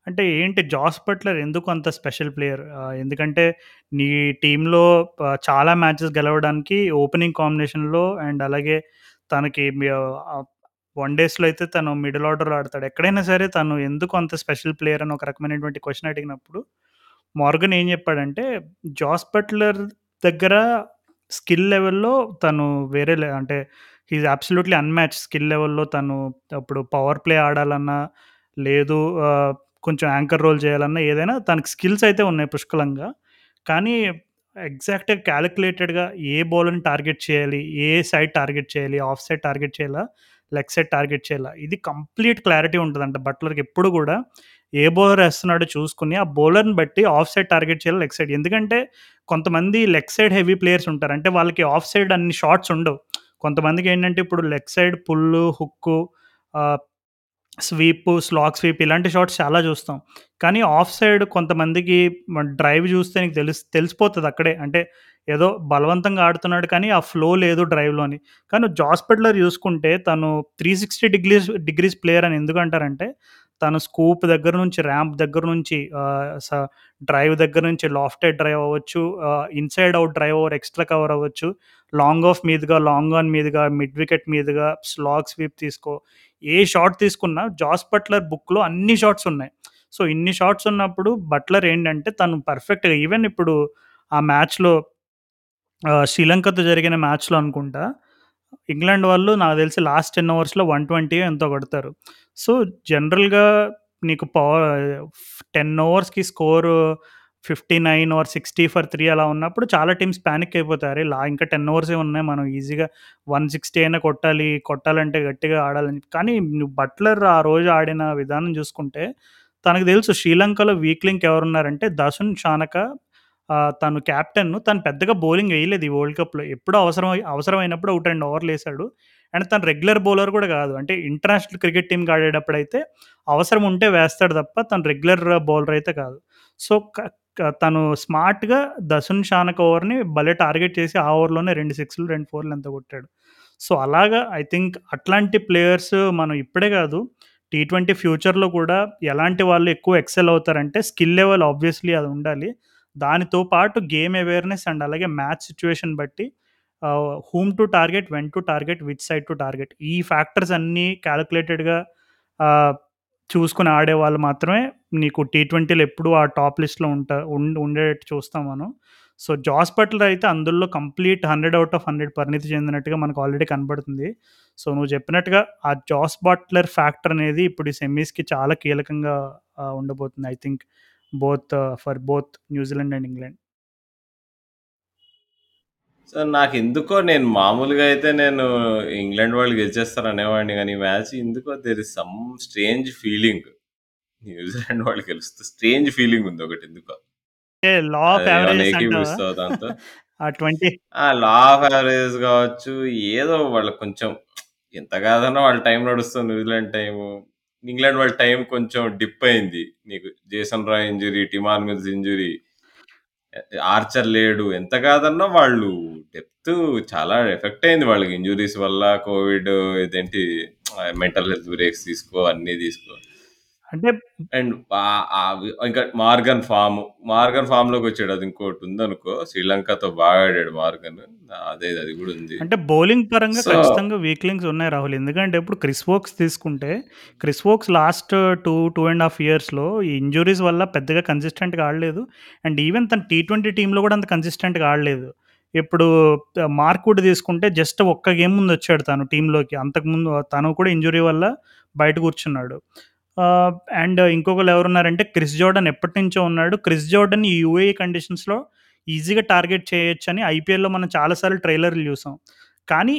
అంటే ఏంటి జాస్ బట్లర్ ఎందుకు అంత స్పెషల్ ప్లేయర్? ఎందుకంటే నీ టీంలో చాలా మ్యాచెస్ గెలవడానికి ఓపెనింగ్ కాంబినేషన్‌లో అండ్ అలాగే తనకి వన్ డేస్‌లో అయితే తను మిడిల్ ఆర్డర్‌లో ఆడతాడు. ఎక్కడైనా సరే తను ఎందుకు అంత స్పెషల్ ప్లేయర్ అని ఒక రకమైనటువంటి క్వశ్చన్ అడిగినప్పుడు మార్గన్ ఏం చెప్పాడంటే జాస్ బట్లర్ దగ్గర స్కిల్ లెవెల్‌లో తను వేరే లే అంటే హి అబ్సల్యూట్‌లీ అన్మ్యాచ్ స్కిల్ లెవెల్‌లో తను అప్పుడు పవర్ ప్లే ఆడాలన్నా, లేదు కొంచెం యాంకర్ రోల్ చేయాలన్నా ఏదైనా తనకి స్కిల్స్ అయితే ఉన్నాయి పుష్కలంగా. కానీ ఎగ్జాక్ట్‌గా క్యాలిక్యులేటెడ్గా ఏ బౌలర్‌ని టార్గెట్ చేయాలి, ఏ సైడ్ టార్గెట్ చేయాలి, ఆఫ్ సైడ్ టార్గెట్ చేయాలా, లెగ్ సైడ్ టార్గెట్ చేయాలా, ఇది కంప్లీట్ క్లారిటీ ఉంటుందంట బట్లర్‌కి ఎప్పుడు కూడా ఏ బౌలర్ వేస్తున్నాడో చూసుకుని ఆ బౌలర్‌ని బట్టి ఆఫ్ సైడ్ టార్గెట్ చేయాలా, లెగ్ సైడ్. ఎందుకంటే కొంతమంది లెగ్ సైడ్ హెవీ ప్లేయర్స్ ఉంటారు. అంటే వాళ్ళకి ఆఫ్ సైడ్ అన్ని షాట్స్ ఉండవు. కొంతమందికి ఏంటంటే ఇప్పుడు leg side pull, hook sweep slog sweep ఇలాంటి షాట్స్ చాలా చూస్తాం. కానీ ఆఫ్ సైడ్ కొంతమందికి డ్రైవ్ చూస్తే నీకు తెలుస్ తెలిసిపోతుంది అక్కడే. అంటే ఏదో బలవంతంగా ఆడుతున్నాడు కానీ ఆ ఫ్లో లేదు డ్రైవ్‌లోని. కానీ జాస్పెట్లర్ చూసుకుంటే తను 360 డిగ్రీస్ డిగ్రీస్ ప్లేయర్ అని ఎందుకంటారంటే తను స్కూప్ దగ్గర నుంచి, ర్యాంప్ దగ్గర నుంచి స డ్రైవ్ దగ్గర నుంచి లాఫ్టెడ్ డ్రైవ్ అవ్వచ్చు, inside out drive over extra cover అవ్వచ్చు, లాంగ్ ఆఫ్ మీదుగా, లాంగ్ ఆన్ మీదుగా, మిడ్ వికెట్ మీదుగా, స్లాగ్ స్వీప్ తీసుకో, ఏ షాట్ తీసుకున్నా జాస్ బట్లర్ బుక్‌లో అన్ని షాట్స్ ఉన్నాయి. సో, ఇన్ని షాట్స్ ఉన్నప్పుడు బట్లర్ ఏంటంటే తను పర్ఫెక్ట్‌గా ఈవెన్ ఇప్పుడు ఆ మ్యాచ్‌లో శ్రీలంకతో జరిగిన మ్యాచ్‌లో అనుకుంటా ఇంగ్లాండ్ వాళ్ళు నాకు తెలిసి లాస్ట్ టెన్ అవర్స్లో వన్ ట్వంటీ ఎంతో కొడతారు. సో, జనరల్‌గా నీకు పవర్ 10 ఓవర్స్‌కి స్కోరు 59 ఆర్ 60 ఫర్ 3 అలా ఉన్నప్పుడు చాలా టీమ్స్ పానిక్ అయిపోతారు. అరే! లా ఇంకా 10 ఓవర్సే ఉన్నాయి. మనం ఈజీగా 160 అయినా కొట్టాలి. కొట్టాలంటే గట్టిగా ఆడాలని. కానీ నువ్వు బట్లర్ ఆ రోజు ఆడిన విధానం చూసుకుంటే తనకు తెలుసు శ్రీలంకలో వీక్ లింక్ ఎవరున్నారంటే దసున్ షానక ఆహ్, తను కెప్టెన్. తను పెద్దగా బౌలింగ్ వేయలేదు ఈ వరల్డ్ కప్‌లో. ఎప్పుడో అవసరం అవసరమైనప్పుడు 1, 2 ఓవర్‌లేసాడు. అండ్ తను రెగ్యులర్ బౌలర్ కూడా కాదు. అంటే ఇంటర్నేషనల్ క్రికెట్ టీమ్‌కి ఆడేటప్పుడైతే అవసరం ఉంటే వేస్తాడు తప్ప తను రెగ్యులర్ బౌలర్ అయితే కాదు. సో, క తను స్మార్ట్‌గా దసున్ షానక్ ఓవర్‌ని భలే టార్గెట్ చేసి ఆ ఓవర్‌లోనే రెండు సిక్స్‌లు, రెండు ఫోర్‌లు ఎంత కొట్టాడు. సో, అలాగా ఐ థింక్ అట్లాంటి ప్లేయర్స్ మనం ఇప్పుడే కాదు టీ20 ఫ్యూచర్‌లో కూడా ఎలాంటి వాళ్ళు ఎక్కువ ఎక్సెల్ అవుతారంటే స్కిల్ లెవెల్ ఆబ్వియస్‌లీ అది ఉండాలి. దానితో పాటు గేమ్ అవేర్‌నెస్ అండ్ అలాగే మ్యాచ్ సిచ్యువేషన్ బట్టి whom to target, when to target, which side to target ఈ ఫ్యాక్టర్స్ అన్నీ క్యాలిక్యులేటెడ్గా చూసుకుని ఆడేవాళ్ళు మాత్రమే నీకు టీ20లో ఎప్పుడు ఆ టాప్ లిస్ట్‌లో ఉంటా ఉండేటట్టు చూస్తాం మనం. సో, జాస్ బట్లర్ అయితే అందులో కంప్లీట్ హండ్రెడ్ అవుట్ ఆఫ్ 100 పరిణితి చెందినట్టుగా మనకు ఆల్రెడీ కనబడుతుంది సో, నువ్వు చెప్పినట్టుగా ఆ జాస్ బట్లర్ ఫ్యాక్టర్ అనేది ఇప్పుడు ఈ సెమీస్‌కి చాలా కీలకంగా ఉండబోతుంది. I think both for both New Zealand and England. So, నాకెందుకో నేను మామూలుగా అయితే నేను ఇంగ్లాండ్ వాళ్ళు గెలిచేస్తారు అనేవాడిని ఈ మ్యాచ్ ఎందుకో there is some strange feeling. New Zealand వాళ్ళు గెలుస్తే స్ట్రేంజ్ ఫీలింగ్ ఉంది అంటావా? ఏకీభవిస్తావా దాంతో? ఆ 20 ఆ! లా ఆఫ్ గావచ్చు, ఏదో వాళ్ళకి కొంచెం ఎంత కాదన్నా వాళ్ళ టైం నడుస్తుంది న్యూజిలాండ్ టైము. ఇంగ్లాండ్ వాళ్ళ టైం కొంచెం డిప్ అయింది. నీకు Jason Roy injury, Tymal Mills injury. Archer లేడు. ఎంత కాదన్నా వాళ్ళు డెప్త్ చాలా ఎఫెక్ట్ అయింది వాళ్ళకి ఇంజురీస్ వల్ల, కోవిడ్ ఇదేంటి మెంటల్ హెల్త్ బ్రేక్స్ తీసుకో, అన్నీ తీసుకో. అంటే అండ్ ఆహ్, ఆహ్, ఇంకా మార్గన్ ఫార్మ్. మార్గన్ ఫార్మ్‌లోకొచ్చాడు. అది ఇంకోటి ఉందనుకో. శ్రీలంకతో బాగా ఆడాడు మార్గన్. అదే అది కూడా ఉంది. అంటే బౌలింగ్ పరంగా సో ఖచ్చితంగా వీక్ లింక్స్ ఉన్నాయి రాహుల్. ఎందుకంటే ఇప్పుడు క్రిస్ వోక్స్ తీసుకుంటే, క్రిస్ వోక్స్ లాస్ట్ 2, 2 ½ ఇయర్స్‌లో ఈ ఇంజ్యూరీస్ వల్ల పెద్దగా కన్సిస్టెంట్‌గా ఆడలేదు. అండ్ ఈవెన్ తను టీ20 టీమ్‌లో కూడా అంత కన్సిస్టెంట్‌గా ఆడలేదు. ఇప్పుడు మార్క్ వుడ్ తీసుకుంటే జస్ట్ ఒక్క గేమ్ ముందు వచ్చాడు తను టీమ్‌లోకి. అంతకుముందు తను కూడా ఇంజ్యూరీ వల్ల బయట కూర్చున్నాడు. ఆహ్, అండ్ ఇంకొకళ్ళు ఎవరున్నారంటే క్రిస్ జోర్డన్ ఎప్పటినుంచో ఉన్నాడు. క్రిస్ జోర్డన్ ఈ యూఏఈ కండిషన్స్‌లో ఈజీగా టార్గెట్ చేయొచ్చని ఐపీఎల్‌లో మనం చాలా సార్లు ట్రైలర్‌లు చూసాం. కానీ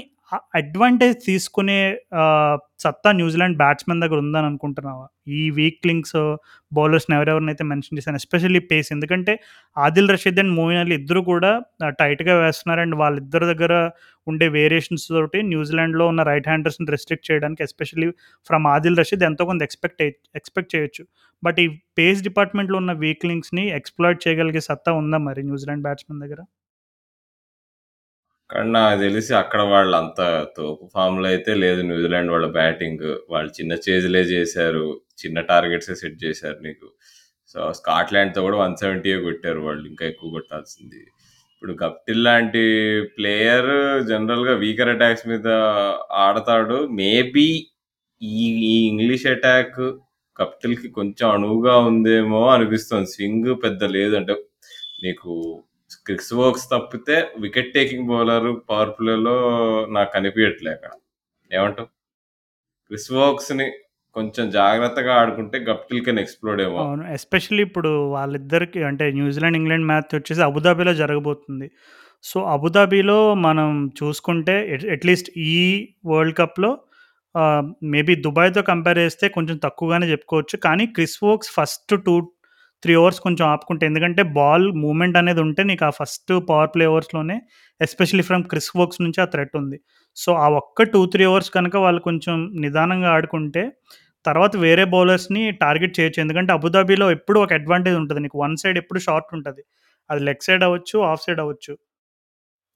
అడ్వాంటేజ్ తీసుకునే ఆహ్, సత్తా న్యూజిలాండ్ బ్యాట్స్‌మెన్ దగ్గర ఉందని అనుకుంటున్నావా? ఈ వీక్ లింక్స్ బౌలర్స్‌ని ఎవరెవరినైతే మెన్షన్ చేశాను. ఎస్పెషల్లీ పేస్ ఎందుకంటే Adil Rashid and Moeen Ali ఇద్దరు కూడా ఆహ్, టైట్‌గా వేస్తున్నారు. అండ్ వాళ్ళిద్దరి దగ్గర ఉండే వేరియేషన్స్ తోటి న్యూజిలాండ్‌లో ఉన్న రైట్ హ్యాండర్స్‌ని రెస్ట్రిక్ట్ చేయడానికి ఎస్పెషల్లీ ఫ్రమ్ ఆదిల్ రషీద్ ఎంతో కొంత ఎక్స్‌పెక్ట్ ఎక్స్‌పెక్ట్ చేయొచ్చు. బట్ ఈ పేస్ డిపార్ట్‌మెంట్‌లో ఉన్న వీక్ లింక్స్‌ని ఎక్స్‌ప్లాయిట్ చేయగలిగే సత్తా ఉందా మరి న్యూజిలాండ్ బ్యాట్స్‌మెన్ దగ్గర? కానీ నాకు తెలిసి అక్కడ వాళ్ళంత తోపు ఫామ్‌లో అయితే లేదు న్యూజిలాండ్ వాళ్ళ బ్యాటింగ్. వాళ్ళు చిన్న చేజ్‌లే చేశారు. చిన్న టార్గెట్సే సెట్ చేశారు నీకు. సో, స్కాట్లాండ్‌తో కూడా 170 కొట్టారు వాళ్ళు. ఇంకా ఎక్కువ కొట్టాల్సింది. ఇప్పుడు గప్టిల్ లాంటి ప్లేయర్ జనరల్‌గా వీకర్ అటాక్స్ మీద ఆడతాడు. మేబీ ఈ ఈ ఇంగ్లీష్ అటాక్ కప్టిల్‌కి కొంచెం అనువుగా ఉందేమో అనిపిస్తుంది. స్వింగ్ పెద్ద లేదు. అంటే నీకు క్రిస్ వర్క్స్ తప్పితే వికెట్ టేకింగ్ బౌలర్ పవర్ ప్లేలో నాకు కనిపించట్లే అక్కడ. ఏమంటావు? క్రిస్ వోక్స్‌ని కొంచెం జాగ్రత్తగా ఆడుకుంటే గప్టిల్ కెన్ ఎక్స్‌ప్లోడ్ ఏమో. అవును. ఎస్పెషల్లీ ఇప్పుడు వాళ్ళిద్దరికి అంటే న్యూజిలాండ్, ఇంగ్లాండ్ మ్యాచ్ వచ్చేసి అబుదాబీలో జరగబోతుంది. సో, అబుదాబీలో మనం చూసుకుంటే అట్‌లీస్ట్ ఈ వరల్డ్ కప్‌లో మేబీ దుబాయ్‌తో కంపేర్ చేస్తే కొంచెం తక్కువగానే చెప్పుకోవచ్చు. కానీ Chris Woakes first two 3 overs కొంచెం ఆపుకుంటే ఎందుకంటే బాల్ మూమెంట్ అనేది ఉంటే నీకు ఆ ఫస్ట్ పవర్ ప్లే ఓవర్స్‌లోనే ఎస్పెషల్లీ ఫ్రమ్ క్రిస్ వోక్స్ నుంచి ఆ థ్రెట్ ఉంది. సో, ఆ ఒక్క 2, 3 ఓవర్స్ కనుక వాళ్ళు కొంచెం నిదానంగా ఆడుకుంటే తర్వాత వేరే బౌలర్స్‌ని టార్గెట్ చేయొచ్చు. ఎందుకంటే అబుదాబీలో ఎప్పుడూ ఒక అడ్వాంటేజ్ ఉంటది. నీకు వన్ సైడ్ ఎప్పుడు షార్ట్ ఉంటది. అది లెగ్ సైడ్ అవ్వచ్చు, ఆఫ్ సైడ్ అవ్వచ్చు.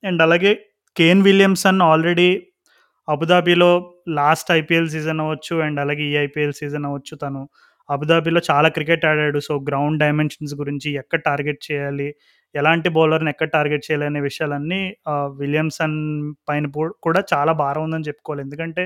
అండ్ అలాగే కేన్ విలియమ్సన్ ఆల్రెడీ అబుదాబీలో లాస్ట్ ఐపీఎల్ సీజన్ అవ్వచ్చు అండ్ అలాగే ఈ ఐపీఎల్ సీజన్ అవ్వచ్చు తను అబుదాబిలో చాలా క్రికెట్ ఆడాడు. సో, గ్రౌండ్ డైమెన్షన్స్ గురించి ఎక్కడ టార్గెట్ చేయాలి, ఎలాంటి బౌలర్‌ని ఎక్కడ టార్గెట్ చేయాలి అనే విషయాలన్నీ విలియమ్సన్ పైన కూడా చాలా భారం ఉందని చెప్పుకోవాలి. ఎందుకంటే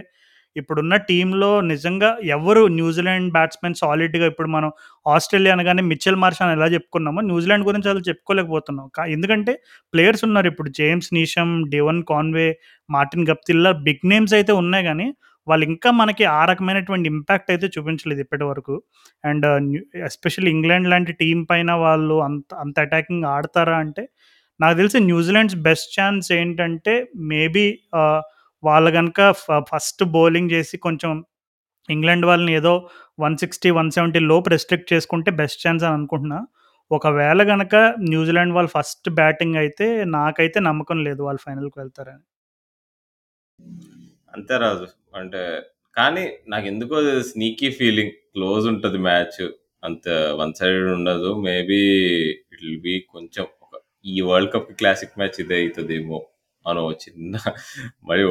ఇప్పుడున్న టీంలో నిజంగా ఎవరు న్యూజిలాండ్ బ్యాట్స్మెన్ సాలిడ్గా ఇప్పుడు మనం ఆస్ట్రేలియా అనగానే మిచెల్ మార్ష్ అని ఎలా చెప్పుకున్నామో న్యూజిలాండ్ గురించి అలా చెప్పుకోలేకపోతున్నాం కా- ఎందుకంటే ప్లేయర్స్ ఉన్నారు ఇప్పుడు James Neesham Devon Conway Martin గప్తిల్లా big names అయితే ఉన్నాయి కానీ వాళ్ళు ఇంకా మనకి ఆ రకమైనటువంటి ఇంపాక్ట్ అయితే చూపించలేదు ఇప్పటి వరకు అండ్ ఎస్పెషల్లీ ఇంగ్లాండ్ లాంటి టీం పైన వాళ్ళు అంత అంత అటాకింగ్ ఆడతారా అంటే నాకు తెలిసి న్యూజిలాండ్స్ బెస్ట్ ఛాన్స్ ఏంటంటే మేబీ వాళ్ళు కనుక ఫస్ట్ బౌలింగ్ చేసి కొంచెం ఇంగ్లాండ్ వాళ్ళని ఏదో వన్ సిక్స్టీ వన్ సెవెంటీ లోపు రెస్ట్రిక్ట్ చేసుకుంటే బెస్ట్ ఛాన్స్ అని అనుకుంటున్నా. ఒకవేళ కనుక న్యూజిలాండ్ వాళ్ళు ఫస్ట్ బ్యాటింగ్ అయితే నాకైతే నమ్మకం లేదు వాళ్ళు ఫైనల్కి వెళ్తారని. అంతే రాజు. అంటే కానీ నాకు ఎందుకో స్నీకీ ఫీలింగ్ క్లోజ్ ఉంటుంది మ్యాచ్ అంత వన్ సైడ్ ఉండదు. మేబీ ఇట్ విల్ బి కొంచెం ఒక ఈ వరల్డ్ కప్ క్లాసిక్ మ్యాచ్ ఇదే అవుతుందేమో అనో చిన్న మరి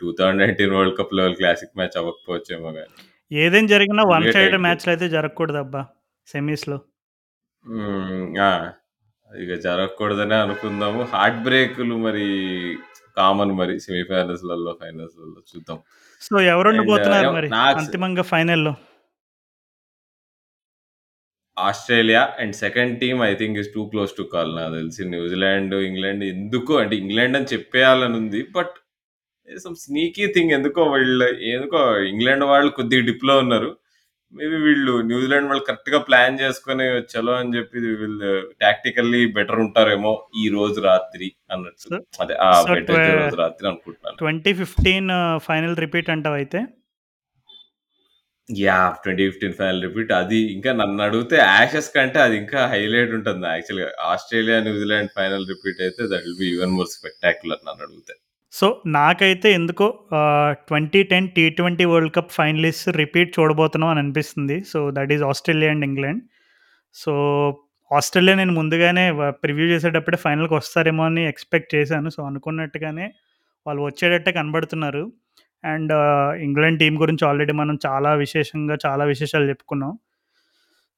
two thousand nineteen world cup level classic match అవ్వకపోవచ్చేమో కానీ ఏదేం జరిగినా వన్ సైడ్. మ్యాచ్లు అయితే జరగకూడదు అబ్బా సెమీస్లో మ్మ్, ఆ, ఇక జరగకూడదనే అనుకుందాము. హార్ట్ బ్రేక్లు మరి కామన్ మరి సెమీఫైనల్స్లలో ఫైనల్స్లలో చూద్దాం. సో ఎవరు ఉండిపోతున్నారు And, uh, మరి నాకు- అంతిమంగా ఫైనల్లో? Australia and second team I think is too close to call నాకు తెలిసి. న్యూజిలాండ్ ఇంగ్లాండ్ ఎందుకు అంటే ఇంగ్లాండ్ అని చెప్పేయాలని ఉంది బట్ సమ్ స్నీకీ థింగ్ ఎందుకో వీళ్ళు ఎందుకో ఇంగ్లాండ్ వాళ్ళు కొద్దిగా డిప్లో ఉన్నారు. మేబీ వీళ్ళు న్యూజిలాండ్ వాళ్ళు కరెక్ట్గా ప్లాన్ చేసుకుని చలో అని చెప్పి వీళ్ళు టాక్టికల్లీ బెటర్ ఉంటారేమో ఈ రోజు రాత్రి అన్నట్టు. అదే ఆ రోజు రాత్రి అనుకుంటున్నాను. ట్వంటీ ఫిఫ్టీన్ ఫైనల్ రిపీట్ అంటావు అయితే? Yeah twenty fifteen final repeat అది ఇంకా నన్ను అడిగితే యాషెస్ కంటే అది ఇంకా హైలైట్ ఉంటుంది. యాక్చువల్గా Australia New Zealand final repeat అయితే that will be even more spectacular నన్ను అడిగితే. సో నాకైతే ఎందుకో twenty ten T twenty world cup finalist repeat చూడబోతున్నాం అని అనిపిస్తుంది. So that is Australia and England. So Australia నేను ముందుగానే ప్రివ్యూ చేసేటప్పుడే ఫైనల్కి వస్తారేమో అని ఎక్స్పెక్ట్ చేశాను. సో అనుకున్నట్టుగానే వాళ్ళు వచ్చేటట్టే కనబడుతున్నారు. అండ్ ఇంగ్లాండ్ టీం గురించి ఆల్రెడీ మనం చాలా విశేషంగా చాలా విశేషాలు చెప్పుకున్నాం.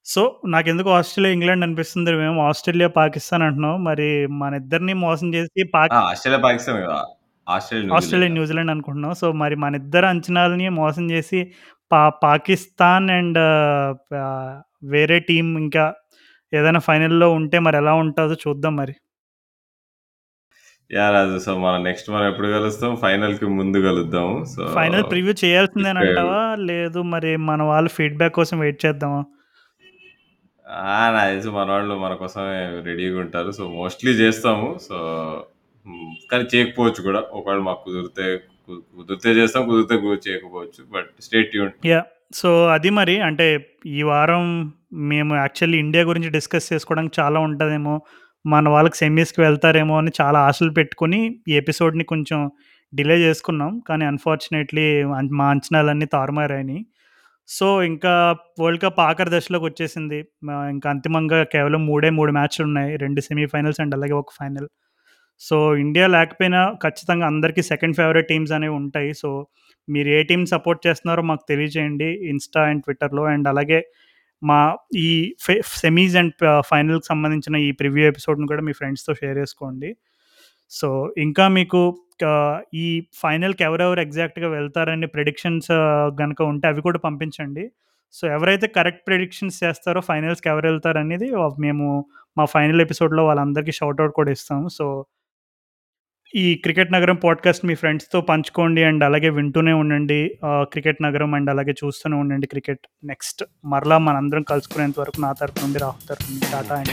సో నాకెందుకు ఆస్ట్రేలియా ఇంగ్లాండ్ అనిపిస్తుంది. మేము ఆస్ట్రేలియా పాకిస్తాన్ అంటున్నాం. మరి మన ఇద్దరిని మోసం చేసి ఆస్ట్రేలియా పాకిస్తాన్ కదా. Australia Australia New Zealand New Zealand అనుకుంటున్నాం సో మరి మన ఇద్దరు అంచనాలని మోసం చేసి పా పాకిస్తాన్ అండ్ వేరే టీం ఇంకా ఏదైనా ఫైనల్లో ఉంటే మరి ఎలా ఉంటుందో చూద్దాం మరి. యా రాజు సో మనం నెక్స్ట్ మనం ఎప్పుడు కలుస్తాం? ఫైనల్కి ముందు కలుద్దాం సో ఫైనల్ ప్రివ్యూ చేయాల్సిందేని అంటావా? లేదు మరి మన వాళ్ళు ఫీడ్బ్యాక్ కోసం వెయిట్ చేద్దామా? నాకు తెలిసి మన వాళ్ళు మన కోసమే రెడీగా ఉంటారు. సో మోస్ట్లీ చేస్తాము. సో కానీ చేయకపోవచ్చు కూడా. ఒకవేళ మాకు కుదిరితే కుదిరితే చేస్తాం కుదిరితే చేయకపోవచ్చు. But stay tuned yeah. So అది మరి అంటే ఈ వారం మేము యాక్చువల్లీ ఇండియా గురించి డిస్కస్ చేసుకోవడానికి చాలా ఉంటుందేమో. మన వాళ్ళకి సెమీస్కి వెళ్తారేమో అని చాలా ఆశలు పెట్టుకుని ఈ ఎపిసోడ్ని కొంచెం డిలే చేసుకున్నాం. కానీ అన్ఫార్చునేట్లీ మా అంచనాలన్నీ తారుమారాయని సో ఇంకా వరల్డ్ కప్ ఆఖరి దశలోకి వచ్చేసింది. ఇంకా అంతిమంగా కేవలం మూడే మూడు మ్యాచ్లు ఉన్నాయి. రెండు సెమీఫైనల్స్ అండ్ అలాగే ఒక ఫైనల్. సో ఇండియా లేకపోయినా ఖచ్చితంగా అందరికీ సెకండ్ ఫేవరెట్ టీమ్స్ అనేవి ఉంటాయి. సో మీరు ఏ టీం సపోర్ట్ చేస్తున్నారో మాకు తెలియజేయండి. ఇన్స్టా అండ్ ట్విట్టర్లో అండ్ అలాగే మా ఈ సెమీస్ అండ్ ఫైనల్కి సంబంధించిన ఈ ప్రివ్యూ ఎపిసోడ్ని కూడా మీ ఫ్రెండ్స్తో షేర్ చేసుకోండి. సో ఇంకా మీకు ఈ ఫైనల్కి ఎవరెవరు ఎగ్జాక్ట్గా వెళ్తారని ప్రిడిక్షన్స్ కనుక ఉంటే అవి కూడా పంపించండి. సో ఎవరైతే కరెక్ట్ ప్రిడిక్షన్స్ చేస్తారో ఫైనల్స్కి ఎవరు మేము మా ఫైనల్ ఎపిసోడ్లో వాళ్ళందరికీ షౌట్అవుట్ కూడా ఇస్తాము. సో ఈ క్రికెట్ నగరం పాడ్కాస్ట్ మీ ఫ్రెండ్స్తో పంచుకోండి అండ్ అలాగే వింటూనే ఉండండి. క్రికెట్ నగరం అండ్ అలాగే చూస్తూనే ఉండండి క్రికెట్. నెక్స్ట్ మరలా మనందరం కలుసుకునేంత వరకు నా తరపు నుండి రాహుల్ తరపు నుండి టాటా అండ్